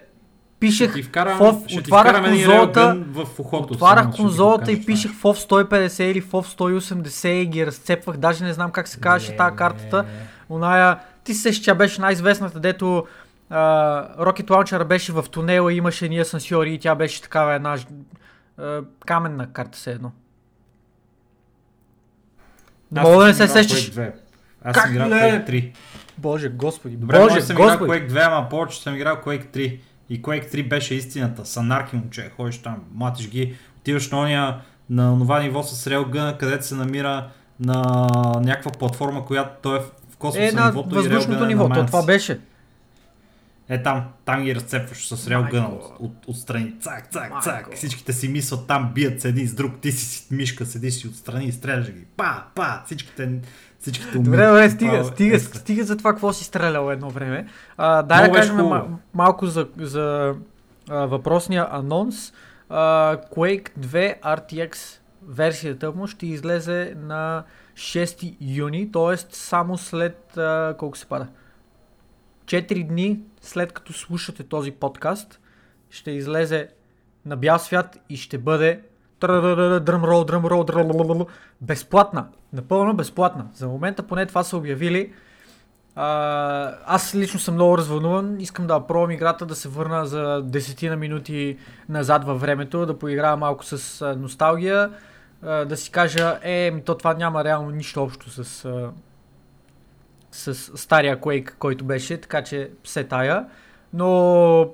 Пишех ти вкарам, FOV, ще ти един конзолата, в ухото. Отварях само конзолата и пишех FOV 150 или FOV 180 и ги разцепвах. Даже не знам как се казваше тази картата. Оная, ти се тя беше най-известната, дето а, Rocket Launcher беше в тунела и имаше ни асансьори и тя беше такава една а, каменна карта все едно. Мога да не се сещаш. Quake 2. Аз Как съм играл не? Quake 3. Боже, господи, Добре, боже, може съм играл господи. Quake 2, ама повече съм играл Quake 3. И Quake 3 беше истината. Санарки момче, ходиш там, матиш ги, отиваш на ония, на това ниво с Railgun, където се намира на някаква платформа, която той е в космоса Е, на нивото въздушното е ниво, на то това беше. Е там, там ги разцепваш с релгъна Майко. от, от, отстрани. Цак, цак, Майко. цак. Всичките си мислят там, бият се един с друг. Ти си си мишка, седиш си отстрани и стреляш ги. Па, па, всичките, всичките умират. Добре, добре, стига, е стига, еска. стига за това, какво си стрелял едно време. А, дай да кажем хубаво. ма- малко за, за а, въпросния анонс. А, Quake 2 RTX версията му ще излезе на 6 юни, т.е. само след а, колко се пада? 4 дни след като слушате този подкаст ще излезе на бял свят и ще бъде дръмрол, дръмрол, дръмрол, безплатна. Напълно безплатна. За момента поне това са обявили. Аз лично съм много развълнуван. Искам да пробвам играта, да се върна за десетина минути назад във времето, да поиграя малко с носталгия, да си кажа, е, то това няма реално нищо общо с, с стария Quake, който беше, така че се тая. Но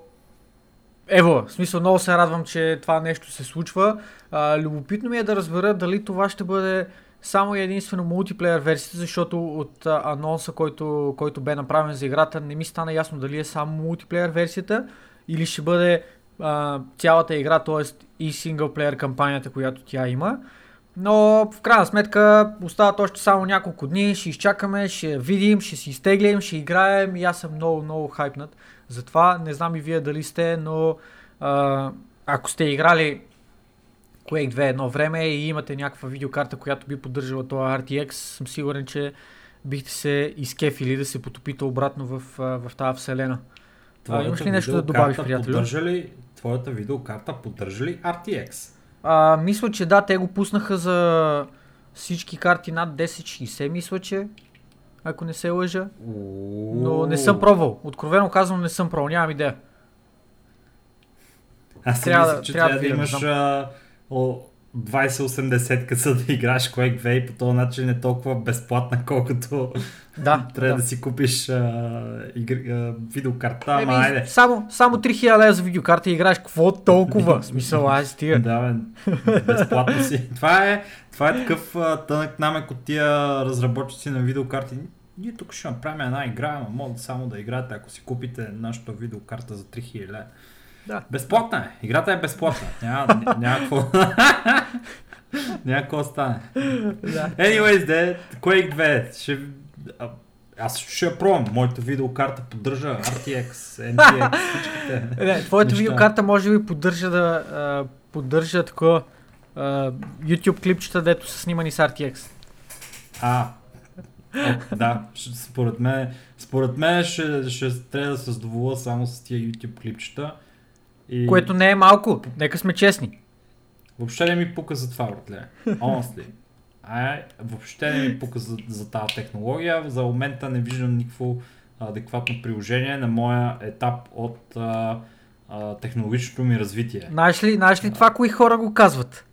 Ево, в смисъл много се радвам, че това нещо се случва. А, любопитно ми е да разбера дали това ще бъде само и единствено мултиплеер версията, защото от а, анонса, който, който бе направен за играта, не ми стана ясно дали е само мултиплеер версията или ще бъде а, цялата игра, т.е. и синглплеер кампанията, която тя има. Но в крайна сметка остават още само няколко дни, ще изчакаме, ще видим, ще си изтеглим, ще играем и аз съм много, много хайпнат. Затова не знам и вие дали сте, но а, ако сте играли Quake 2 едно време и имате някаква видеокарта, която би поддържала това RTX, съм сигурен, че бихте се изкефили да се потопите обратно в, в тази вселена. А, имаш ли нещо да добавиш, приятелю? Поддържа ли, твоята видеокарта поддържа ли RTX? А, мисля, че да, те го пуснаха за всички карти над 1060, мисля, че ако не се лъжа. Но не съм пробвал. Откровено казвам, не съм пробвал. Нямам идея. Аз Трябва мисля, че трябва трябва, да да имаш а, о, 2080 къса да играеш Quake 2 и по този начин е толкова безплатна, колкото Да, трябва да. да. си купиш а, игри, а, видеокарта, ама Еми, айде. само, само 3000 лева за видеокарта и играеш. Какво толкова? Смисъл, аз стига. Да, бе, безплатно си. Това е, това е такъв а, тънък намек от тия разработчици на видеокарти. Ние тук ще направим една игра, ама може само да играете, ако си купите нашата видеокарта за 3000 лева. Да. Безплатна е. Играта е безплатна. Няма, ня- няма какво. няма какво да стане. Да. Anyways, де, Quake 2. Ще... а, Аз ще я пробвам. Моята видеокарта поддържа RTX, NTX, всичките. Не, твоята Неща. видеокарта може би поддържа да а, поддържа такова а, YouTube клипчета, дето са снимани с RTX. А, о, да, ще- според мен, според мен ще, ще трябва да се задоволя само с тия YouTube клипчета. И Което не е малко, нека сме честни. въобще не ми пука за това, братле. Honestly. Ай, въобще не ми пука за, за тази технология. За момента не виждам никакво адекватно приложение на моя етап от а, а, технологичното ми развитие. Знаеш ли, знаеш ли това, кои хора го казват?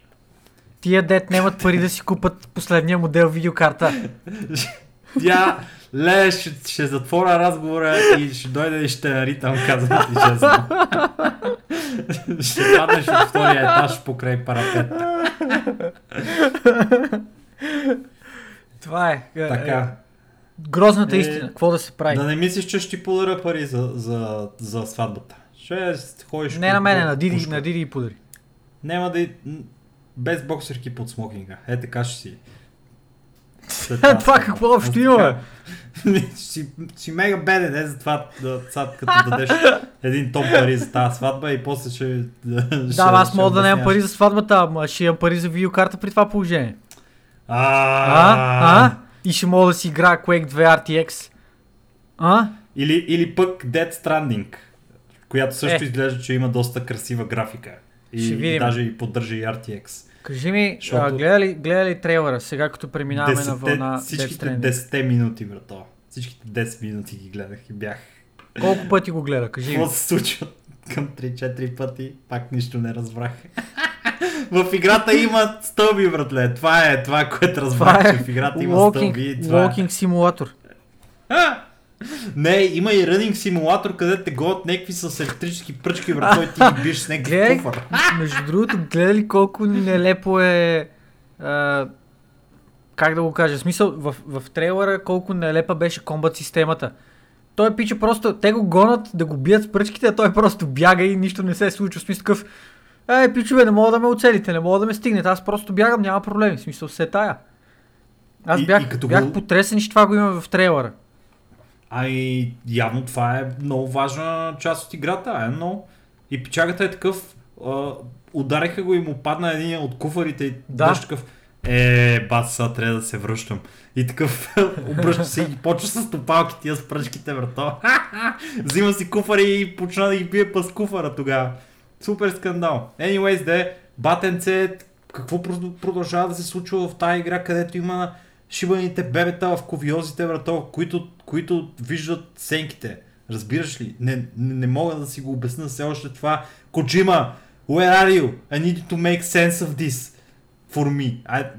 Тия дет нямат пари да си купат последния модел видеокарта. Тя, ле, ще, ще затворя разговора и ще дойде и ще наритам, казвам ти честно. ще паднеш от втория етаж покрай парапета. Това е. е, Така. е грозната Е, истина. Какво да се прави? Да не мислиш, че ще ти подаря пари за, за, за сватбата. Ще ходиш... Не на мене, на Диди, на Диди и подари. Няма да... и- Без боксерки под смокинга. Е, така ще си. Това какво общо има? Си, си мега беден, е, затова да, сад, като дадеш един топ пари за тази сватба и после ще... Да, ама аз мога да нямам пари за сватбата, ама ще имам пари за видеокарта при това положение. А? А? И ще мога да си играя Quake 2 RTX. А? Или, или пък Dead Stranding, която също Е. изглежда, че има доста красива графика. И, Ще и даже и поддържа и RTX. Кажи ми, Защото- а, гледа, ли, гледа ли трейлера сега, като преминаваме на Десетте- вълна всичките Stranding? 10 минути, брато. Всичките 10 минути ги гледах и бях. Колко пъти го гледа? Кажи ми. Какво се случва към 3-4 пъти? Пак нищо не разбрах. в играта има стълби, братле. Това е това, което разбрах, е че в играта има walking, стълби. Това е. walking симулатор. Не, има и running симулатор, където те гонят някакви с електрически пръчки, брато, и ти ги биеш с Гледай, някакъв куфър. между другото, гледа ли колко нелепо е... А, как да го кажа? В смисъл, в, в трейлера колко нелепа беше комбат системата. Той пича просто, те го гонат да го бият с пръчките, а той просто бяга и нищо не се случва. В смисъл такъв, е, пичове, не мога да ме оцелите, не мога да ме стигнете, аз просто бягам, няма проблеми. В смисъл, се тая. Аз И- бях, и като бях го- потресен, че това го има в трейлера. Ай, явно това е много важна част от играта, е, но и пичагата е такъв, а, удариха го и му падна един от куфарите и Да. беше такъв, е, бат, сега трябва да се връщам. И такъв, обръща се и почва с топалки тия с пръчките, брато. Взима си куфари и почна да ги бие пъс куфара тогава. Супер скандал. Anyways, де, батенце, какво про- продължава да се случва в тази игра, където има шибаните бебета в ковиозите, брато, които, които виждат сенките. Разбираш ли? Не, не, не мога да си го обясня все още това. Коджима, where are you? I need to make sense of this for me. А,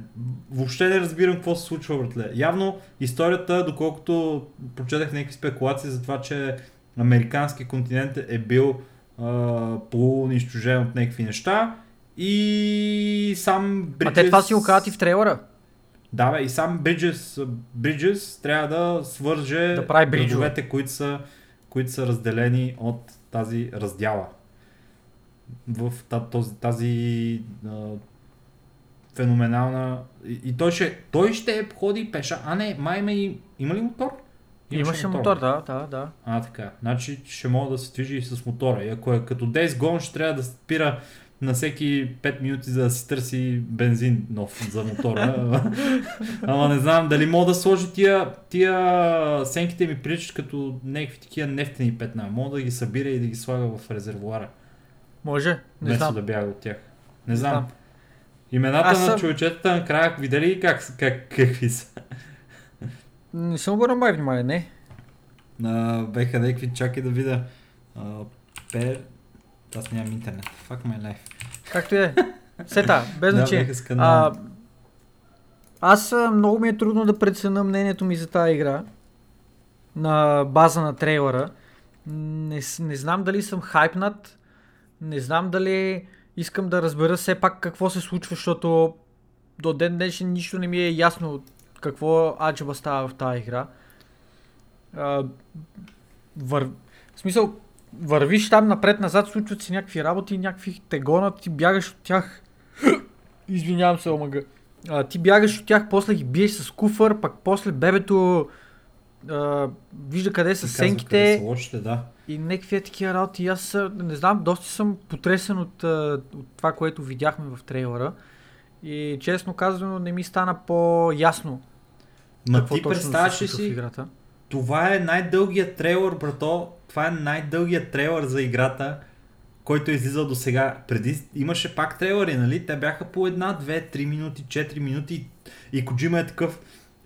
въобще не разбирам какво се случва, братле. Явно историята, доколкото прочетах някакви спекулации за това, че американски континент е бил а, полуунищожен от някакви неща и сам Bridges... А те това си го казват и в трейлера. Да, бе, и сам Bridges, Bridges трябва да свърже Да прави градовете, които са, които са разделени от тази раздяла. В та- този, тази а, феноменална... И, и той, ще, той ще ходи пеша. А не, май има, и, има ли мотор? Имаше мотор, да, да, да. А, така. Значи ще мога да се движи и с мотора. И ако е като Days Gone, ще трябва да спира на всеки 5 минути, за да си търси бензин нов за мотора. Ама не знам дали мога да сложи тия, тия сенките ми приличат като някакви такива нефтени петна. Мога да ги събира и да ги слага в резервуара. Може, не Вместо знам. да бяга от тях. Не Не знам. знам. Имената Аз на съм- човечетата накрая, видели ли как, как, какви са? Не съм обърнал май внимание, не. А, беха някакви, чакай да видя. А, пер... Аз нямам интернет. Fuck my life. Както да е. Сета, без Да, значение. беха скандални. А, аз много ми е трудно да преценя мнението ми за тази игра на база на трейлера. Не, не знам дали съм хайпнат, не знам дали искам да разбера все пак какво се случва, защото до ден днешен нищо не ми е ясно какво аджаба става в тази игра. А, вър... В смисъл, вървиш там напред-назад, случват се някакви работи, някакви тегона, ти бягаш от тях. Извинявам се, омага. А, ти бягаш от тях, после ги биеш с куфър, пък после бебето а, вижда къде са Казва къде сенките са лошите, да. и някакви е такива работи. Аз не знам, доста съм потресен от, от това, което видяхме в трейлера. И честно казано не ми стана по-ясно Ма ти представяш ли си, играта. това е най-дългият трейлър, брато. Това е най-дългият трейлър за играта, който е излизал до сега. Преди имаше пак трейлъри, нали? Те бяха по една, две, три минути, четири минути и Коджима е такъв.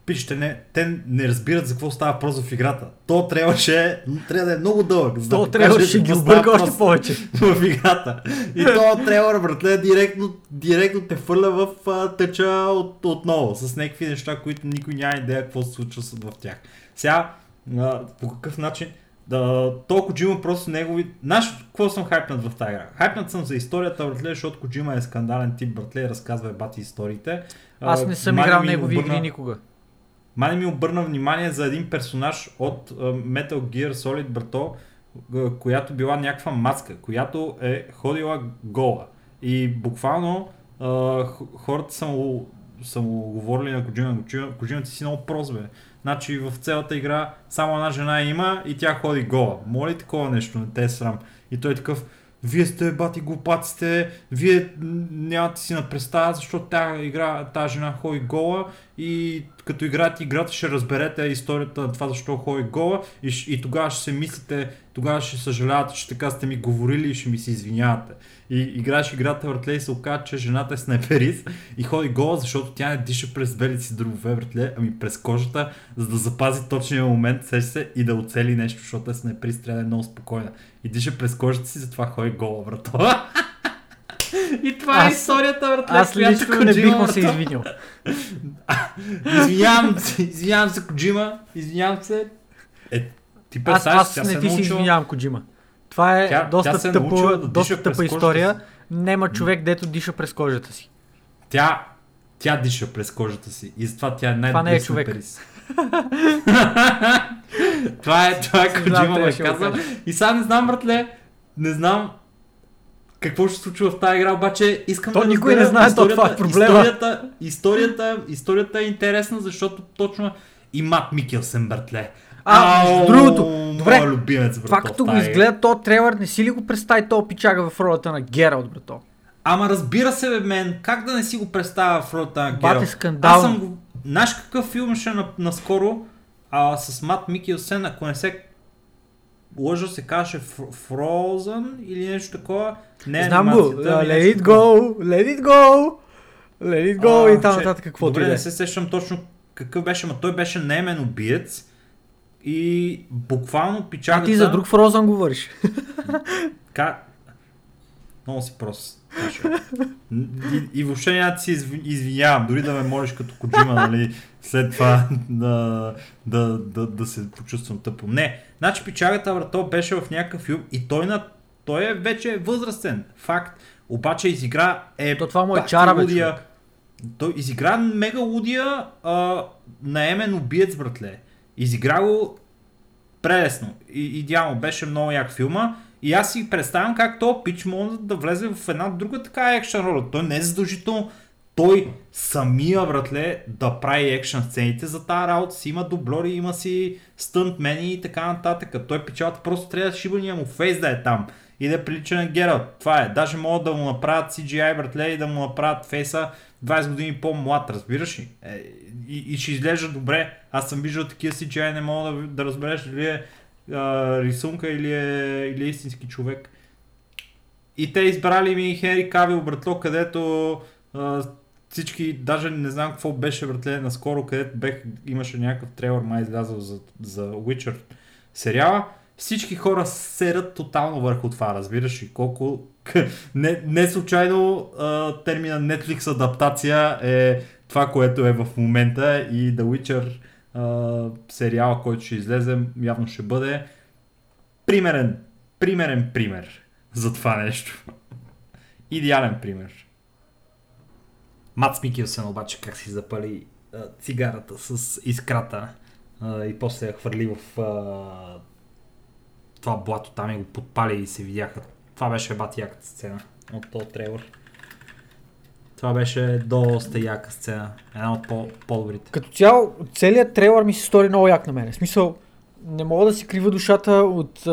Пишете, не, те не разбират за какво става въпрос в играта. То ще е, трябва да е много дълъг. За да То трябва покаже ще ги обърка още повече. в играта. И то трейлър, братле, директно, директно те фърля в а, тъча от, отново, с някакви неща, които никой няма идея какво се случва в тях. Сега, а, по какъв начин, да, то Коджима просто негови... Знаеш, какво съм хайпнат в тази игра? Хайпнат съм за историята, братле, защото Коджима е скандален тип, братле, разказва бати историите. Аз не съм мани играл негови обърна- игри никога. Мани ми обърна внимание за един персонаж от Metal Gear Solid, брато, която била някаква маска, която е ходила гола. И буквално хората са му, са му говорили на Коджима, Коджима, Коджима ти си много прост, бе. Значи в цялата игра само една жена има и тя ходи гола. Моли такова нещо, не те е срам. И той е такъв, вие сте бати глупаци сте, вие нямате си на представа, защото тази игра, тази жена ходи гола и като играете играта ще разберете историята на това защо ходи гола и, и тогава ще се мислите, тогава ще съжалявате, че така сте ми говорили и ще ми се извинявате. И играеш играта въртле и се оказа, че жената е снайперист и ходи гола, защото тя не диша през белите си дробове, въртле, ами през кожата, за да запази точния момент, сеш се и да оцели нещо, защото е снайперист, трябва да е много спокойна. И диша през кожата си, затова ходи гола, брато. И това е Аз- историята, братле. Аз лично не бих Коджима, му се извинил. Извинявам се, извинявам се, Коджима, извинявам се. Е, ти Аз, представяш, аз тя не е ти се научила- извинявам, Коджима. Това е Тя- доста, тя е тъпо, да доста тъпа история. Няма човек, дето диша през кожата си. Тя, тя диша през кожата си и затова тя е най Това не е човек. това е, това е Коджима ме да го каза. кажа. И сега не знам, братле, не знам какво ще се случва в тази игра, обаче искам То да никой не знае, то това е проблема. Историята, историята, историята е интересна, защото точно и Мат Микелсен, братле. А, между Ау, другото, добре, любимец, брато, Това като го изгледа то трейлър, не си ли го представи то пичага в ролята на Гералт, брато? Ама разбира се, бе, мен, как да не си го представя в ролята на Бате Гералт? скандално. Аз съм го... Знаеш какъв филм ще на, наскоро а, с Мат Микелсен, ако не се лъжа, се Фр- Frozen или нещо такова. Не Знам го. Uh, ами let it go, let it go, let it go А, и там нататък каквото Добре, да не е. се сещам точно какъв беше, но той беше наемен убиец и буквално А пичагата... ти за друг Фрозън говориш. Ка... Много си прост. И, и въобще няма да си изви- извинявам, дори да ме молиш като Коджима, нали, след това да, да, да, да се почувствам тъпо. Не, значи пичагата брато беше в някакъв филм и той, на, той е вече възрастен. Факт. Обаче изигра е То това му е чара, бе, лудия. човек. Той изигра мега лудия а, наемен убиец, братле. Изигра го прелесно. И, идеално. Беше много як филма. И аз си представям как то пич може да влезе в една друга така екшен роля. Той не е задължително той самия, братле, да прави екшен сцените за тази работа си. Има дублори, има си стънтмени и така нататък. Той печалата просто трябва да шибания му фейс да е там. И да прилича на Гералт. Това е. Даже могат да му направят CGI, братле, и да му направят фейса 20 години по-млад, разбираш ли? Е, и, и ще изглежда добре. Аз съм виждал такива CGI, не мога да, да разбереш дали е а, рисунка или е, или е истински човек. И те избрали ми Хенри Кавил, братло, където а, всички, даже не знам какво беше, братле, наскоро, където бех, имаше някакъв трейлър, май излязъл за, за Witcher сериала. Всички хора серат тотално върху това, разбираш ли? Колко... Не, не случайно а, термина Netflix адаптация е това, което е в момента и The Witcher а, сериала, който ще излезе, явно ще бъде примерен, примерен пример за това нещо. Идеален пример. Мац Микелсен обаче как си запали а, цигарата с искрата а, и после я хвърли в а, това блато там и го подпали и се видяха. Това беше бати яката сцена от този трейлър. Това беше доста яка сцена. Една от по- по-добрите. Като цяло, целият трейлър ми се стори много як на мен. В смисъл, не мога да си крива душата от...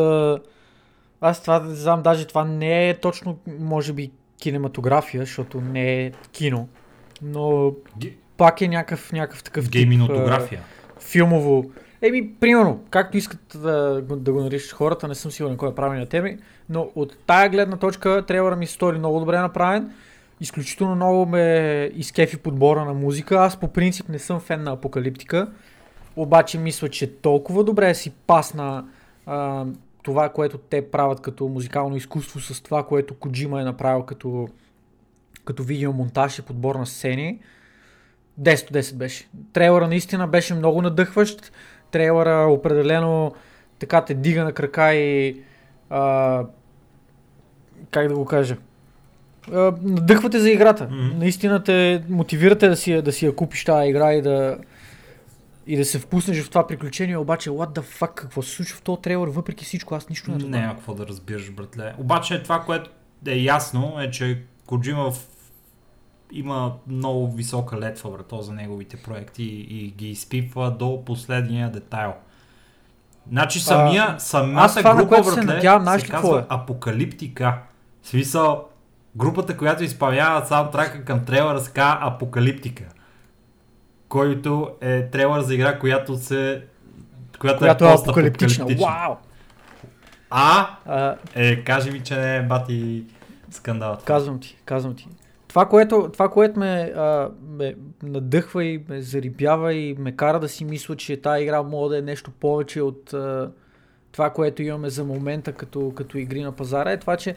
Аз това не знам, даже това не е точно, може би, кинематография, защото не е кино. Но Ге- пак е някакъв, някакъв такъв тип, Гейминотография. а, филмово. Еми, примерно, както искат да, да го наричат хората, не съм сигурен кой е правилният термин, но от тая гледна точка трейлъра ми стори много добре направен. Изключително много ме изкефи подбора на музика. Аз по принцип не съм фен на апокалиптика, обаче мисля, че толкова добре си пасна а, това, което те правят като музикално изкуство с това, което Коджима е направил като, като видеомонтаж и подбор на сцени. 10 от 10 беше. Трейлъра наистина беше много надъхващ. Трейлъра определено така те дига на крака и а, как да го кажа надъхвате за играта. Мгм. Наистина те мотивирате да си, я- да си я купиш тази игра и да и да се впуснеш в това приключение, обаче what the fuck, какво се случва в този трейлър, въпреки всичко, аз нищо не разбирам. Няма какво да разбираш, братле. Обаче това, което е ясно, е, че Коджима в... има много висока летва брато за неговите проекти и, и ги изпипва до последния детайл. Значи самия, самата това, на група, което се братле, надявам, се казва е? Апокалиптика. В смисъл, групата, която изпълнява саундтрака към трейлера, се казва Апокалиптика. Който е трейлър за игра, която се... Която, която е е апокалиптична. Вау! А, А, е, кажи ми, че не е бати скандал. Казвам ти, казвам ти. Това, което, това, което ме, а, ме надъхва и ме зарибява и ме кара да си мисля, че тази игра може да е нещо повече от а, това, което имаме за момента като, като игри на пазара, е това, че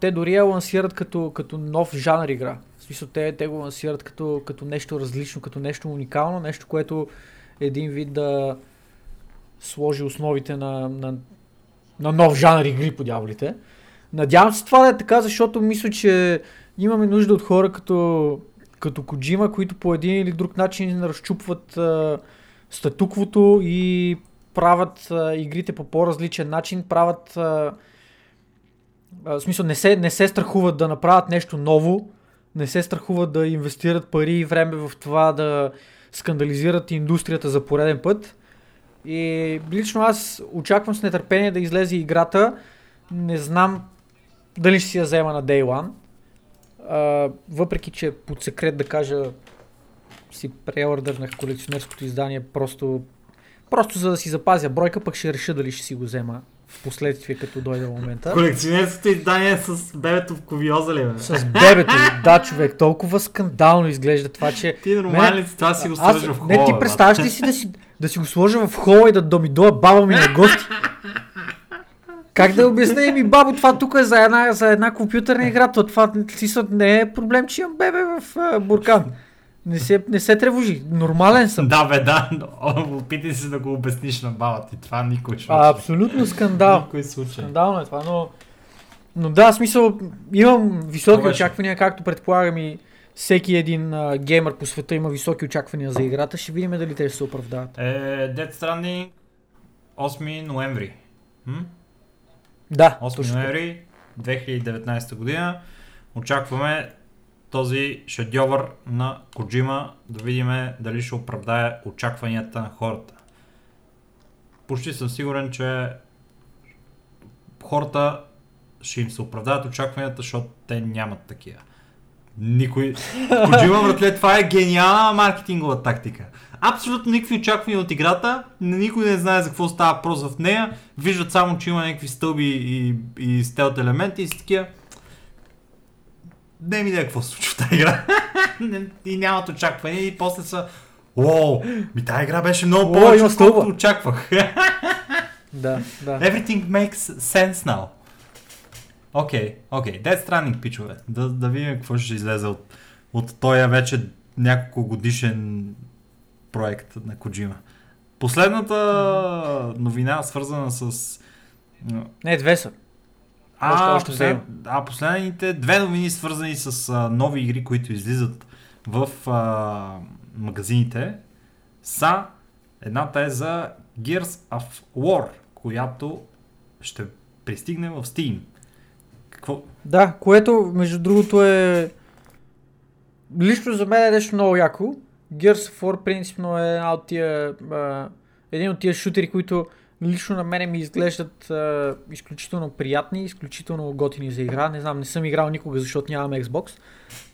те дори я лансират като, като нов жанр игра. В смисъл, те, те го лансират като, като нещо различно, като нещо уникално, нещо, което един вид да сложи основите на, на, на нов жанр игри по дяволите. Надявам се това да е така, защото мисля, че имаме нужда от хора като, като Коджима, които по един или друг начин разчупват а, статуквото и правят а, игрите по по-различен начин, правят а, в смисъл не се, не се страхуват да направят нещо ново, не се страхуват да инвестират пари и време в това да скандализират индустрията за пореден път. И лично аз очаквам с нетърпение да излезе играта. Не знам дали ще си я взема на Day One. А, въпреки, че под секрет да кажа си преордърнах колекционерското издание просто, просто за да си запазя бройка, пък ще реша дали ще си го взема в последствие, като дойде момента. Колекционерското издание с бебето в ковиоза ли, бе? С бебето, да, човек, толкова скандално изглежда това, че... Ти нормален ли това си го Аз, сложиш в хола, не, ти представяш ли си да, си да си го сложа в хола и да, да ми дойде баба ми на гости? Как да обясня ми, бабо, това тук е за една, за една компютърна игра, то това си не е проблем, че имам бебе в а, буркан. Не се, не се тревожи, нормален съм. Да, бе, да. но Опитай се да го обясниш на баба ти. Това никой ще А, абсолютно скандал. Никой случай. Скандално е това, но... Но да, смисъл, имам високи беше. очаквания, както предполагам и всеки един а, геймър по света има високи очаквания за играта. Ще видим дали те ще се оправдават. Е, Dead Stranding 8 ноември. М? Да, 8 точно. ноември 2019 година. Очакваме този шедьовър на Коджима да видим дали ще оправдае очакванията на хората. Почти съм сигурен, че хората ще им се оправдаят очакванията, защото те нямат такива. Никой... Коджима, братле, това е гениална маркетингова тактика. Абсолютно никакви очаквания от играта, никой не знае за какво става въпрос в нея, виждат само, че има някакви стълби и, и стелт елементи и такива. Не ми идея какво се случва в тази игра. И нямат очаквания и после са Уоу, ми тази игра беше много повече, отколкото очаквах. Да, да. Everything makes sense now. Окей, окей. Death Stranding, пичове. Да, да видим какво ще излезе от, от този вече няколко годишен проект на Коджима. Последната новина, свързана с... Не, две са. А, още послед... а последните две новини, свързани с а, нови игри, които излизат в а, магазините, са едната е за Gears of War, която ще пристигне в Steam. Какво? Да, което между другото е лично за мен е нещо много яко. Gears of War принципно е една от тия, а, един от тия шутери, които лично на мене ми изглеждат а, изключително приятни, изключително готини за игра. Не знам, не съм играл никога, защото нямам Xbox.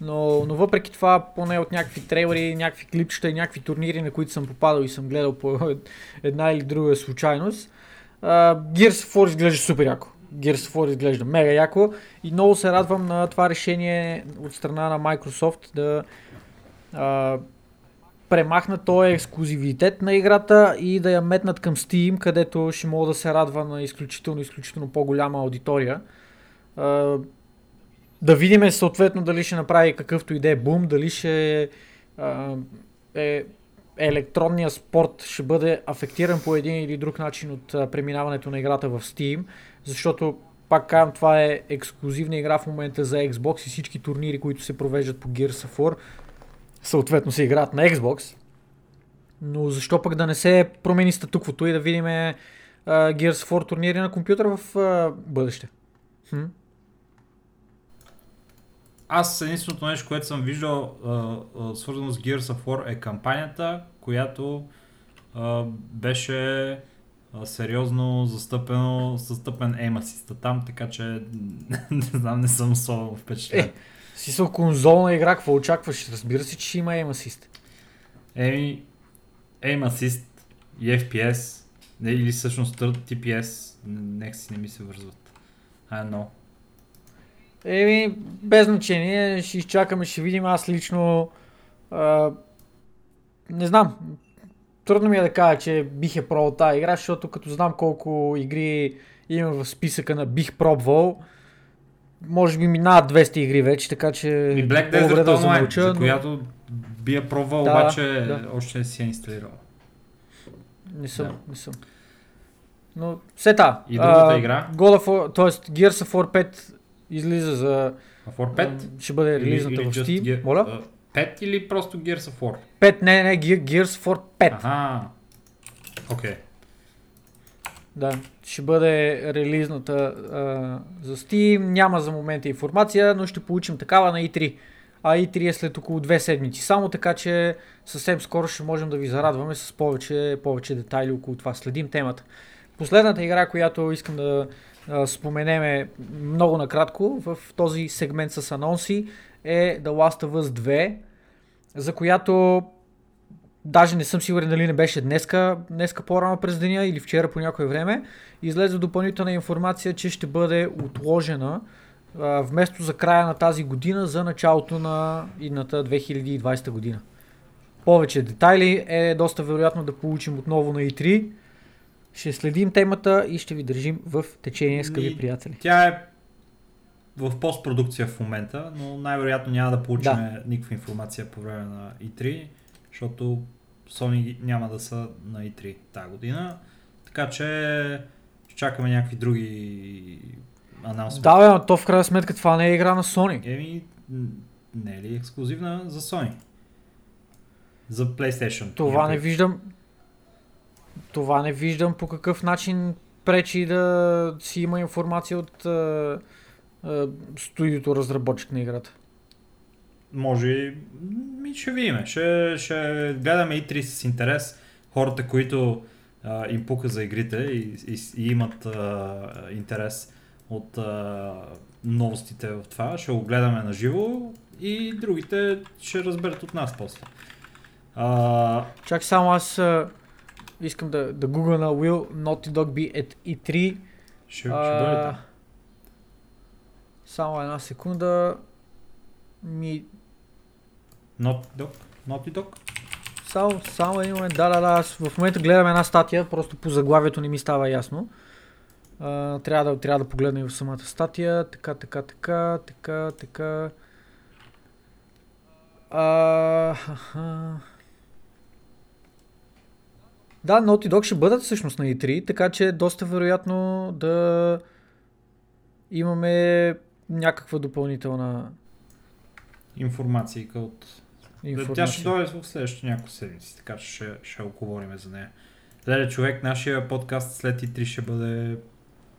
Но, но въпреки това, поне от някакви трейлери, някакви клипчета и някакви турнири, на които съм попадал и съм гледал по една или друга случайност, а, Gears of War изглежда супер яко. Gears of War изглежда мега яко и много се радвам на това решение от страна на Microsoft да а, премахнат този ексклюзивитет на играта и да я метнат към Steam, където ще мога да се радва на изключително, изключително по-голяма аудитория. Да видим съответно дали ще направи какъвто и да е бум, дали ще а, е, електронния спорт ще бъде афектиран по един или друг начин от преминаването на играта в Steam, защото пак казвам, това е ексклюзивна игра в момента за Xbox и всички турнири, които се провеждат по Gears of War, съответно се играят на Xbox. Но защо пък да не се промени статуквото и да видим uh, Gears of War турнири на компютър в uh, бъдеще? Хм? Аз единственото нещо, което съм виждал uh, свързано с Gears of War е кампанията, която беше сериозно застъпено, застъпен assist там, така че не знам, не съм особено впечатлен. Е, си са конзолна игра, какво очакваш? Разбира се, че ще има aim assist. Еми, aim assist и FPS, или всъщност TPS, нека си не ми се вързват. I know. Еми, без значение, ще изчакаме, ще видим. Аз лично а, не знам. Трудно ми е да кажа, че бих е пробвал тази игра, защото като знам колко игри има в списъка на бих пробвал, може би минават 200 игри вече, така че... И Black Desert да Online, замълча, за която би я пробвал, Да, обаче да. още не си я инсталирал. Не съм, Да. не съм. Но сета. И другата игра? God of War, т.е. Gears of War 5 излиза за... А For 5? а, Ще бъде релизната в Steam. Gear- Моля? а, 5 или просто Gears of War? 5, не, не, Gear- Gears of War 5. Аха. Окей. Да, ще бъде релизната а, за Steam. Няма за момента информация, но ще получим такава на E3. А E3 е след около две седмици. Само така, че съвсем скоро ще можем да ви зарадваме с повече, повече детайли около това. Следим темата. Последната игра, която искам да а, споменеме много накратко в този сегмент с анонси е The Last of Us 2, за която даже не съм сигурен дали не беше днеска, днеска по-рано през деня или вчера по някое време, излезе допълнителна информация, че ще бъде отложена а, вместо за края на тази година за началото на идната 2020 година. Повече детайли е доста вероятно да получим отново на E3. Ще следим темата и ще ви държим в течение, скъпи приятели. Тя е в постпродукция в момента, но най-вероятно няма да получим Да. никаква информация по време на E3, защото Sony няма да са на E3 тази година. Така че ще чакаме някакви други анонсменти. Да, бе, но то в крайна сметка това не е игра на Sony. Еми, не е ли ексклюзивна за Sony? За PlayStation. Това не виждам. Това не виждам по какъв начин пречи да си има информация от студиото разработчик на играта. Може, ми ще видим. Ще, ще гледаме и 3 с интерес. Хората, които а, им пука за игрите и, и, и имат а, интерес от а, новостите в това, ще го гледаме на живо и другите ще разберат от нас после. А, Чак само аз а, искам да, да на Will Naughty Dog be at E3. ще, ще бъде там. Само една секунда. Ми, Naughty Dog? Naughty Dog? само, само един момент. Да, да, да. Аз в момента гледам една статия, просто по заглавието не ми става ясно. А, трябва, да, трябва да погледна и в самата статия. Така, така, така, така, така. А, аха. Да, Naughty Dog ще бъдат всъщност на E3, така че е доста вероятно да имаме някаква допълнителна Информация от информация. Тя ще дойде в следващите няколко седмици, така че ще, ще оговорим за нея. Леле, човек, нашия подкаст след и 3 ще бъде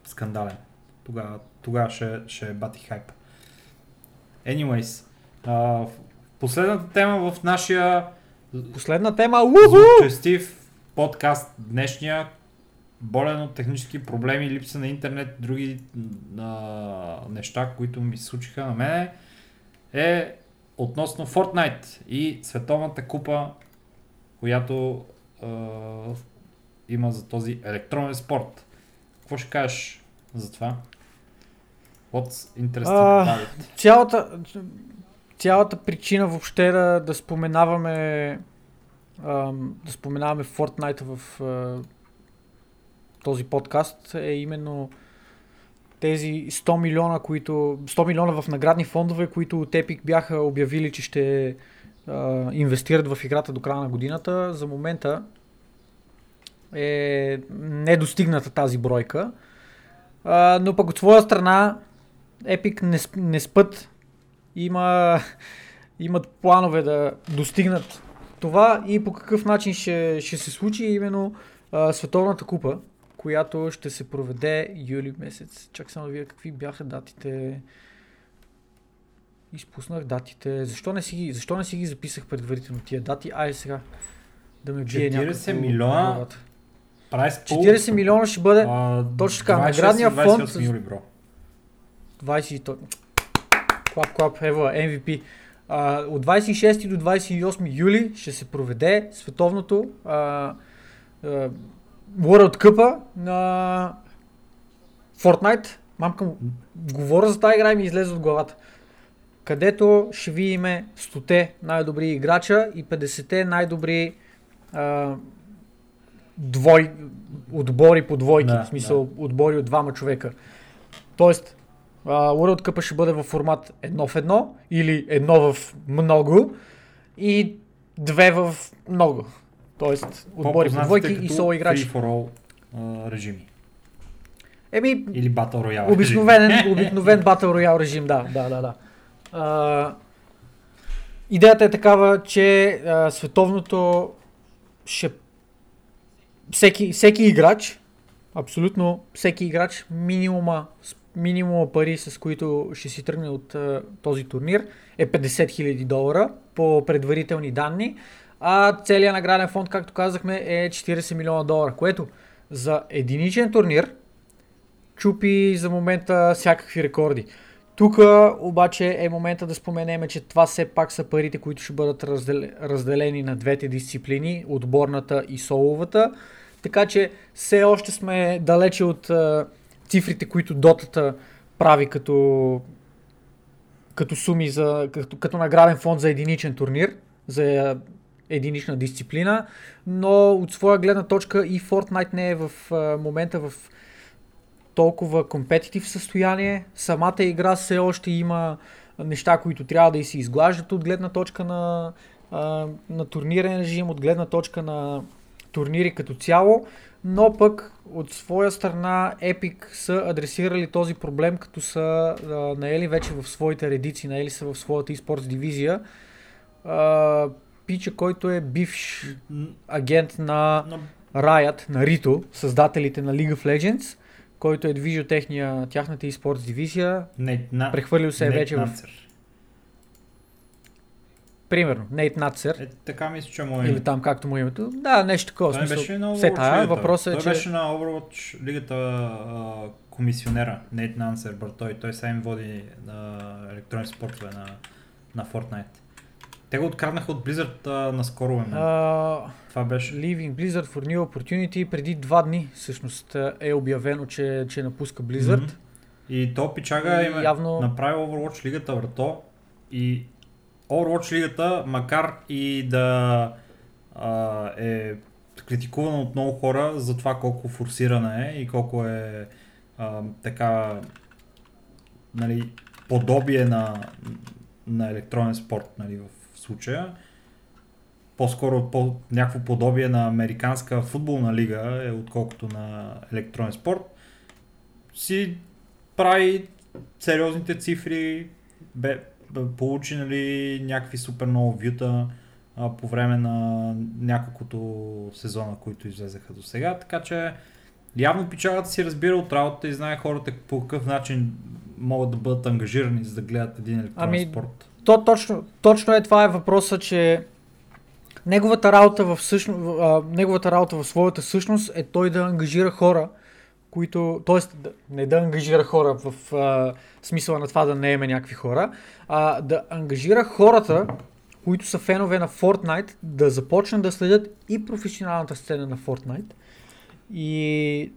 скандален. Тогава, тогава ще, ще бати хайп. Anyways, а, последната тема в нашия Последна тема. Честив подкаст днешния, болен от технически проблеми, липса на интернет, други а, неща, които ми се случиха на мене, е относно Fortnite и световната купа, която а, има за този електронен спорт. Какво ще кажеш за това? What's interesting А, about it? Цялата, цялата причина въобще да, да споменаваме ам, да споменаваме Fortnite в а, този подкаст е именно тези 100 милиона, които 100 милиона в наградни фондове, които от Epic бяха обявили, че ще а, инвестират в играта до края на годината. За момента е недостигната тази бройка. А, но пък от своя страна Epic не, не спът. Има, имат планове да достигнат това и по какъв начин ще, ще се случи именно а, Световната купа, която ще се проведе юли месец. Чак само да видя какви бяха датите. Изпуснах датите. Защо не си ги, защо не си ги записах предварително тия дати? Ай сега да ме бие 40 някакво милиона. Прайс 40 милиона ще бъде А, точно така, 26 наградния и 28 фонд- юли, бро. 20... то- Клап, клап, ево, MVP. А, от 26 до 28 юли ще се проведе световното а, а, World Cup на Fortnite. Мамка му, говоря за тази игра и ми излезе от главата. Където ще видиме 100-те най-добри играча и 50-те най-добри а, двой, отбори по двойки, Да, в смисъл отбори от двама човека. Тоест, а, World Cup ще бъде в формат едно в едно или едно в много и две в много. Тоест, отбори по двойки и соло играчи. Free for all а, режими. Еми, Или Battle Royale Обикновен, обикновен Battle Royale режим, да, да, да, да. А, идеята е такава, че а, световното ще... Всеки, всеки играч, абсолютно всеки играч, минимума, минимума пари, с които ще си тръгне от а, този турнир, е 50 000 долара по предварителни данни, а целият награден фонд, както казахме, е 40 милиона долара, което за единичен турнир чупи за момента всякакви рекорди. Тук обаче е момента да споменеме, че това все пак са парите, които ще бъдат раздел... разделени на двете дисциплини, отборната и соловата. Така че все още сме далече от цифрите, които дотата прави като, като суми, за, като, като награден фонд за единичен турнир, за единична дисциплина, но от своя гледна точка и Fortnite не е в момента в толкова компетитив състояние. Самата игра все още има неща, които трябва да и се изглаждат от гледна точка на, на турнирен режим, от гледна точка на турнири като цяло, но пък от своя страна Epic са адресирали този проблем, като са наели вече в своите редици, наели са в своята eSports дивизия. Пича, който е бивш агент на Riot, на Rito, създателите на League of Legends, който е движил техния, тяхната eSports дивизия, Не, на, прехвърлил се е вече в... Примерно, Нейт Нацер, Е, така мисля, че му е. или там както му е името. Да, нещо такова. Той Смисъл, беше на Overwatch тая. Въпросът е, Той че... беше на Overwatch лигата а, комисионера, Нейт Нансер, той, той сега им води електронни спортове на, на Fortnite. Те го откраднаха от Blizzard а, наскоро. А, Това беше. Leaving Blizzard for New Opportunity преди два дни всъщност е обявено, че, че напуска Blizzard. Мгм. И то пичага им е явно- направи Overwatch лигата врато и Overwatch лигата, макар и да а, е критикувана от много хора за това колко форсирана е и колко е а, така нали, подобие на, на електронен спорт нали, в случая. По-скоро по, някакво подобие на американска футболна лига е отколкото на електронен спорт. Си прави сериозните цифри, бе, получи нали, някакви супер много вюта а, по време на няколкото сезона, които излезаха до сега, така че Явно печалата си разбира от работата и знае хората по какъв начин могат да бъдат ангажирани, за да гледат един електронен Ами, спорт. То точно, точно е това е въпроса, че неговата работа в, същност, а, неговата работа в своята същност е той да ангажира хора, които, т.е. Не да ангажира хора в а, смисъла на това да не еме някакви хора, а да ангажира хората, които са фенове на Fortnite, да започнат да следят и професионалната сцена на Fortnite и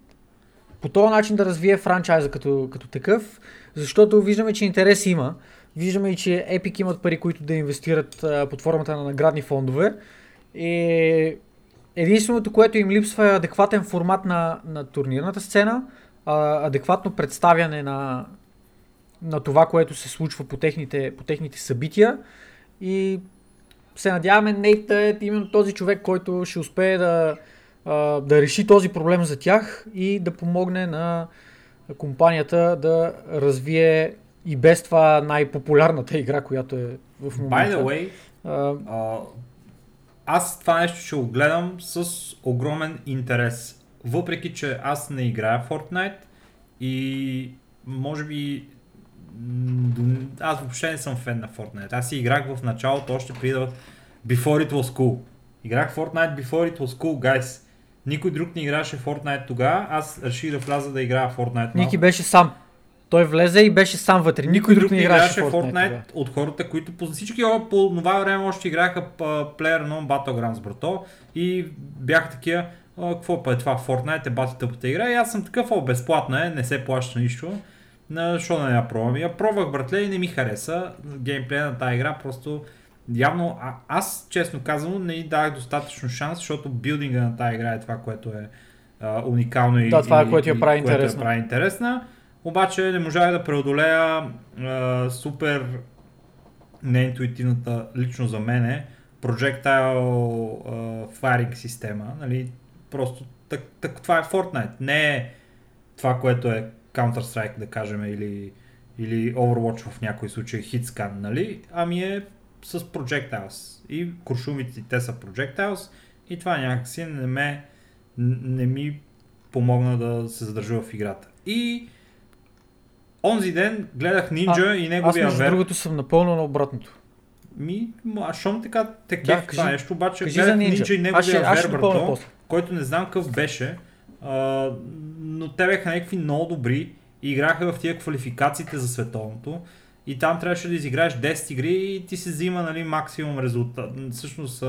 по този начин да развие франчайза като, като такъв, защото виждаме, че интерес има. Виждаме и, че Epic имат пари, които да инвестират а, под формата на наградни фондове. И единственото, което им липсва е адекватен формат на, на турнирната сцена, а, адекватно представяне на, на това, което се случва по техните, по техните събития. И се надяваме Нейт е именно този човек, който ще успее да, да реши този проблем за тях и да помогне на компанията да развие и без това най-популярната игра, която е в момента. By the way, А, а, аз това нещо ще го гледам с огромен интерес. Въпреки, че аз не играя Fortnite и може би аз въобще не съм фен на Fortnite. Аз си играх в началото още преди да... Before it was cool. Играх Fortnite before it was cool, guys. Никой друг не играеше в Fortnite тогава. Аз реших да вляза да играя Fortnite. Ники беше сам. Той влезе и беше сам вътре. Никой, друг не играеше Fortnite. Fortnite от хората, които по всички по това време още играха Player Non Battlegrounds, брато. И бяха такива, «А, какво па е това, Fortnite е бати тъпата игра. И аз съм такъв, о, безплатна е, не се плаща нищо. На, що да не я пробвам? Я пробвах, братле, и не ми хареса. Геймплея на тази игра просто явно, а, аз честно казвам, не й дах достатъчно шанс, защото билдинга на тази игра е това, което е а, уникално и, Да, това е, и- което я и- прави интересна. прави интересна. Обаче не можах да преодолея а, супер неинтуитивната лично за мене projectile а, firing система. Нали? Просто так, так, това е Fortnite. Не е това, което е Counter-Strike, да кажем, или, или Overwatch в някой случай, Hitscan, нали? Ами е с projectiles. И куршумите те са projectiles и това някакси не ме не ми помогна да се задържа в играта. И онзи ден гледах Ninja А, и Аз неговия между вер. другото съм напълно на обратното. Ми, а щом така те Да, кефи кажи- това нещо, обаче кажи гледах Ninja. и Аз неговия аз ще вер, допълня брато, после. който не знам какъв беше, а, но те бяха някакви много добри и играха в тия квалификациите за световното. И там трябваше да изиграеш 10 игри и ти се взима нали, максимум резултат, всъщност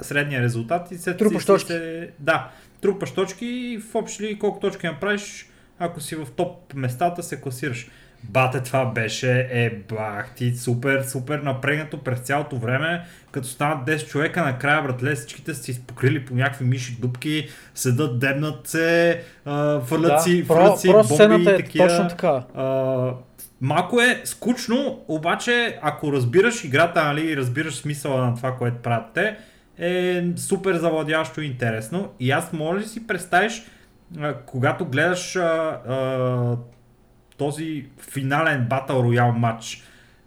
средния резултат и след Трупаш точки. се- Да, трупаш точки и в общи ли колко точки направиш, ако си в топ местата се класираш. Бате, това беше, е, бах ти, супер, супер напрегнато през цялото време, като станат 10 човека, накрая, братле, всичките са си покрили по някакви миши дупки, седат, дебнат се, фърлят си, про, фърлят си просто бомби и е такива. точно така. А, малко е скучно, обаче ако разбираш играта, нали, разбираш смисъла на това, което правят те, е супер завладящо и интересно. И аз моля ли си представиш, когато гледаш а, а, този финален Battle Royale матч,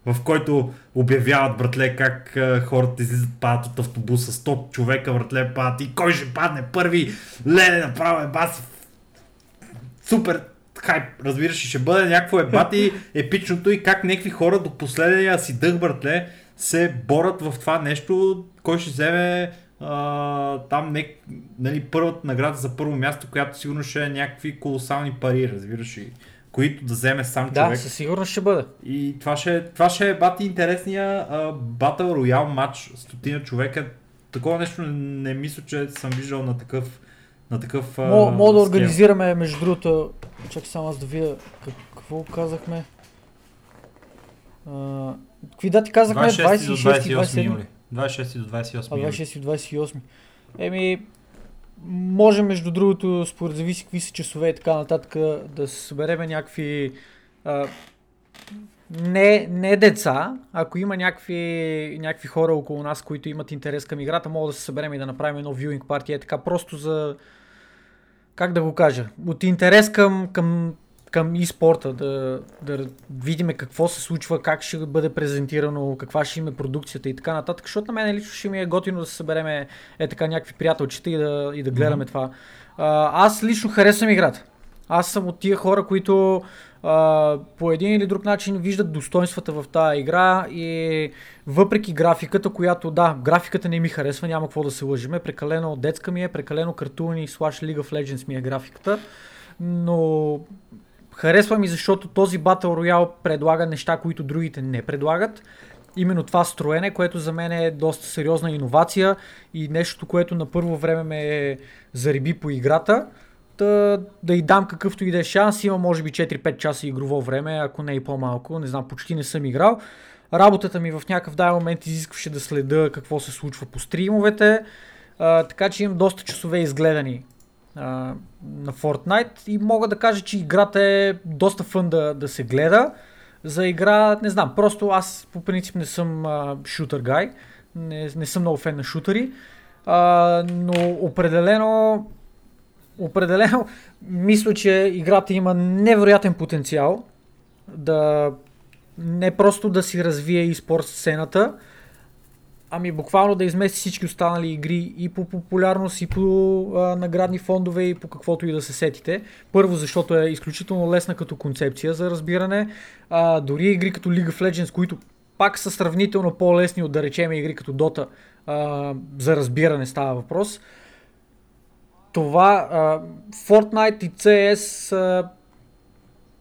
в който обявяват, братле, как а, хората излизат, падат от автобуса, 100 човека, братле, падат и кой ще падне първи, леле, направо е баси, супер хайп, разбираш, и ще бъде някакво ебати епичното и как някакви хора до последния си дъх, братле, се борят в това нещо, кой ще вземе а, там не, нали, първата награда за първо място, която сигурно ще е някакви колосални пари, разбираш, и, които да вземе сам Да, човек. със сигурност ще бъде. И това ще, това ще е бати интересния а, Battle Royale матч, стотина човека. Такова нещо не, не мисля, че съм виждал на такъв на такъв а, Мога, да скел. организираме, между другото, чакай само аз да видя как- какво казахме. А, какви дати казахме? 26 до 26 и 28 27? юли. 26 до 28 А юли. 26 и 28. Еми, може между другото, според зависи какви са часове и така нататък, да се събереме някакви а, не, не деца, ако има някакви, някакви хора около нас, които имат интерес към играта, мога да се съберем и да направим едно viewing парти, е така просто за, как да го кажа, от интерес към, към към e-спорта, да, да видим какво се случва, как ще бъде презентирано, каква ще има продукцията и така нататък, защото на мен лично ще ми е готино да се съберем е така някакви приятелчета и да, и да гледаме mm-hmm. това. А, аз лично харесвам играта. Аз съм от тия хора, които а, по един или друг начин виждат достоинствата в тази игра и въпреки графиката, която да, графиката не ми харесва, няма какво да се лъжиме, прекалено детска ми е, прекалено картуни, slash League of Legends ми е графиката, но харесва ми, защото този Battle Royale предлага неща, които другите не предлагат. Именно това строене, което за мен е доста сериозна иновация и нещо, което на първо време ме зариби по играта да, да й дам какъвто и да е шанс. Има може би 4-5 часа игрово време, ако не и по-малко. Не знам, почти не съм играл. Работата ми в някакъв дай момент изискваше да следа какво се случва по стримовете, а, така че имам доста часове изгледани а, на Fortnite и мога да кажа, че играта е доста фън да, да се гледа. За игра, не знам, просто аз по принцип не съм шутър гай, не, не съм много фен на шутъри, а, но определено определено мисля, че играта има невероятен потенциал да не просто да си развие и спорт сцената, ами буквално да измести всички останали игри и по популярност, и по а, наградни фондове, и по каквото и да се сетите. Първо, защото е изключително лесна като концепция за разбиране. А, дори игри като League of Legends, които пак са сравнително по-лесни от да речем игри като Dota, а, за разбиране става въпрос това а, Fortnite и CS са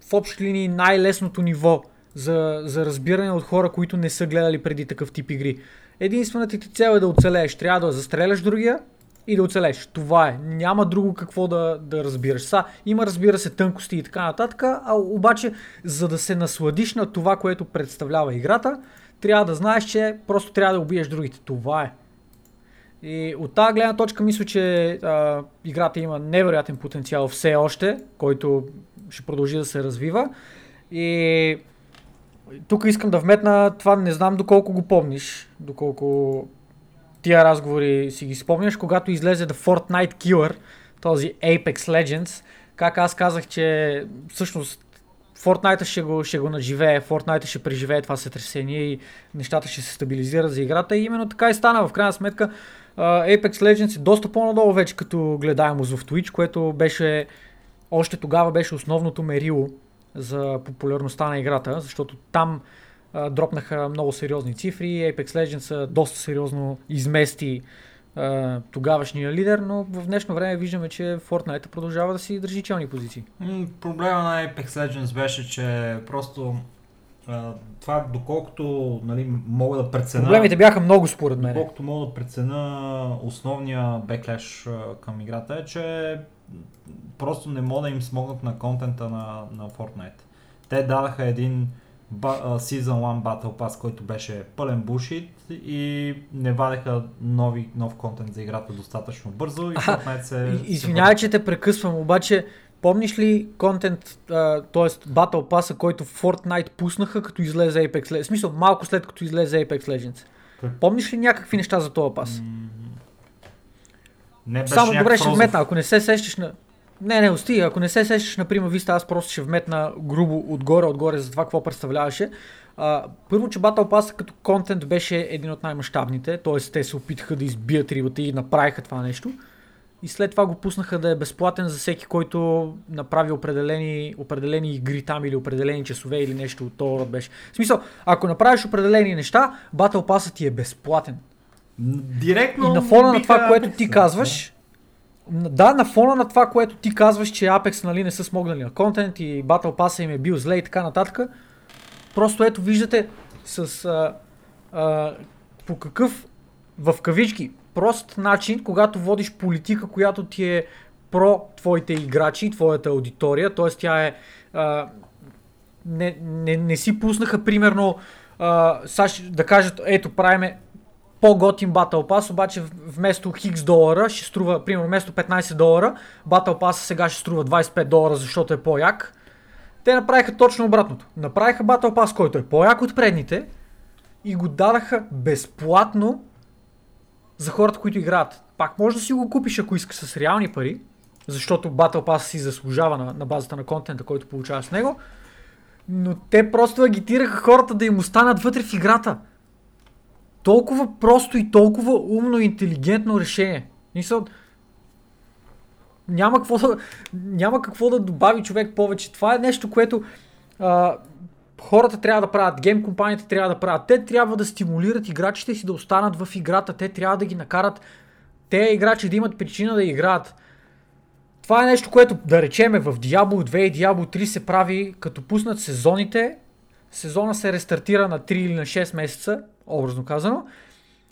в общи линии най-лесното ниво за, за разбиране от хора, които не са гледали преди такъв тип игри. Единствената ти цел е да оцелееш. Трябва да застреляш другия и да оцелееш. Това е. Няма друго какво да, да разбираш. Са, има разбира се тънкости и така нататък, а обаче за да се насладиш на това, което представлява играта, трябва да знаеш, че просто трябва да убиеш другите. Това е. И от тази гледна точка мисля, че а, играта има невероятен потенциал все още, който ще продължи да се развива. И тук искам да вметна това, не знам доколко го помниш, доколко тия разговори си ги спомняш, когато излезе The Fortnite Killer, този Apex Legends, как аз казах, че всъщност Fortnite ще го, ще го наживее, Fortnite ще преживее това сътресение и нещата ще се стабилизират за играта и именно така и стана. В крайна сметка Apex Legends е доста по-надолу вече като гледаемост в Twitch, което беше още тогава беше основното мерило за популярността на играта, защото там uh, дропнаха много сериозни цифри, Apex Legends доста сериозно измести uh, тогавашния лидер, но в днешно време виждаме, че Fortnite продължава да си държи челни позиции. Проблема на Apex Legends беше, че просто това доколкото нали, мога да преценя... Проблемите бяха много според мен. Доколкото мога да преценя основния беклеш към играта е, че просто не мога да им смогнат на контента на, на Fortnite. Те дадаха един Season 1 Battle Pass, който беше пълен бушит и не вадеха нови, нов контент за играта достатъчно бързо и Fortnite се... Извинявай, че те прекъсвам, обаче Помниш ли контент, т.е. Battle Pass, който Fortnite пуснаха като излезе Apex Legends? В смисъл, малко след като излезе Apex Legends. Помниш ли някакви неща за този пас? Не беше Само добре ще вметна, ако не се сещаш на... Не, не, ости, ако не се сещаш, например, вижте, аз просто ще вметна грубо отгоре, отгоре за това какво представляваше. А, първо, че Battle Pass като контент беше един от най-мащабните, т.е. те се опитаха да избият рибата и направиха това нещо и след това го пуснаха да е безплатен за всеки, който направи определени, определени игри там или определени часове или нещо от този род беше. В смисъл, ако направиш определени неща, Battle Pass ти е безплатен. Директно. И на фона на това, което ти казваш, да, на фона на това, което ти казваш, че Apex нали, не са смогнали на контент и Battle Pass им е бил зле и така нататък, просто ето виждате с а, а, по какъв в кавички прост начин, когато водиш политика, която ти е про твоите играчи, твоята аудитория, т.е. тя е... А, не, не, не си пуснаха, примерно, а, САЩ да кажат, ето, правиме по-готин Battle Pass, обаче вместо хикс долара ще струва, примерно, вместо 15 долара, Battle Pass сега ще струва 25 долара, защото е по-як. Те направиха точно обратното. Направиха Battle Pass, който е по-як от предните и го дадаха безплатно за хората, които играят. Пак може да си го купиш, ако искаш с реални пари, защото Battle Pass си заслужава на, на базата на контента, който получаваш с него. Но те просто агитираха хората да им останат вътре в играта. Толкова просто и толкова умно и интелигентно решение. Мисъл, няма какво, да, няма какво да добави човек повече. Това е нещо, което а, хората трябва да правят, гейм компаниите трябва да правят. Те трябва да стимулират играчите си да останат в играта. Те трябва да ги накарат те играчи да имат причина да играят. Това е нещо, което да речеме в Diablo 2 и Diablo 3 се прави като пуснат сезоните. Сезона се рестартира на 3 или на 6 месеца, образно казано.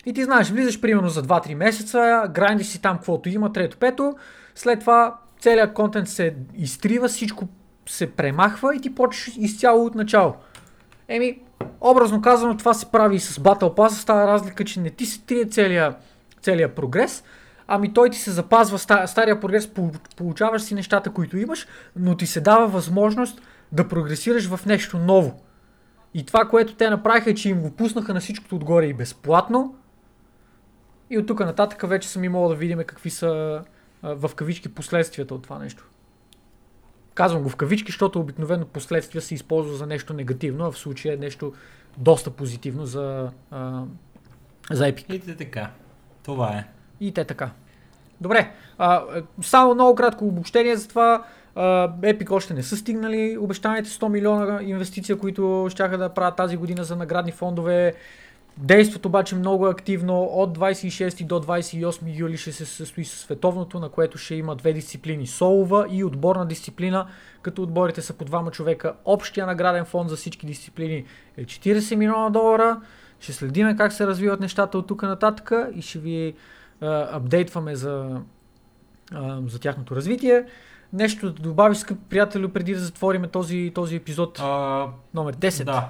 И ти знаеш, влизаш примерно за 2-3 месеца, грандиш си там каквото има, трето, пето. След това целият контент се изтрива, всичко се премахва и ти почваш изцяло от начало. Еми, образно казано, това се прави и с Battle Pass, става разлика, че не ти се трие целият целия прогрес, ами той ти се запазва стария прогрес, получаваш си нещата, които имаш, но ти се дава възможност да прогресираш в нещо ново. И това, което те направиха, е, че им го пуснаха на всичкото отгоре и безплатно. И от тук нататък вече сами мога да видим какви са в кавички последствията от това нещо. Казвам го в кавички, защото обикновено последствия се използва за нещо негативно, а в случая е нещо доста позитивно за, а, за Epic. И така. Това е. И те така. Добре, а, само много кратко обобщение за това. Епик още не са стигнали обещаните 100 милиона инвестиция, които ще да правят тази година за наградни фондове. Действат обаче много активно. От 26 до 28 юли ще се състои световното, на което ще има две дисциплини. Солова и отборна дисциплина, като отборите са по двама човека. Общия награден фонд за всички дисциплини е 40 милиона долара. Ще следиме как се развиват нещата от тук нататък и ще ви а, апдейтваме за, а, за тяхното развитие. Нещо да добавиш, скъпи приятелю, преди да затворим този, този епизод а, номер 10. Да,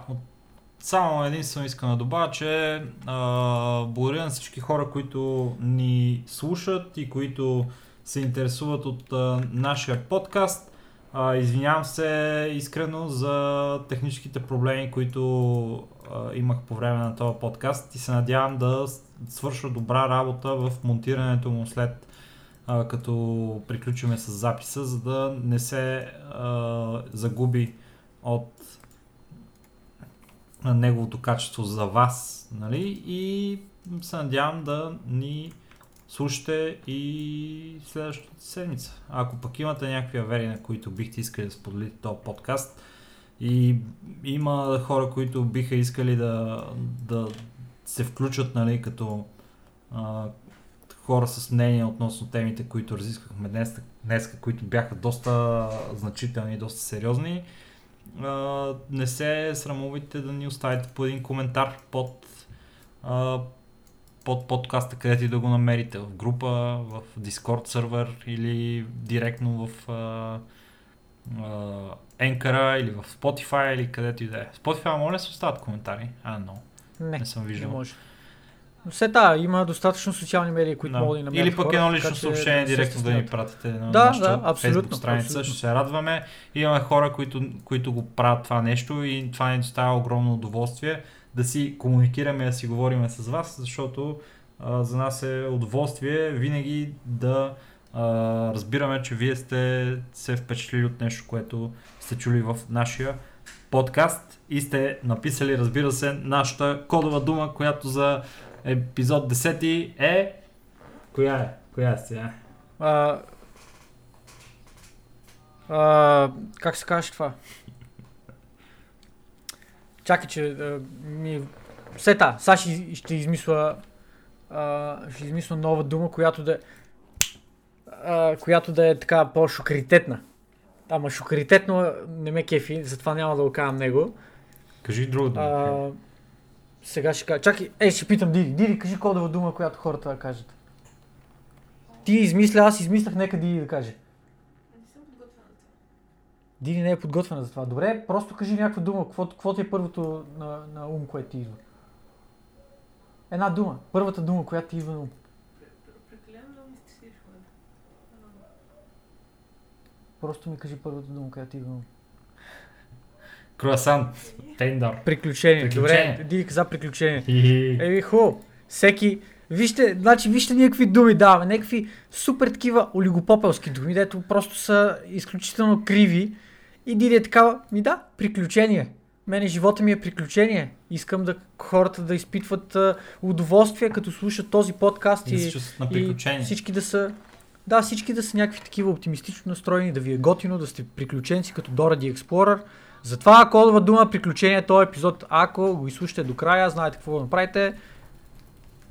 само единствено искам да добавя, че а, благодаря на всички хора, които ни слушат и които се интересуват от а, нашия подкаст. А, извинявам се искрено за техническите проблеми, които а, имах по време на този подкаст и се надявам да свърша добра работа в монтирането му след а, като приключиме с записа, за да не се а, загуби от неговото качество за вас. Нали? И се надявам да ни слушате и следващата седмица. Ако пък имате някакви авери, на които бихте искали да споделите този подкаст и има хора, които биха искали да, да се включат нали, като а, хора с мнение относно темите, които разисквахме днес, днес които бяха доста значителни и доста сериозни, а, не се срамувайте да ни оставите по един коментар под а, под подкаста, където и да го намерите. В група, в Discord сервер или директно в Енкара или в Spotify или където и да е. Spotify моля се остават коментари? А, но. Не, не съм виждал. Не може. Но все та, има достатъчно социални медии, които да. могат да намерят Или пък едно лично съобщение директно да ни пратите на да, нашата да, абсолютно, Facebook страница, абсолютно. ще се радваме. Имаме хора, които, които го правят това нещо и това ни доставя огромно удоволствие да си комуникираме, да си говорим с вас, защото а, за нас е удоволствие винаги да а, разбираме, че вие сте се впечатлили от нещо, което сте чули в нашия подкаст и сте написали, разбира се, нашата кодова дума, която за епизод 10 е... Коя е? Коя е сега? А, а, как се казва това? Чакай, че а, ми... Сета, сега ще, ще измисля а, ще измисля нова дума, която да, а, която да е така по-шокаритетна. Ама шокаритетно не ме кефи, затова няма да го казвам него. Кажи друга дума. Сега ще кажа. Чакай, ей, ще питам Диди. Диди, кажи кодова дума, която хората да кажат. Ти измисля, аз измислях, нека Диди да каже. Диди не е подготвена за това. Добре, просто кажи някаква дума. Какво ти е първото на, на ум, което ти идва? Една дума. Първата дума, която ти идва на ум. Просто ми кажи първата дума, която ти идва на ум. Круасант. Тендър. Приключение. Приключение. Добре, Диди каза приключение. Еми хубаво. Всеки, Вижте, значи, вижте някакви думи даваме, някакви супер такива олигопопелски думи, дето просто са изключително криви. И Диди е такава, ми да, приключение. Мене живота ми е приключение. Искам да хората да изпитват а, удоволствие, като слушат този подкаст и, и приключение. всички да са да, всички да са някакви такива оптимистично настроени, да ви е готино, да сте приключенци като Dora the Explorer. Затова кодова дума приключение този епизод, ако го изслушате до края, знаете какво да направите.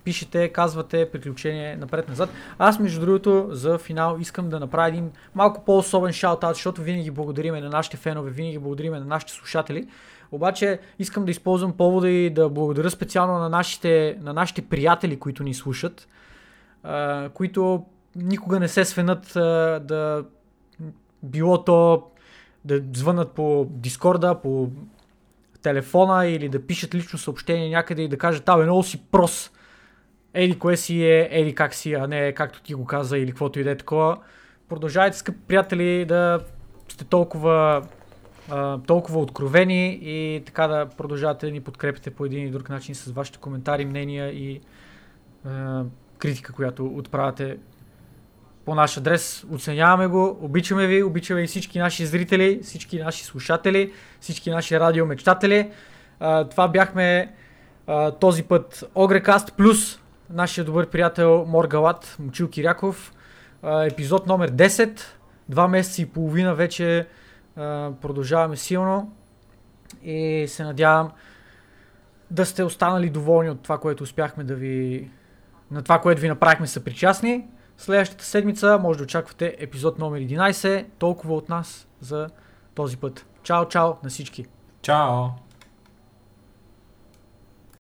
Пишете, казвате приключение напред-назад. Аз, между другото, за финал искам да направя един малко по-особен шаут-аут, защото винаги благодариме на нашите фенове, винаги благодариме на нашите слушатели. Обаче искам да използвам повода и да благодаря специално на нашите, на нашите приятели, които ни слушат, които никога не се свенат да било то да звънат по Дискорда, по телефона или да пишат лично съобщение някъде и да кажат, абе, много си прос. Еди кое си е, еди как си, а не както ти го каза или каквото и да е такова. Продължавайте, скъпи приятели, да сте толкова, а, толкова откровени и така да продължавате да ни подкрепите по един или друг начин с вашите коментари, мнения и а, критика, която отправяте по наш адрес. Оценяваме го, обичаме ви, обичаме и всички наши зрители, всички наши слушатели, всички наши радиомечтатели. Това бяхме този път Огрекаст плюс нашия добър приятел Моргалат, Мочил Киряков. Епизод номер 10. Два месеца и половина вече продължаваме силно и се надявам да сте останали доволни от това, което успяхме да ви... на това, което ви направихме съпричастни. Следващата седмица може да очаквате епизод номер 11. Толкова от нас за този път. Чао, чао на всички! Чао!